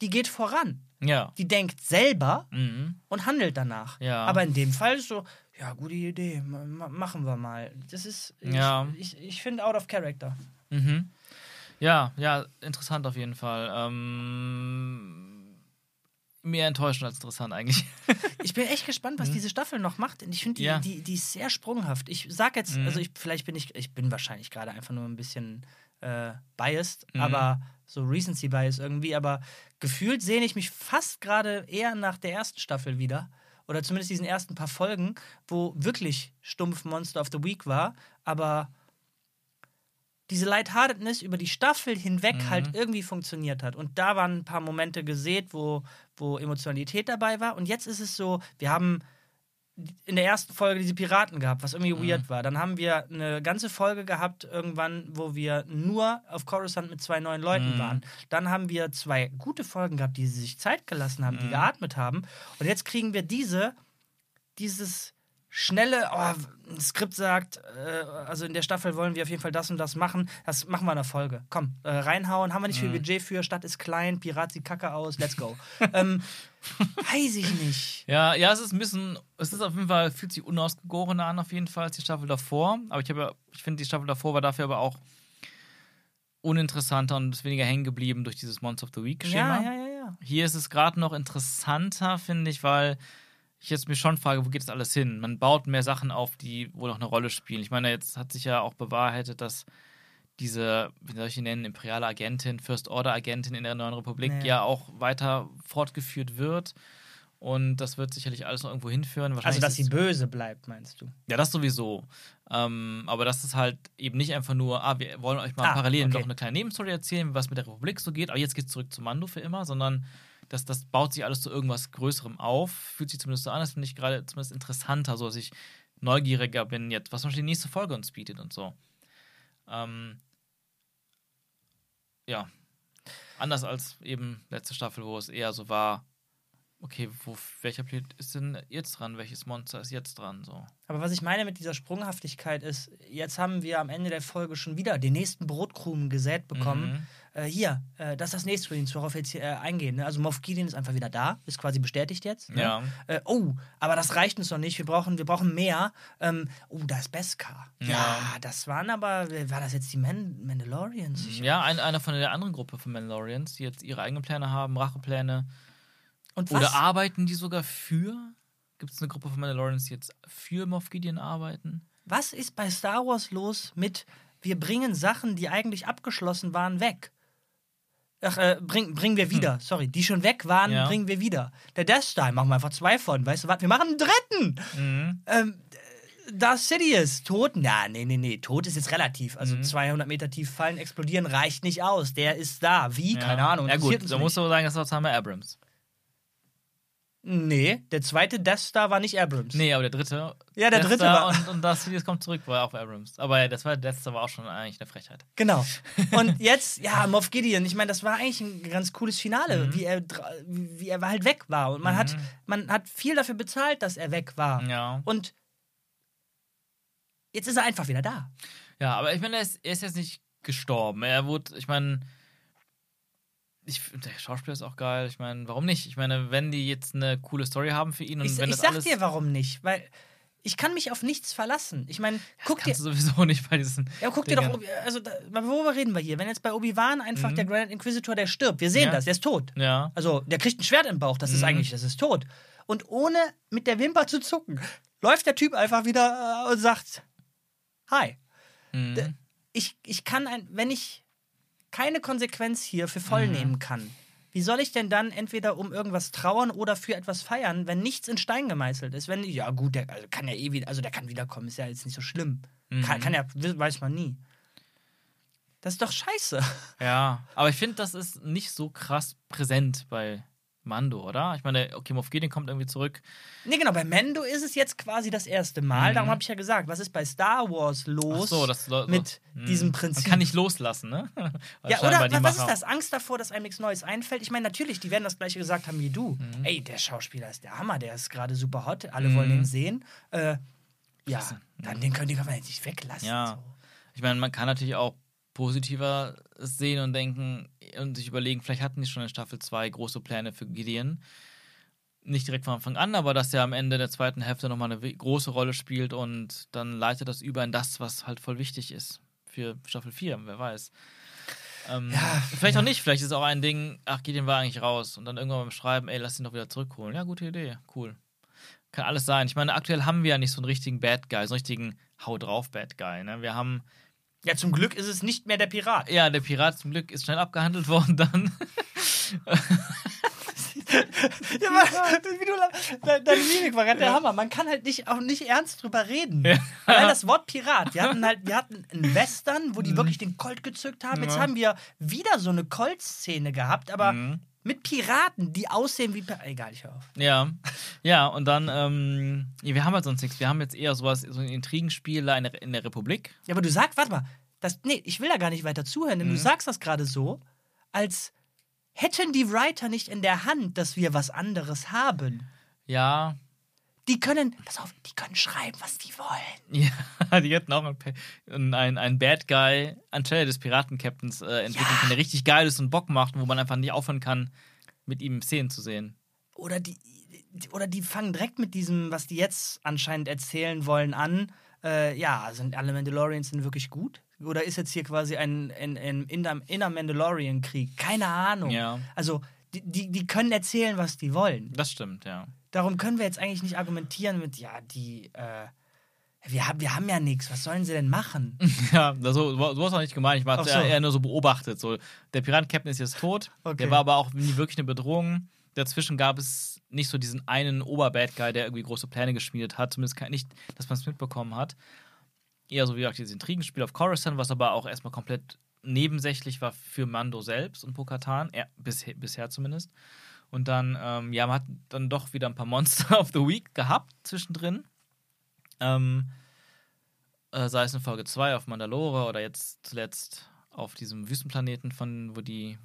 die geht voran. ja. Die denkt selber Mhm. und handelt danach. Ja. Aber in dem Fall ist so, ja, gute Idee, ma ma machen wir mal. Das ist, ich, Ja. ich, ich finde out of character. Mhm. Ja, ja, interessant auf jeden Fall. Ähm, mehr enttäuschend als interessant eigentlich. Ich bin echt gespannt, was diese Staffel noch macht. Und Ich finde, die, Mhm. Ja. die, die ist sehr sprunghaft. Ich sag jetzt, Mhm. also ich, vielleicht bin ich, ich bin wahrscheinlich gerade einfach nur ein bisschen äh, biased, Mhm. aber so Recency Bias irgendwie, aber gefühlt sehne ich mich fast gerade eher nach der ersten Staffel wieder. Oder zumindest diesen ersten paar Folgen, wo wirklich stumpf Monster of the Week war, aber diese Lightheartedness über die Staffel hinweg Mhm. halt irgendwie funktioniert hat. Und da waren ein paar Momente gesät, wo, wo Emotionalität dabei war. Und jetzt ist es so, wir haben in der ersten Folge diese Piraten gehabt, was irgendwie weird war. Dann haben wir eine ganze Folge gehabt, irgendwann, wo wir nur auf Coruscant mit zwei neuen Leuten Mhm. waren. Dann haben wir zwei gute Folgen gehabt, die sich Zeit gelassen haben, die geatmet haben. Und jetzt kriegen wir diese, dieses schnelle, oh, ein Skript sagt, äh, also in der Staffel wollen wir auf jeden Fall das und das machen. Das machen wir in der Folge. Komm, äh, reinhauen, haben wir nicht viel Budget für, Stadt ist klein, Pirat sieht kacke aus, let's go. ähm, weiß ich nicht. ja, ja, es ist ein bisschen, es ist auf jeden Fall, fühlt sich unausgegorener an, auf jeden Fall, als die Staffel davor. Aber ich habe ja, ich finde, die Staffel davor war dafür aber auch uninteressanter und ist weniger hängen geblieben durch dieses Monster of the Week-Schema. Ja, ja, ja, ja. Hier ist es gerade noch interessanter, finde ich, weil ich jetzt mir schon frage, wo geht das alles hin? Man baut mehr Sachen auf, die wohl noch eine Rolle spielen. Ich meine, jetzt hat sich ja auch bewahrheitet, dass diese, wie soll ich ihn nennen, imperiale Agentin, First Order Agentin in der Neuen Republik Nee. ja auch weiter fortgeführt wird. Und das wird sicherlich alles noch irgendwo hinführen. Also, dass sie böse bleibt, meinst du? ja, das sowieso. Ähm, aber das ist halt eben nicht einfach nur, ah, wir wollen euch mal Ah, parallel okay. noch eine kleine Nebenstory erzählen, was mit der Republik so geht, aber jetzt geht's zurück zu Mando für immer, sondern das, das baut sich alles zu irgendwas Größerem auf. Fühlt sich zumindest so an, das finde ich gerade zumindest interessanter, so dass ich neugieriger bin jetzt, was zum Beispiel die nächste Folge uns bietet und so. Ähm, ja. Anders als eben letzte Staffel, wo es eher so war, okay, wo, welcher Planet ist denn jetzt dran? Welches Monster ist jetzt dran? So. Aber was ich meine mit dieser Sprunghaftigkeit ist, jetzt haben wir am Ende der Folge schon wieder den nächsten Brotkrumen gesät bekommen. Mhm. Äh, hier, äh, das ist das nächste übrigens, worauf wir jetzt hier, äh, eingehen. Ne? Also Moff Gideon ist einfach wieder da, ist quasi bestätigt jetzt. Ne? Ja. Äh, oh, aber das reicht uns noch nicht. Wir brauchen, wir brauchen mehr. Ähm, oh, da ist Beskar. Ja. Ja. das waren aber, war das jetzt die Man Mandalorians? Ich- Ja, ein, einer von der anderen Gruppe von Mandalorians, die jetzt ihre eigenen Pläne haben, Rachepläne. Und Oder was? arbeiten die sogar für? Gibt es eine Gruppe von Mandalorians, die jetzt für Moff Gideon arbeiten? Was ist bei Star Wars los mit, wir bringen Sachen, die eigentlich abgeschlossen waren, weg? Ach, äh, bring, bringen wir wieder. Sorry, die schon weg waren, Ja. bringen wir wieder. Der Death Star, machen wir einfach zwei von. Weißt du was? Wir machen einen dritten. Mhm. Ähm, Darth Sidious, tot? Na, nee, nee, nee. Tot ist jetzt relativ. Also 200 Meter tief fallen, explodieren reicht nicht aus. Der ist da. Wie? Keine Ahnung. Ja, gut, da musst du sagen, das war Summer Abrams. Nee, der zweite Death Star war nicht Abrams. Nee, aber der dritte. Ja, der Death dritte Star war- Und, und das Videos kommt zurück, war auch Abrams. Aber ja, das war Death Star war auch schon eigentlich eine Frechheit. Genau. Und jetzt, ja, Moff Gideon, ich meine, das war eigentlich ein ganz cooles Finale, Mhm. wie, er, wie er halt weg war. Und man, hat, man hat viel dafür bezahlt, dass er weg war. Ja. Und jetzt ist er einfach wieder da. Ja, aber ich meine, er ist, er ist jetzt nicht gestorben. Er wurde, ich meine, ich, der Schauspieler ist auch geil. Ich meine, warum nicht? Ich meine, wenn die jetzt eine coole Story haben für ihn und Ich, wenn ich das sag alles. dir, warum nicht. Weil ich kann mich auf nichts verlassen. Ich meine, guck dir, kannst du sowieso nicht bei diesen. ja, guck dir doch, Dingern. Obi- also da, worüber reden wir hier? Wenn jetzt bei Obi-Wan einfach der Grand Inquisitor, der stirbt, wir sehen Mhm. Ja. das, der ist tot. Ja. Also, der kriegt ein Schwert im Bauch, das ist Mhm. eigentlich, das ist tot. Und ohne mit der Wimper zu zucken, läuft der Typ einfach wieder äh, und sagt: Hi. Mhm. Ich, ich kann ein, wenn ich keine Konsequenz hier für voll Mhm. nehmen kann, wie soll ich denn dann entweder um irgendwas trauern oder für etwas feiern, wenn nichts in Stein gemeißelt ist? Wenn, ja, gut, der also kann ja eh wieder, also der kann wiederkommen, ist ja jetzt nicht so schlimm. Kann, Mhm. kann ja, weiß man nie. Das ist doch scheiße. Ja, aber ich finde, das ist nicht so krass präsent bei Mando, oder? Ich meine, okay, Moff Gideon kommt irgendwie zurück. Nee, genau, bei Mendo ist es jetzt quasi das erste Mal. Mhm. Darum habe ich ja gesagt, was ist bei Star Wars los so, das so- mit Hm. diesem Prinzip? Man kann nicht loslassen, ne? Ja, oder was ist das? Angst davor, dass einem nichts Neues einfällt? Ich meine, natürlich, die werden das gleiche gesagt haben wie du. Mhm. Ey, der Schauspieler ist der Hammer, der ist gerade super hot, alle wollen ihn sehen. Äh, ja, dann den können die jetzt nicht weglassen. Ja. So. Ich meine, man kann natürlich auch positiver sehen und denken und sich überlegen, vielleicht hatten die schon in Staffel 2 große Pläne für Gideon. Nicht direkt von Anfang an, aber dass er am Ende der zweiten Hälfte nochmal eine große Rolle spielt und dann leitet das über in das, was halt voll wichtig ist für Staffel 4, wer weiß. Ähm, vielleicht auch nicht, vielleicht ist auch ein Ding, ach, Gideon war eigentlich raus und dann irgendwann beim Schreiben, ey, lass ihn doch wieder zurückholen. Ja, gute Idee, cool. Kann alles sein. Ich meine, aktuell haben wir ja nicht so einen richtigen Bad Guy, so einen richtigen Hau drauf Bad Guy. Ne? Wir haben ja, zum Glück ist es nicht mehr der Pirat. ja, der Pirat zum Glück ist schnell abgehandelt worden dann. Ja, aber, wie du, la- de- deine Mimik war gerade der Hammer. Man kann halt nicht, auch nicht ernst drüber reden. Ja. Allein das Wort Pirat. Wir hatten halt, wir hatten einen Western, wo die wirklich den Colt gezückt haben. Jetzt Mhm. Ja. haben wir wieder so eine Colt-Szene gehabt, aber Mhm. Mit Piraten, die aussehen wie. Egal, ich hör auf. Ja. Ja, und dann, ähm, wir haben halt sonst nichts. Wir haben jetzt eher sowas, so ein Intrigenspiel in der, in der Republik. Ja, aber du sagst, warte mal, das, nee, ich will da gar nicht weiter zuhören, denn du Mhm. sagst das gerade so, als hätten die Writer nicht in der Hand, dass wir was anderes haben. Ja. Die können, pass auf, die können schreiben, was die wollen. Ja, die hätten auch einen, einen, einen Bad Guy anstelle des Piraten-Captains äh, entwickeln Ja. können, der richtig geil ist und Bock macht, wo man einfach nicht aufhören kann, mit ihm Szenen zu sehen. Oder die, oder die fangen direkt mit diesem, was die jetzt anscheinend erzählen wollen, an. Äh, ja, sind alle Mandalorians denn wirklich gut? Oder ist jetzt hier quasi ein, ein, ein inner, inner Mandalorian-Krieg? Keine Ahnung. Ja. Also, die, die, die können erzählen, was die wollen. Das stimmt, ja. Darum können wir jetzt eigentlich nicht argumentieren mit, ja, die, äh, wir, haben, wir haben ja nichts, was sollen sie denn machen? Ja, so, so ist auch nicht gemeint. Ich habe so. eher nur so beobachtet. So, der Piraten-Captain ist jetzt tot. Okay. Der war aber auch nie wirklich eine Bedrohung. Dazwischen gab es nicht so diesen einen Oberbad Guy, der irgendwie große Pläne geschmiedet hat. Zumindest nicht, dass man es mitbekommen hat. Eher so wie gesagt dieses Intrigenspiel auf Coruscant, was aber auch erstmal komplett nebensächlich war für Mando selbst und Pokatan, er, bisher, bisher zumindest. Und dann, ähm, ja, man hat dann doch wieder ein paar Monster of the Week gehabt zwischendrin. Ähm, äh, sei es in Folge 2 auf Mandalore oder jetzt zuletzt auf diesem Wüstenplaneten, von wo die,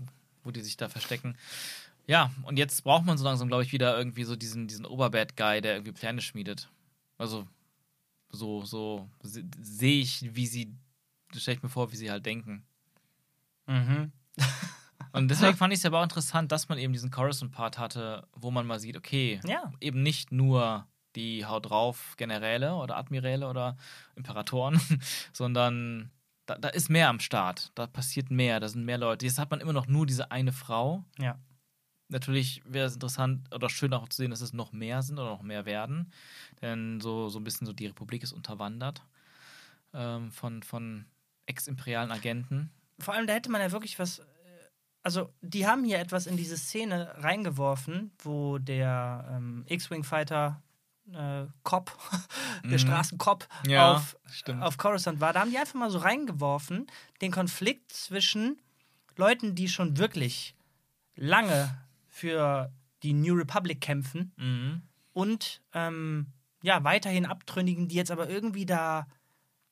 wo die sich da verstecken. Ja, und jetzt braucht man so langsam, glaube ich, wieder irgendwie so diesen, diesen Oberbad-Guy, der irgendwie Pläne schmiedet. Also, so, so se- sehe ich, wie sie, stelle ich mir vor, wie sie halt denken. Mhm. Und deswegen fand ich es aber auch interessant, dass man eben diesen Coruscant-Part hatte, wo man mal sieht, okay, Ja. eben nicht nur die Haut drauf Generäle oder Admiräle oder Imperatoren, sondern da, da ist mehr am Start. Da passiert mehr, da sind mehr Leute. Jetzt hat man immer noch nur diese eine Frau. Ja. Natürlich wäre es interessant oder schön auch zu sehen, dass es noch mehr sind oder noch mehr werden. Denn so, so ein bisschen so die Republik ist unterwandert ähm, von, von ex-imperialen Agenten. Vor allem, da hätte man ja wirklich was. Also, die haben hier etwas in diese Szene reingeworfen, wo der ähm, X-Wing-Fighter äh, Cop, der Mhm. Straßencop Ja, auf, stimmt. auf Coruscant war. Da haben die einfach mal so reingeworfen, den Konflikt zwischen Leuten, die schon wirklich lange für die New Republic kämpfen Mhm. und ähm, ja, weiterhin Abtrünnigen, die jetzt aber irgendwie da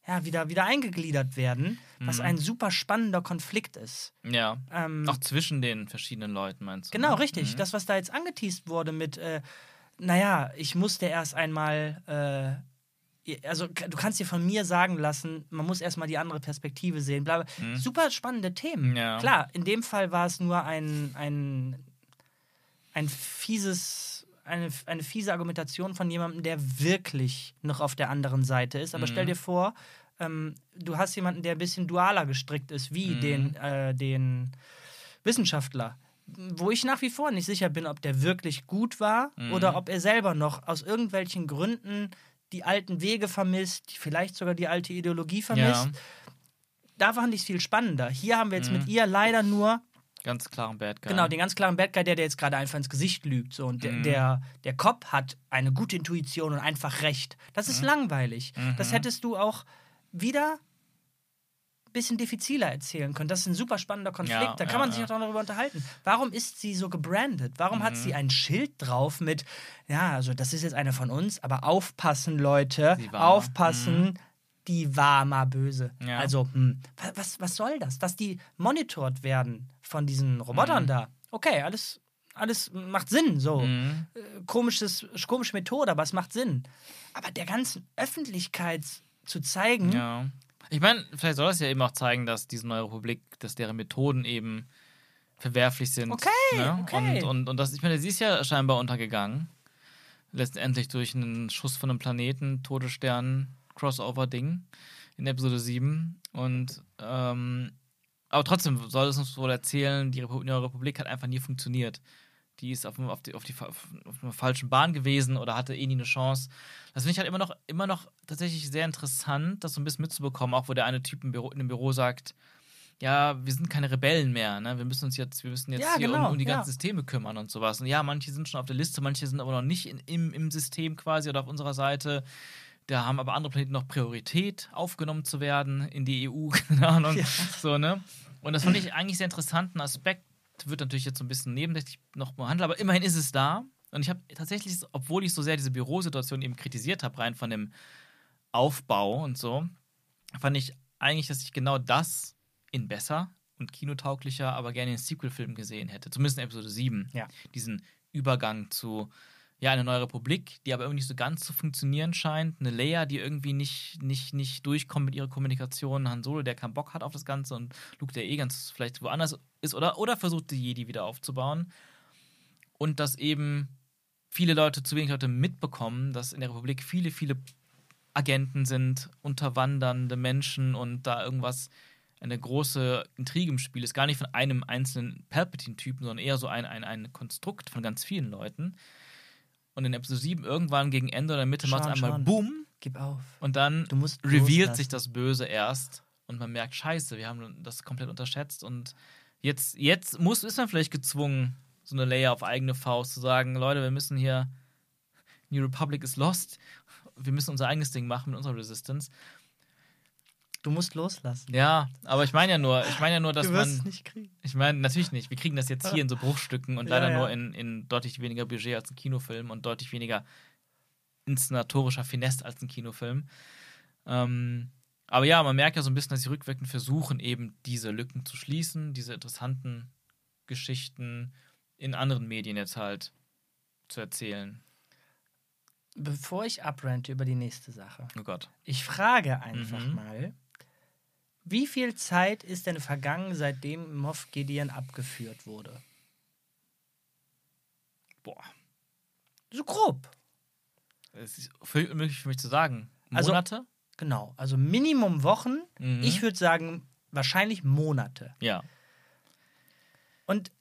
ja, wieder, wieder eingegliedert werden, was Mhm. ein super spannender Konflikt ist. Ja. Ähm, Auch zwischen den verschiedenen Leuten, meinst du? genau, ne? richtig. Mhm. Das, was da jetzt angeteased wurde mit, äh, naja, ich musste erst einmal, äh, also du kannst dir von mir sagen lassen, man muss erstmal die andere Perspektive sehen. Bla, bla. Mhm. Super spannende Themen. Ja. Klar, in dem Fall war es nur ein, ein, ein fieses, eine, eine fiese Argumentation von jemandem, der wirklich noch auf der anderen Seite ist. Aber Mhm. stell dir vor, ähm, du hast jemanden, der ein bisschen dualer gestrickt ist, wie Mhm. den, äh, den Wissenschaftler. Wo ich nach wie vor nicht sicher bin, ob der wirklich gut war Mhm. oder ob er selber noch aus irgendwelchen Gründen die alten Wege vermisst, vielleicht sogar die alte Ideologie vermisst. Ja, Da fand ich es viel spannender. Hier haben wir jetzt Mhm. mit ihr leider nur ganz klaren Bad Guy. Genau, den ganz klaren Bad Guy, der, der jetzt gerade einfach ins Gesicht lügt. So. Und der, Mhm. der, der Cop hat eine gute Intuition und einfach recht. Das ist langweilig. Das Mhm. hättest du auch wieder ein bisschen diffiziler erzählen können. Das ist ein super spannender Konflikt. Ja, da kann ja, man sich ja. auch darüber unterhalten. Warum ist sie so gebrandet? Warum hat Mhm. sie ein Schild drauf mit, ja, also das ist jetzt eine von uns, aber aufpassen, Leute, aufpassen. Die war mal böse. Ja. Also, hm, wa- was, was soll das? Dass die monitort werden von diesen Robotern Mhm. da. Okay, alles, alles macht Sinn. So. Mhm. Äh, Komisches, komische Methode, aber es macht Sinn. Aber der ganzen Öffentlichkeit zu zeigen, Ja. Ich meine, vielleicht soll das ja eben auch zeigen, dass diese neue Republik, dass deren Methoden eben verwerflich sind. Okay, ne? okay. Und, und, und das, ich meine, sie ist ja scheinbar untergegangen. Letztendlich durch einen Schuss von einem Planeten, Todesstern, Crossover-Ding in Episode 7. Und ähm, aber trotzdem soll es uns wohl erzählen, die Repu neue Republik hat einfach nie funktioniert. Die ist auf, auf, die, auf, die, auf einer falschen Bahn gewesen oder hatte eh nie eine Chance. Das finde ich halt immer noch, immer noch tatsächlich sehr interessant, das so ein bisschen mitzubekommen, auch wo der eine Typ im Büro, in dem Büro sagt, ja, wir sind keine Rebellen mehr, ne? Wir müssen uns jetzt, wir müssen jetzt Ja, hier genau, um, um die ja. ganzen Systeme kümmern und sowas. Und ja, manche sind schon auf der Liste, manche sind aber noch nicht in, im, im System quasi oder auf unserer Seite. Da haben aber andere Planeten noch Priorität, aufgenommen zu werden in die EU, keine Ahnung. Ja. So, ne? Und das fand ich eigentlich sehr interessanten Aspekt. Wird natürlich jetzt so ein bisschen nebensächlich noch behandelt, aber immerhin ist es da. Und ich habe tatsächlich, obwohl ich so sehr diese Bürosituation eben kritisiert habe, rein von dem Aufbau und so, fand ich eigentlich, dass ich genau das in besser und kinotauglicher, aber gerne in Sequel-Film gesehen hätte. Zumindest in Episode 7. Ja. Diesen Übergang zu, ja, eine neue Republik, die aber irgendwie nicht so ganz zu funktionieren scheint. Eine Leia, die irgendwie nicht, nicht, nicht durchkommt mit ihrer Kommunikation. Han Solo, der keinen Bock hat auf das Ganze und Luke, der eh ganz vielleicht woanders ist oder, oder versucht, die Jedi wieder aufzubauen. Und dass eben viele Leute, zu wenig Leute mitbekommen, dass in der Republik viele, viele Agenten sind, unterwandernde Menschen und da irgendwas, eine große Intrige im Spiel ist. Gar nicht von einem einzelnen Palpatine-Typen, sondern eher so ein, ein, ein Konstrukt von ganz vielen Leuten. Und in Episode 7 irgendwann gegen Ende oder Mitte macht es einmal Sean. Boom gib auf. und dann revealed sich das Böse erst und man merkt, scheiße, wir haben das komplett unterschätzt und jetzt, jetzt muss, ist man vielleicht gezwungen, so eine Layer auf eigene Faust zu sagen, Leute, wir müssen hier, New Republic is lost, wir müssen unser eigenes Ding machen mit unserer Resistance. Du musst loslassen. Ja, aber ich meine ja nur, ich meine ja nur, dass du wirst man, es nicht kriegen. ich meine natürlich nicht, wir kriegen das jetzt hier in so Bruchstücken und Ja, leider ja. nur in, in deutlich weniger Budget als ein Kinofilm und deutlich weniger inszenatorischer Finesse als ein Kinofilm. Ähm, aber ja, man merkt ja so ein bisschen, dass sie rückwirkend versuchen, eben diese Lücken zu schließen, diese interessanten Geschichten in anderen Medien jetzt halt zu erzählen. Bevor ich abrante über die nächste Sache, Oh Gott. ich frage einfach Mhm. mal, wie viel Zeit ist denn vergangen, seitdem Moff Gideon abgeführt wurde? Boah. So grob. Es ist unmöglich für mich zu sagen. Also- Monate? Genau. Also Minimum Wochen. Mhm. Ich würde sagen, wahrscheinlich Monate. ja. Und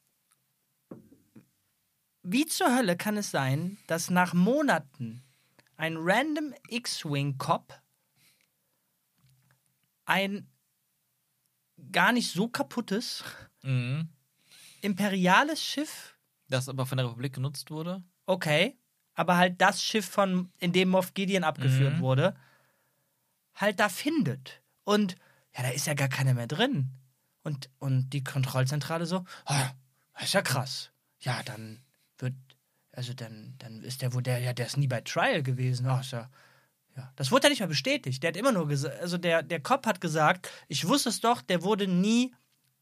wie zur Hölle kann es sein, dass nach Monaten ein random X-Wing-Cop ein gar nicht so kaputtes Mhm. imperiales Schiff, Das aber von der Republik genutzt wurde? okay, aber halt das Schiff, von, in dem Moff Gideon abgeführt Mhm. wurde, halt da findet. Und ja, da ist ja gar keiner mehr drin. Und, und die Kontrollzentrale so, das ist ja krass. Ja, dann wird, also dann, dann ist der wohl der, ja, der ist nie bei Trial gewesen. Ach, ist ja, ja. Das wurde ja nicht mehr bestätigt. Der hat immer nur gesagt, also der, der Cop hat gesagt, ich wusste es doch, der wurde nie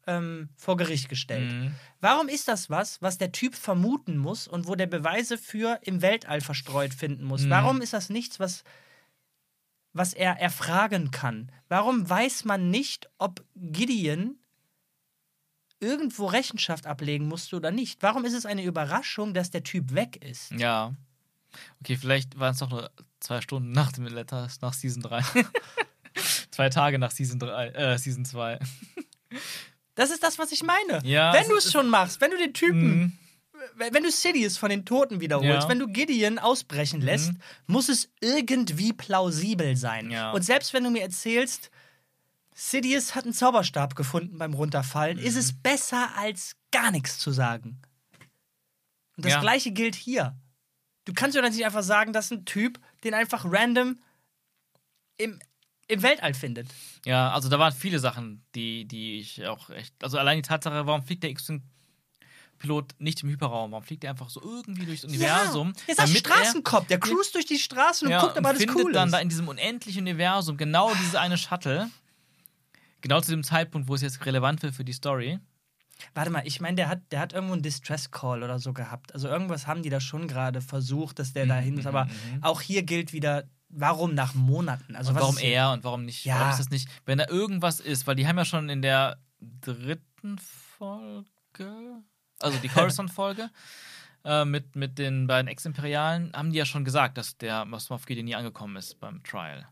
ähm, vor Gericht gestellt. Mhm. Warum ist das was, was der Typ vermuten muss und wo der Beweise für im Weltall verstreut finden muss? Mhm. Warum ist das nichts, was, was er erfragen kann? Warum weiß man nicht, ob Gideon irgendwo Rechenschaft ablegen musste oder nicht? Warum ist es eine Überraschung, dass der Typ weg ist? Ja. Okay, vielleicht waren es doch nur zwei Stunden nach dem Letters, nach Season 3. zwei Tage nach Season 3, äh, Season 2. Das ist das, was ich meine. Ja, wenn es du es ist- schon machst, wenn du den Typen Mhm. wenn du Sidious von den Toten wiederholst, Ja. Mhm. wenn du Gideon ausbrechen lässt, muss es irgendwie plausibel sein. Ja. Und selbst wenn du mir erzählst, Sidious hat einen Zauberstab gefunden beim Runterfallen, ist Mhm. es besser als gar nichts zu sagen. Und das gleiche gilt hier. Du kannst ja dann nicht einfach sagen, dass ein Typ den einfach random im, im Weltall findet. Ja, also da waren viele Sachen, die, die ich auch echt. Also allein die Tatsache, warum fliegt der X-Pilot nicht im Hyperraum? Warum fliegt er einfach so irgendwie durchs Universum? Ja, ist das Straßenkopf, der cruist durch die Straßen und ja, guckt, ob alles findet cool dann ist. da in diesem unendlichen Universum genau diese eine Shuttle. Genau zu dem Zeitpunkt, wo es jetzt relevant wird für die Story. Warte mal, ich meine, der hat, der hat irgendwo einen Distress-Call oder so gehabt. Also irgendwas haben die da schon gerade versucht, dass der da hin ist. Aber auch hier gilt wieder, warum nach Monaten? Also und warum er und warum nicht? Ja. Warum ist das nicht? Wenn da irgendwas ist, weil die haben ja schon in der dritten Folge, also die Coruscant-Folge, äh, mit, mit den beiden Ex-Imperialen, haben die ja schon gesagt, dass der Gideon nie angekommen ist beim Trial.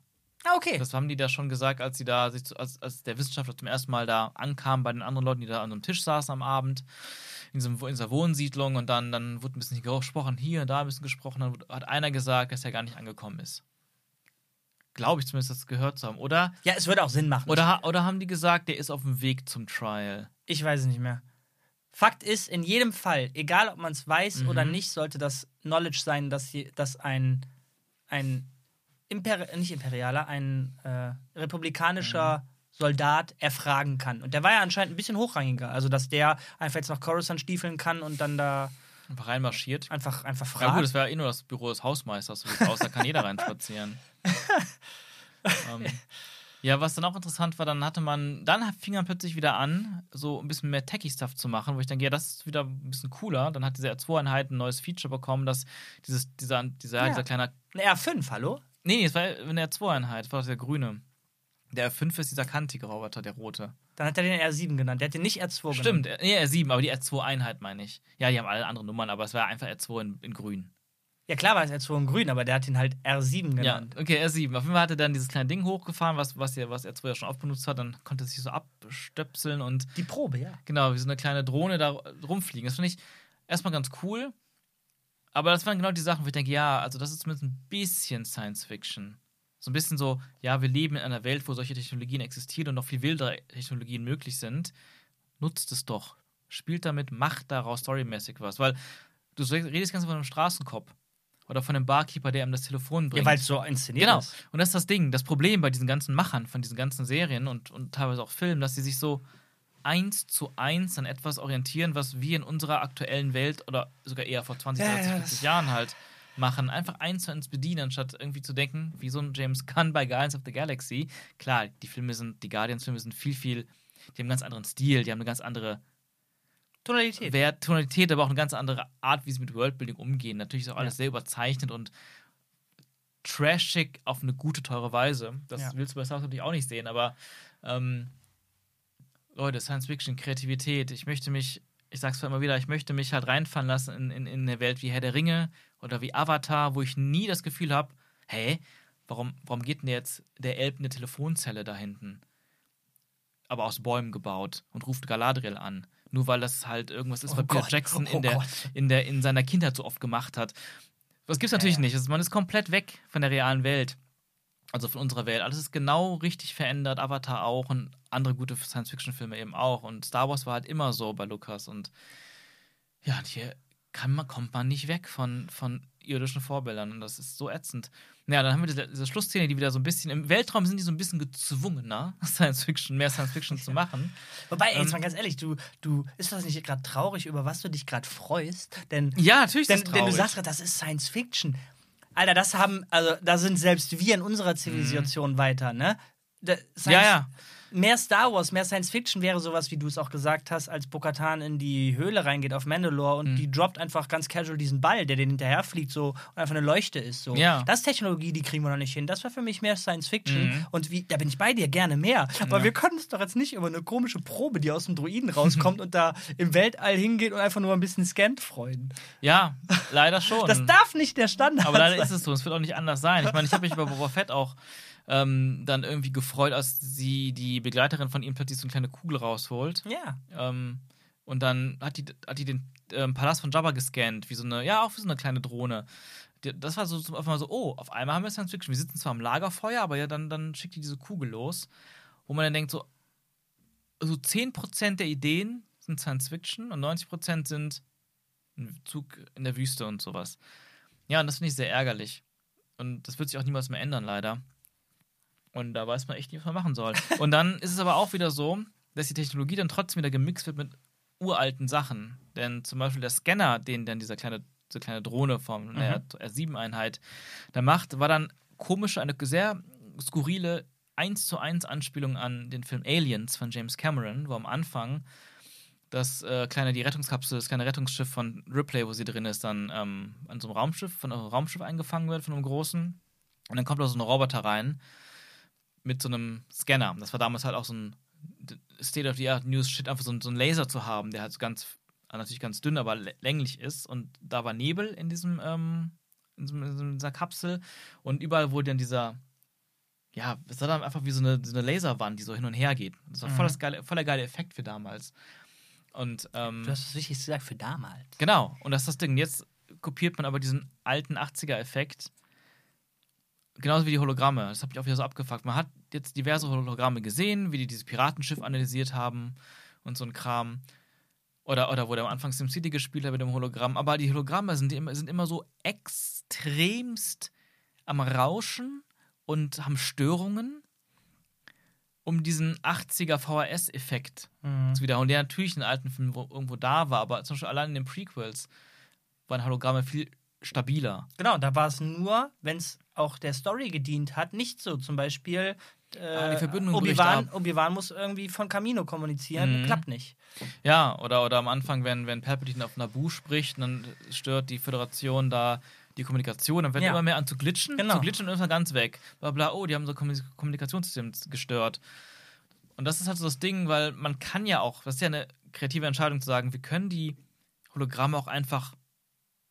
Ah, okay. Das haben die da schon gesagt, als sie da als, als der Wissenschaftler zum ersten Mal da ankam bei den anderen Leuten, die da an einem Tisch saßen am Abend in, diesem, in dieser Wohnsiedlung und dann, dann wurde ein bisschen gesprochen, hier und da ein bisschen gesprochen, dann hat einer gesagt, dass er gar nicht angekommen ist. Glaube ich zumindest, das gehört zu haben. Oder, ja, es würde auch Sinn machen. oder, oder haben die gesagt, der ist auf dem Weg zum Trial? Ich weiß es nicht mehr. Fakt ist, in jedem Fall, egal ob man es weiß Mhm. oder nicht, sollte das Knowledge sein, dass, hier, dass ein, ein Imperi nicht imperialer, ein äh, republikanischer Mhm. Soldat erfragen kann. Und der war ja anscheinend ein bisschen hochrangiger. Also, dass der einfach jetzt nach Coruscant stiefeln kann und dann da Einfach reinmarschiert. einfach, einfach Ja fragt. gut, das wäre eh nur das Büro des Hausmeisters, so aussah, kann jeder reinspazieren. ähm, ja, was dann auch interessant war, dann hatte man, dann fing man plötzlich wieder an, so ein bisschen mehr Techie-Stuff zu machen, wo ich denke, ja, das ist wieder ein bisschen cooler. Dann hat diese R2-Einheit ein neues Feature bekommen, dass dieses, dieser, dieser, Ja. dieser kleine, Ein R5, hallo? Nee, nee, es war eine R2-Einheit, das war der grüne. Der R5 ist dieser kantige Roboter, der rote. Dann hat er den R7 genannt. Der hat den nicht R2 Stimmt, genannt. äh, nee, R7, aber die R2-Einheit meine ich. Ja, die haben alle andere Nummern, aber es war einfach R2 in, in grün. Ja, klar war es R2 in grün, aber der hat ihn halt R7 Ja, genannt. okay, R7. Auf jeden Fall hat er dann dieses kleine Ding hochgefahren, was, was, er, was R2 ja schon oft benutzt hat. Dann konnte er sich so abstöpseln und Die Probe, ja. genau, wie so eine kleine Drohne da rumfliegen. Das finde ich erstmal ganz cool. Aber das waren genau die Sachen, wo ich denke, ja, also das ist zumindest ein bisschen Science Fiction. So ein bisschen so, ja, wir leben in einer Welt, wo solche Technologien existieren und noch viel wildere Technologien möglich sind. Nutzt es doch. Spielt damit, macht daraus storymäßig was. Weil du redest ganz von einem Straßenkopf oder von einem Barkeeper, der ihm das Telefon bringt. Ja, weil es so inszeniert Genau. ist. Und das ist das Ding, das Problem bei diesen ganzen Machern von diesen ganzen Serien und, und teilweise auch Filmen, dass sie sich so eins zu eins an etwas orientieren, was wir in unserer aktuellen Welt oder sogar eher vor 20, Ja, 30, ja, 40 das- Jahren halt machen. Einfach eins zu eins bedienen, anstatt irgendwie zu denken, wie so ein James Gunn bei Guardians of the Galaxy. Klar, die Filme sind, die Guardians-Filme sind viel, viel, die haben einen ganz anderen Stil, die haben eine ganz andere Tonalität. Wert, Tonalität, aber auch eine ganz andere Art, wie sie mit Worldbuilding umgehen. Natürlich ist auch alles Ja. sehr überzeichnet und trashig auf eine gute, teure Weise. Das Ja. willst du bei Star Wars natürlich auch nicht sehen, aber ähm, Leute, Science Fiction, Kreativität. Ich möchte mich, ich sag's zwar immer wieder, ich möchte mich halt reinfallen lassen in, in, in eine Welt wie Herr der Ringe oder wie Avatar, wo ich nie das Gefühl habe, hä, warum, warum geht denn jetzt der Elb in eine Telefonzelle da hinten? Aber aus Bäumen gebaut und ruft Galadriel an. Nur weil das halt irgendwas ist, Oh was Peter Gott, Jackson oh in, der, in, der, in seiner Kindheit so oft gemacht hat. Das gibt's natürlich ja. nicht. Also man ist komplett weg von der realen Welt. Also von unserer Welt. Alles ist genau richtig verändert. Avatar auch und andere gute Science-Fiction-Filme eben auch. Und Star Wars war halt immer so bei Lucas. Und ja, und hier kann man, kommt man nicht weg von, von irdischen Vorbildern. Und das ist so ätzend. Ja, dann haben wir diese, diese Schlussszene, die wieder so ein bisschen. Im Weltraum sind die so ein bisschen gezwungener, Science-Fiction, mehr Science-Fiction zu machen. Wobei, ey, jetzt Ähm, mal ganz ehrlich, du, du ist das nicht gerade traurig, über was du dich gerade freust? Denn, Ja, natürlich ist denn, das denn du traurig. sagst gerade, das ist Science Fiction. Alter, das haben, also da sind selbst wir in unserer Zivilisation weiter, ne? Da, Science, Mhm. Ja, ja. Mehr Star Wars, mehr Science Fiction wäre sowas, wie du es auch gesagt hast, als Bo-Katan in die Höhle reingeht auf Mandalore Mhm. und die droppt einfach ganz casual diesen Ball, der den hinterherfliegt so und einfach eine Leuchte ist. So. Ja. Das ist Technologie, die kriegen wir noch nicht hin. Das war für mich mehr Science Fiction Mhm. und wie, da bin ich bei dir gerne mehr. Aber Ja. wir können uns doch jetzt nicht über eine komische Probe, die aus dem Druiden rauskommt und da im Weltall hingeht und einfach nur ein bisschen scannt freuen. Ja, leider schon. Das darf nicht der Standard Aber leider sein. ist es so, es wird auch nicht anders sein. Ich meine, ich habe mich bei Boba Fett auch ähm, dann irgendwie gefreut, als sie die Begleiterin von ihm plötzlich so eine kleine Kugel rausholt. Ja. Ähm, und dann hat die, hat die den ähm, Palast von Jabba gescannt, wie so eine, ja, auch wie so eine kleine Drohne. Die- Das war so, auf einmal so, oh, auf einmal haben wir Science Fiction. Wir sitzen zwar am Lagerfeuer, aber ja, dann, dann schickt die diese Kugel los, wo man dann denkt, so, so 10% der Ideen sind Science Fiction und 90% sind ein Zug in der Wüste und sowas. Ja, und das finde ich sehr ärgerlich. Und das wird sich auch niemals mehr ändern, leider. Und da weiß man echt nicht, was man machen soll. Und dann ist es aber auch wieder so, dass die Technologie dann trotzdem wieder gemixt wird mit uralten Sachen. Denn zum Beispiel der Scanner, den dann dieser kleine, diese kleine Drohne vom naja, R7-Einheit da macht, war dann komische, eine sehr skurrile 1 zu 1 Anspielung an den Film Aliens von James Cameron, wo am Anfang das äh, kleine, die Rettungskapsel, das kleine Rettungsschiff von Ripley, wo sie drin ist, dann ähm, an so einem Raumschiff, von einem Raumschiff eingefangen wird, von einem großen. Und dann kommt da so ein Roboter rein mit so einem Scanner. Das war damals halt auch so ein State-of-the-Art News-Shit, einfach so so ein Laser zu haben, der halt ganz, natürlich ganz dünn, aber lä- länglich ist. Und da war Nebel in diesem, ähm, in, diesem, in dieser Kapsel. Und überall wurde dann dieser, ja, es war dann einfach wie so eine, so eine Laserwand, die so hin und her geht. Das war voll, das geile, voll der geile Effekt für damals. Und ähm, Du hast das Wichtigste gesagt für damals. Genau, und das ist das Ding. Jetzt kopiert man aber diesen alten 80er-Effekt. Genauso wie die Hologramme. Das habe ich auch wieder so abgefuckt. Man hat jetzt diverse Hologramme gesehen, wie die dieses Piratenschiff analysiert haben und so ein Kram. Oder, oder wo der am Anfang SimCity gespielt hat mit dem Hologramm. Aber die Hologramme sind immer, sind immer so extremst am Rauschen und haben Störungen, um diesen 80er VHS-Effekt Mhm. zu wiederholen, der natürlich in alten Filmen wo, irgendwo da war, aber zum Beispiel allein in den Prequels waren Hologramme viel stabiler. Genau, da war es nur, wenn es auch der Story gedient hat, nicht so. Zum Beispiel äh, Ah, die Verbindung Obi-Wan. Obi muss irgendwie von Camino kommunizieren, Mhm. klappt nicht. Ja, oder, oder am Anfang, wenn, wenn Palpatine auf Naboo spricht, dann stört die Föderation da die Kommunikation, dann wird Ja. immer mehr an zu glitschen, Genau. zu glitschen und ist er ganz weg. Bla bla, oh, die haben so Kommunik- Kommunikationssystem gestört. Und das ist halt so das Ding, weil man kann ja auch, das ist ja eine kreative Entscheidung zu sagen, wir können die Hologramme auch einfach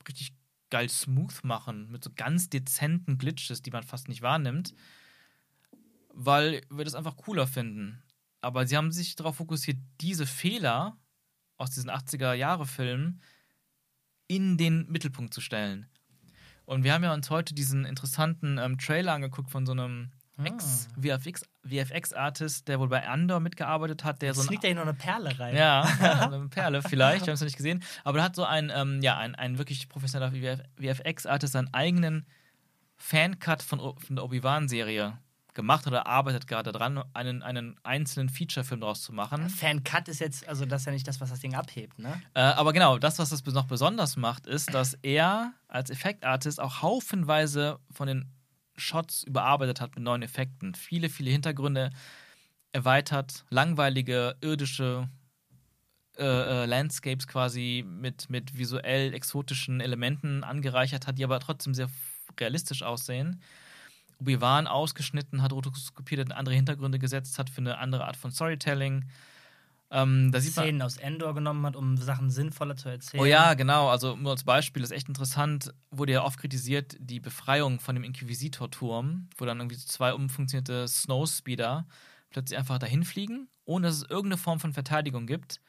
richtig geil smooth machen, mit so ganz dezenten Glitches, die man fast nicht wahrnimmt, weil wir das einfach cooler finden. Aber sie haben sich darauf fokussiert, diese Fehler aus diesen 80er-Jahre-Filmen in den Mittelpunkt zu stellen. Und wir haben ja uns heute diesen interessanten ähm, Trailer angeguckt von so einem Ah. Ex-VFX VFX-Artist, der wohl bei Andor mitgearbeitet hat, der so ein da hier noch eine Perle rein. ja, eine Perle vielleicht, wir haben es noch nicht gesehen. Aber da hat so ein, ähm, ja, ein, ein wirklich professioneller VF VFX-Artist seinen eigenen Fancut von, O- von der Obi-Wan-Serie gemacht oder arbeitet gerade dran, einen, einen einzelnen Feature-Film draus zu machen. Fan-Cut ist jetzt, also das ist ja nicht das, was das Ding abhebt, ne? Äh, aber genau, das, was das noch besonders macht, ist, dass er als Effektartist auch haufenweise von den Shots überarbeitet hat mit neuen Effekten. Viele, viele Hintergründe erweitert, langweilige irdische äh, äh, Landscapes quasi mit, mit visuell exotischen Elementen angereichert hat, die aber trotzdem sehr realistisch aussehen. Obi-Wan ausgeschnitten hat, rotoskopiert hat, andere Hintergründe gesetzt hat für eine andere Art von Storytelling. Ähm, da sieht man, Szenen aus Endor genommen hat, um Sachen sinnvoller zu erzählen. Oh ja, genau. Also nur als Beispiel ist echt interessant, wurde ja oft kritisiert, die Befreiung von dem Inquisitor-Turm, wo dann irgendwie zwei umfunktionierte Snowspeeder plötzlich einfach dahin fliegen, ohne dass es irgendeine Form von Verteidigung gibt.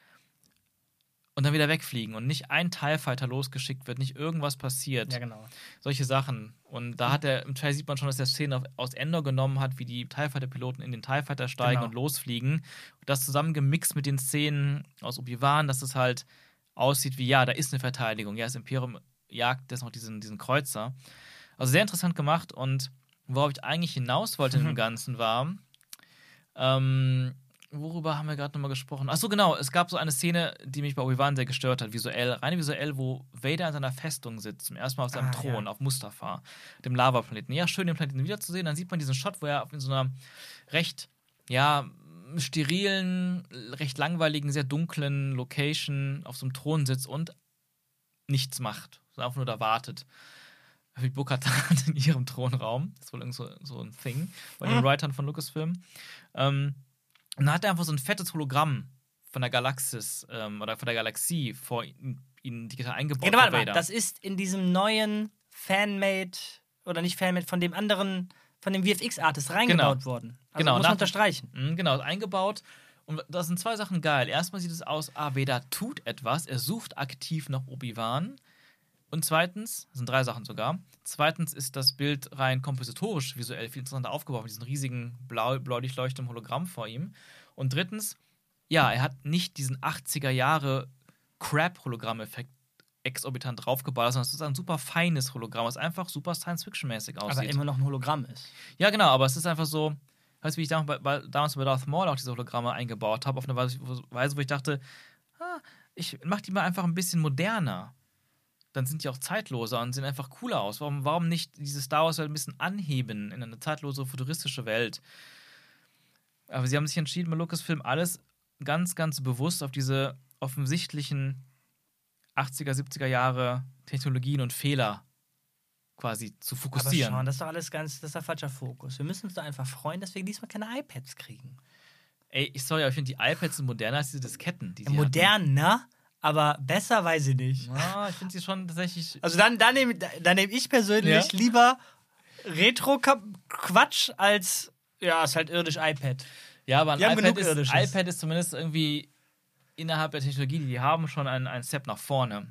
Und dann wieder wegfliegen und nicht ein TIE Fighter losgeschickt wird, nicht irgendwas passiert. Ja, genau. Solche Sachen. Und da hat er, im Teil sieht man schon, dass er Szenen aus Endor genommen hat, wie die TIE Fighter-Piloten in den TIE Fighter steigen Genau. und losfliegen. Und das zusammen gemixt mit den Szenen aus Obi-Wan, dass es halt aussieht wie, ja, da ist eine Verteidigung. Ja, das Imperium jagt jetzt noch diesen, diesen Kreuzer. Also sehr interessant gemacht und worauf ich eigentlich hinaus wollte Mhm. im Ganzen war, ähm, worüber haben wir gerade nochmal gesprochen? Achso, genau, es gab so eine Szene, die mich bei Obi-Wan sehr gestört hat, visuell, rein visuell, wo Vader in seiner Festung sitzt, zum ersten Mal auf seinem Ah, Thron, ja. auf Mustafa, dem Lavaplaneten. Ja, schön, den Planeten wiederzusehen. Dann sieht man diesen Shot, wo er in so einer recht, ja, sterilen, recht langweiligen, sehr dunklen Location auf so einem Thron sitzt und nichts macht, sondern einfach nur da wartet. Wie Bokatan in ihrem Thronraum. Das ist wohl irgend so, so ein Thing bei den Mhm. Writern von Lucasfilm. Ähm, und dann hat er einfach so ein fettes Hologramm von der Galaxis ähm, oder von der Galaxie vor ihn, ihn digital eingebaut. Genau, warte mal. Das ist in diesem neuen Fanmade oder nicht Fanmade, von dem anderen, von dem VFX-Artist reingebaut worden. Also Genau, muss man unterstreichen. Mhm, genau, eingebaut. Und da sind zwei Sachen geil. Erstmal sieht es aus, ah, Vader tut etwas, er sucht aktiv nach Obi-Wan. Und zweitens, das sind drei Sachen sogar. Zweitens ist das Bild rein kompositorisch visuell viel interessanter aufgebaut, mit diesem riesigen blau, bläulich leuchtenden Hologramm vor ihm. Und drittens, ja, er hat nicht diesen 80er Jahre Crap-Hologramm-Effekt exorbitant draufgebaut, sondern es ist ein super feines Hologramm, was einfach super Science-Fiction-mäßig aussieht. Aber immer noch ein Hologramm ist. Ja, genau, aber es ist einfach so, weißt du, wie ich damals bei, damals bei Darth Maul auch diese Hologramme eingebaut habe, auf eine Weise, wo- Weise, wo ich dachte, ah, ich mach die mal einfach ein bisschen moderner. Dann sind die auch zeitloser und sehen einfach cooler aus. Warum, warum nicht diese Star Wars Welt ein bisschen anheben in eine zeitlose, futuristische Welt? Aber sie haben sich entschieden, bei Lucasfilm alles ganz, ganz bewusst auf diese offensichtlichen 80er, 70er Jahre Technologien und Fehler quasi zu Aber fokussieren. schon, das ist doch alles ganz, das ist der falscher Fokus. Wir müssen uns da einfach freuen, dass wir diesmal keine iPads kriegen. Ey, ich sorry, aber ich finde, die iPads sind moderner als diese Disketten. Die sie Modern, ne? Aber besser weiß ich nicht. Ah, ich finde sie schon tatsächlich. Also dann, dann nehme dann nehm ich persönlich Ja? lieber Retro-Quatsch als, ja, ist halt irdisch iPad. Ja, aber ein iPad ist, Irdisches. iPad ist zumindest irgendwie innerhalb der Technologie, die die haben, schon ein, ein Step nach vorne.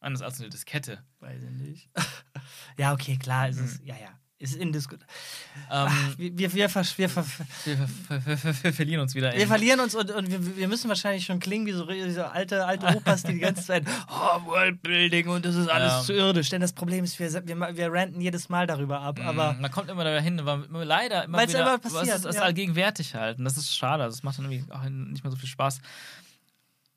Anders als eine Diskette. Weiß ich nicht. ja, okay, klar, ist es, ja, ja. Ist indiskutabel. Ähm, Wir, wir, wir, ver- wir, ver- wir, wir, wir, wir, wir verlieren uns wieder wir verlieren uns und, und wir, müssen wahrscheinlich schon klingen wie so, alte, alte Opas, die die ganze Zeit, oh, Worldbuilding und das ist alles zu irdisch. Denn das Problem ist, wir, wir, wir ranten jedes Mal darüber ab, aber man kommt immer dahin, aber immer- leider immer wieder. immer passiert, Es ist, allgegenwärtig halt. Und das ist schade. Das macht dann irgendwie auch nicht mehr so viel Spaß.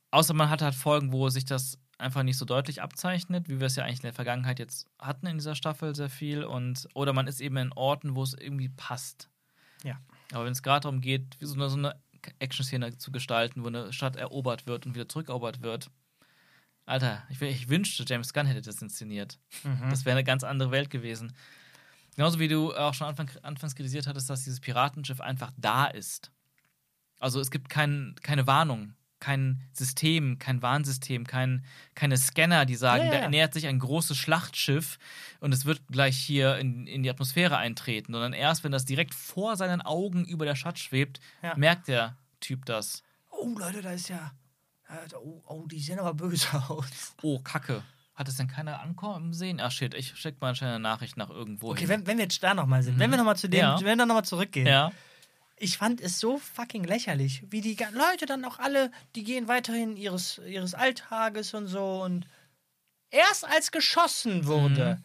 Außer man hat halt Folgen, wo sich das einfach nicht so deutlich abzeichnet, wie wir es ja eigentlich in der Vergangenheit jetzt hatten in dieser Staffel sehr viel. Und, oder man ist eben in Orten, wo es irgendwie passt. Ja. Aber wenn es gerade darum geht, wie so eine, so eine Action-Szene zu gestalten, wo eine Stadt erobert wird und wieder zurückerobert wird. Alter, ich, ich wünschte, James Gunn hätte das inszeniert. Mhm. Das wäre eine ganz andere Welt gewesen. Genauso wie du auch schon Anfang, anfangs kritisiert hattest, dass dieses Piratenschiff einfach da ist. Also es gibt kein, keine Warnung, kein System, kein Warnsystem, kein, keine Scanner, die sagen, Ja, ja, da nähert sich ein großes Schlachtschiff und es wird gleich hier in, in die Atmosphäre eintreten. Sondern erst, wenn das direkt vor seinen Augen über der Stadt schwebt, Ja. merkt der Typ das. oh Leute, da ist ja, oh, oh, die sehen aber böse aus. Oh, Kacke. Hat es denn keiner ankommen sehen? Ach shit, ich schick mal eine Nachricht nach irgendwo. Okay, hin. wenn, wenn wir jetzt da nochmal sind, wenn wir nochmal zu dem, wenn wir dann nochmal zurückgehen. ja. Ich fand es so fucking lächerlich, wie die Leute dann auch alle, die gehen weiterhin ihres, ihres Alltages und so und erst als geschossen wurde,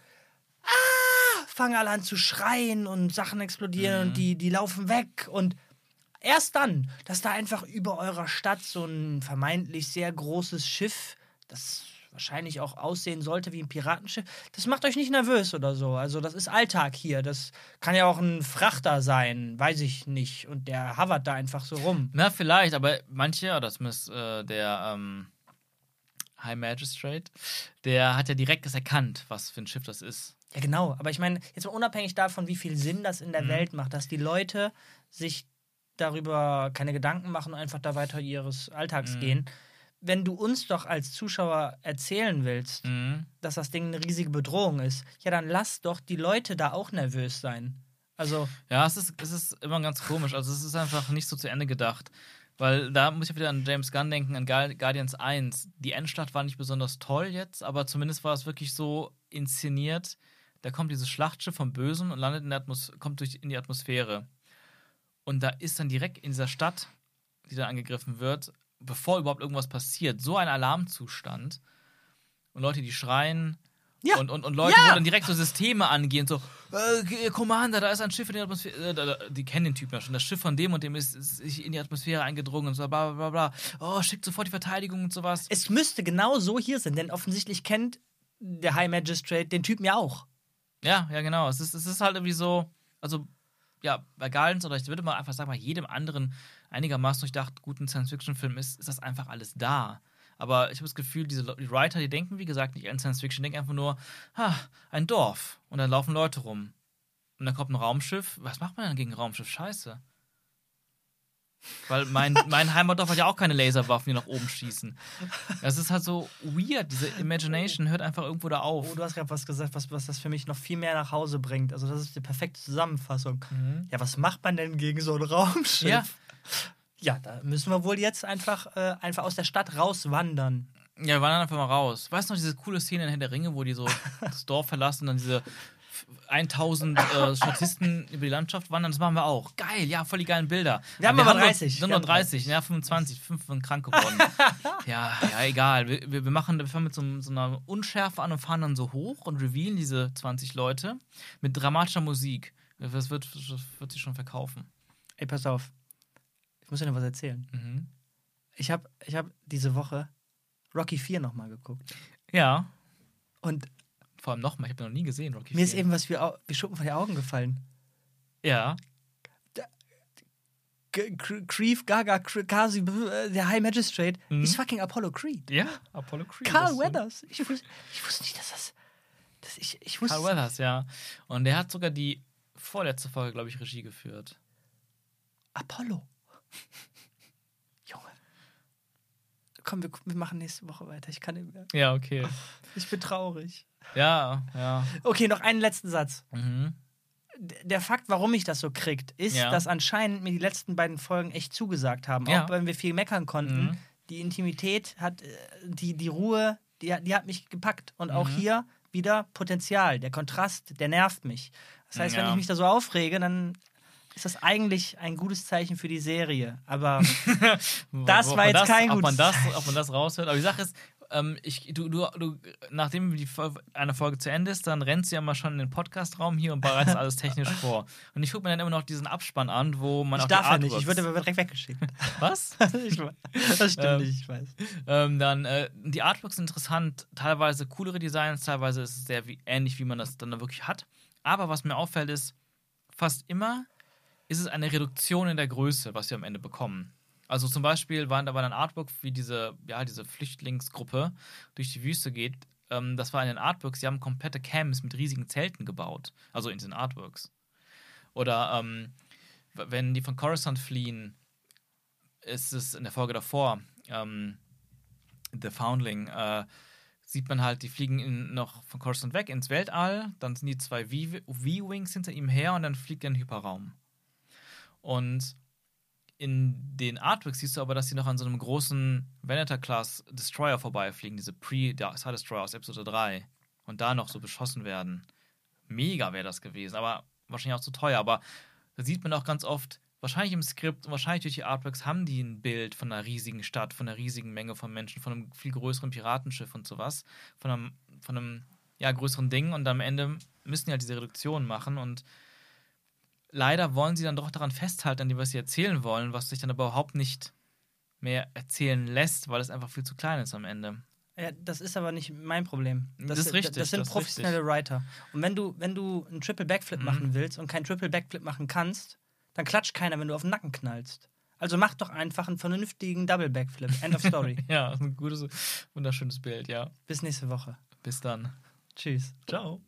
ah, fangen alle an zu schreien und Sachen explodieren und die, die laufen weg und erst dann, dass da einfach über eurer Stadt so ein vermeintlich sehr großes Schiff, das wahrscheinlich auch aussehen sollte wie ein Piratenschiff, das macht euch nicht nervös oder so. Also das ist Alltag hier. Das kann ja auch ein Frachter sein, weiß ich nicht. Und der hovert da einfach so rum. Na, vielleicht, aber manche, oder zumindest äh, der ähm, High Magistrate, der hat ja direkt das erkannt, was für ein Schiff das ist. Ja, genau. Aber ich meine, jetzt mal unabhängig davon, wie viel Sinn das in der Mhm. Welt macht, dass die Leute sich darüber keine Gedanken machen und einfach da weiter ihres Alltags Mhm. gehen. Wenn du uns doch als Zuschauer erzählen willst, Mhm. dass das Ding eine riesige Bedrohung ist, ja, dann lass doch die Leute da auch nervös sein. Also, Ja, es ist, es ist immer ganz komisch. Also es ist einfach nicht so zu Ende gedacht. Weil da muss ich wieder an James Gunn denken, an Guar- Guardians 1. Die Endstadt war nicht besonders toll jetzt, aber zumindest war es wirklich so inszeniert. Da kommt dieses Schlachtschiff vom Bösen und landet in der Atmos kommt durch in die Atmosphäre. Und da ist dann direkt in dieser Stadt, die dann angegriffen wird, bevor überhaupt irgendwas passiert, so ein Alarmzustand. Und Leute, die schreien. Ja. Und, und, und Leute, Ja. wo dann direkt so Systeme angehen, so, äh, Commander, da ist ein Schiff in der Atmosphäre. Äh, die kennen den Typen ja schon. Das Schiff von dem und dem ist, ist sich in die Atmosphäre eingedrungen und so, bla bla bla bla. Oh, schickt sofort die Verteidigung und sowas. es müsste genau so hier sein, denn offensichtlich kennt der High Magistrate den Typen ja auch. Ja, ja, genau. Es ist, es ist halt irgendwie so, also, ja, bei Guardians oder ich würde mal einfach sagen, bei jedem anderen einigermaßen durchdacht guten Science-Fiction-Film ist, ist das einfach alles da. Aber ich habe das Gefühl, diese die Writer, die denken, wie gesagt, nicht an Science-Fiction, denken einfach nur, ha, ein Dorf. Und dann laufen Leute rum. Und dann kommt ein Raumschiff. Was macht man denn gegen ein Raumschiff? Scheiße. Weil mein, mein Heimatdorf hat ja auch keine Laserwaffen, die nach oben schießen. Das ist halt so weird. Diese Imagination hört einfach irgendwo da auf. Oh, du hast gerade was gesagt, was, was das für mich noch viel mehr nach Hause bringt. Also, das ist die perfekte Zusammenfassung. Mhm. Ja, was macht man denn gegen so ein Raumschiff? Ja. Ja, da müssen wir wohl jetzt einfach, äh, einfach aus der Stadt rauswandern. Ja, wir waren einfach mal raus. Weißt du noch diese coole Szene in Herr der Ringe, wo die so das Dorf verlassen und dann diese 1000 äh, Statisten über die Landschaft wandern? Das machen wir auch. Geil, ja, voll die geilen Bilder. Wir haben aber nur- 30. Sind nur haben 30, ja, 25, 5 sind krank geworden. ja, ja, egal. Wir, wir, machen, wir fangen mit so, so einer Unschärfe an und fahren dann so hoch und revealen diese 20 Leute mit dramatischer Musik. Das wird, das wird sich schon verkaufen. Ey, pass auf. Ich muss dir noch was erzählen. Mhm. Ich habe ich hab diese Woche Rocky 4 nochmal geguckt. Ja, Und vor allem nochmal, ich habe noch nie gesehen, Rocky mir ist 4. eben was wie, wie Schuppen von den Augen gefallen. Ja. G Cr- Creef, Gaga, Kasi, der High Magistrate, Mhm. ist fucking Apollo Creed. Ja, Apollo Creed. Carl das ist. Weathers. Ich wusste, ich wusste nicht, dass das. Dass ich, ich wusste. Carl Weathers, ja. Und der hat sogar die vorletzte Folge, glaube ich, Regie geführt. Apollo. Junge. Komm, wir, wir machen nächste Woche weiter. Ich kann nicht mehr. Ja, okay. Ich bin traurig. Ja, ja. Okay, noch einen letzten Satz. Mhm. Der Fakt, warum ich das so kriegt, ist, Ja. dass anscheinend mir die letzten beiden Folgen echt zugesagt haben. Ja. Auch wenn wir viel meckern konnten. Mhm. Die Intimität hat, äh, die, die Ruhe, die, hat- die hat mich gepackt. Und auch Mhm. hier wieder Potenzial. Der Kontrast, der nervt mich. Das heißt, wenn Ja. ich mich da so aufrege, dann ist das eigentlich ein gutes Zeichen für die Serie. Aber Das war jetzt kein ob man gutes das, Zeichen. Ob man das raushört. Aber die Sache ist, ähm, ich, du, du, du, nachdem die eine Folge zu Ende ist, dann rennst du ja mal schon in den Podcastraum hier und bereitest alles technisch vor. Und ich gucke mir dann immer noch diesen Abspann an, wo man ich auch darf ja nicht. Ich würde aber direkt weggeschickt. Was? ich, das stimmt Ähm, nicht, ich weiß. Ähm, dann, äh, die Artworks sind interessant, teilweise coolere Designs, teilweise ist es sehr wie, ähnlich, wie man das dann da wirklich hat. Aber was mir auffällt, ist, fast immer ist es eine Reduktion in der Größe, was wir am Ende bekommen. Also zum Beispiel waren da war ein Artwork, wie diese, ja, diese Flüchtlingsgruppe durch die Wüste geht. Ähm, das war in den Artworks, die haben komplette Camps mit riesigen Zelten gebaut. Also in diesen Artworks. Oder ähm, wenn die von Coruscant fliehen, ist es in der Folge davor, ähm, The Foundling, äh, sieht man halt, die fliegen in, noch von Coruscant weg ins Weltall, dann sind die zwei V-Wings hinter ihm her und dann fliegt er in den Hyperraum. Und in den Artworks siehst du aber, dass sie noch an so einem großen Venator-Class Destroyer vorbeifliegen, diese Pre-Star Destroyer aus Episode 3 und da noch so beschossen werden. Mega wäre das gewesen, aber wahrscheinlich auch zu teuer. Aber da sieht man auch ganz oft, wahrscheinlich im Skript und wahrscheinlich durch die Artworks haben die ein Bild von einer riesigen Stadt, von einer riesigen Menge von Menschen, von einem viel größeren Piratenschiff und sowas, von einem, von einem ja, größeren Ding und am Ende müssen die halt diese Reduktion machen und leider wollen sie dann doch daran festhalten, an dem, was sie erzählen wollen, was sich dann aber überhaupt nicht mehr erzählen lässt, weil es einfach viel zu klein ist am Ende. Ja, das ist aber nicht mein Problem. Das ist richtig, Das sind das professionelle Writer. Und wenn du, wenn du einen Triple Backflip Mhm. machen willst und keinen Triple Backflip machen kannst, dann klatscht keiner, wenn du auf den Nacken knallst. Also mach doch einfach einen vernünftigen Double Backflip. End of Story. Ja, ein gutes, wunderschönes Bild, ja. Bis nächste Woche. Bis dann. Tschüss. Ciao.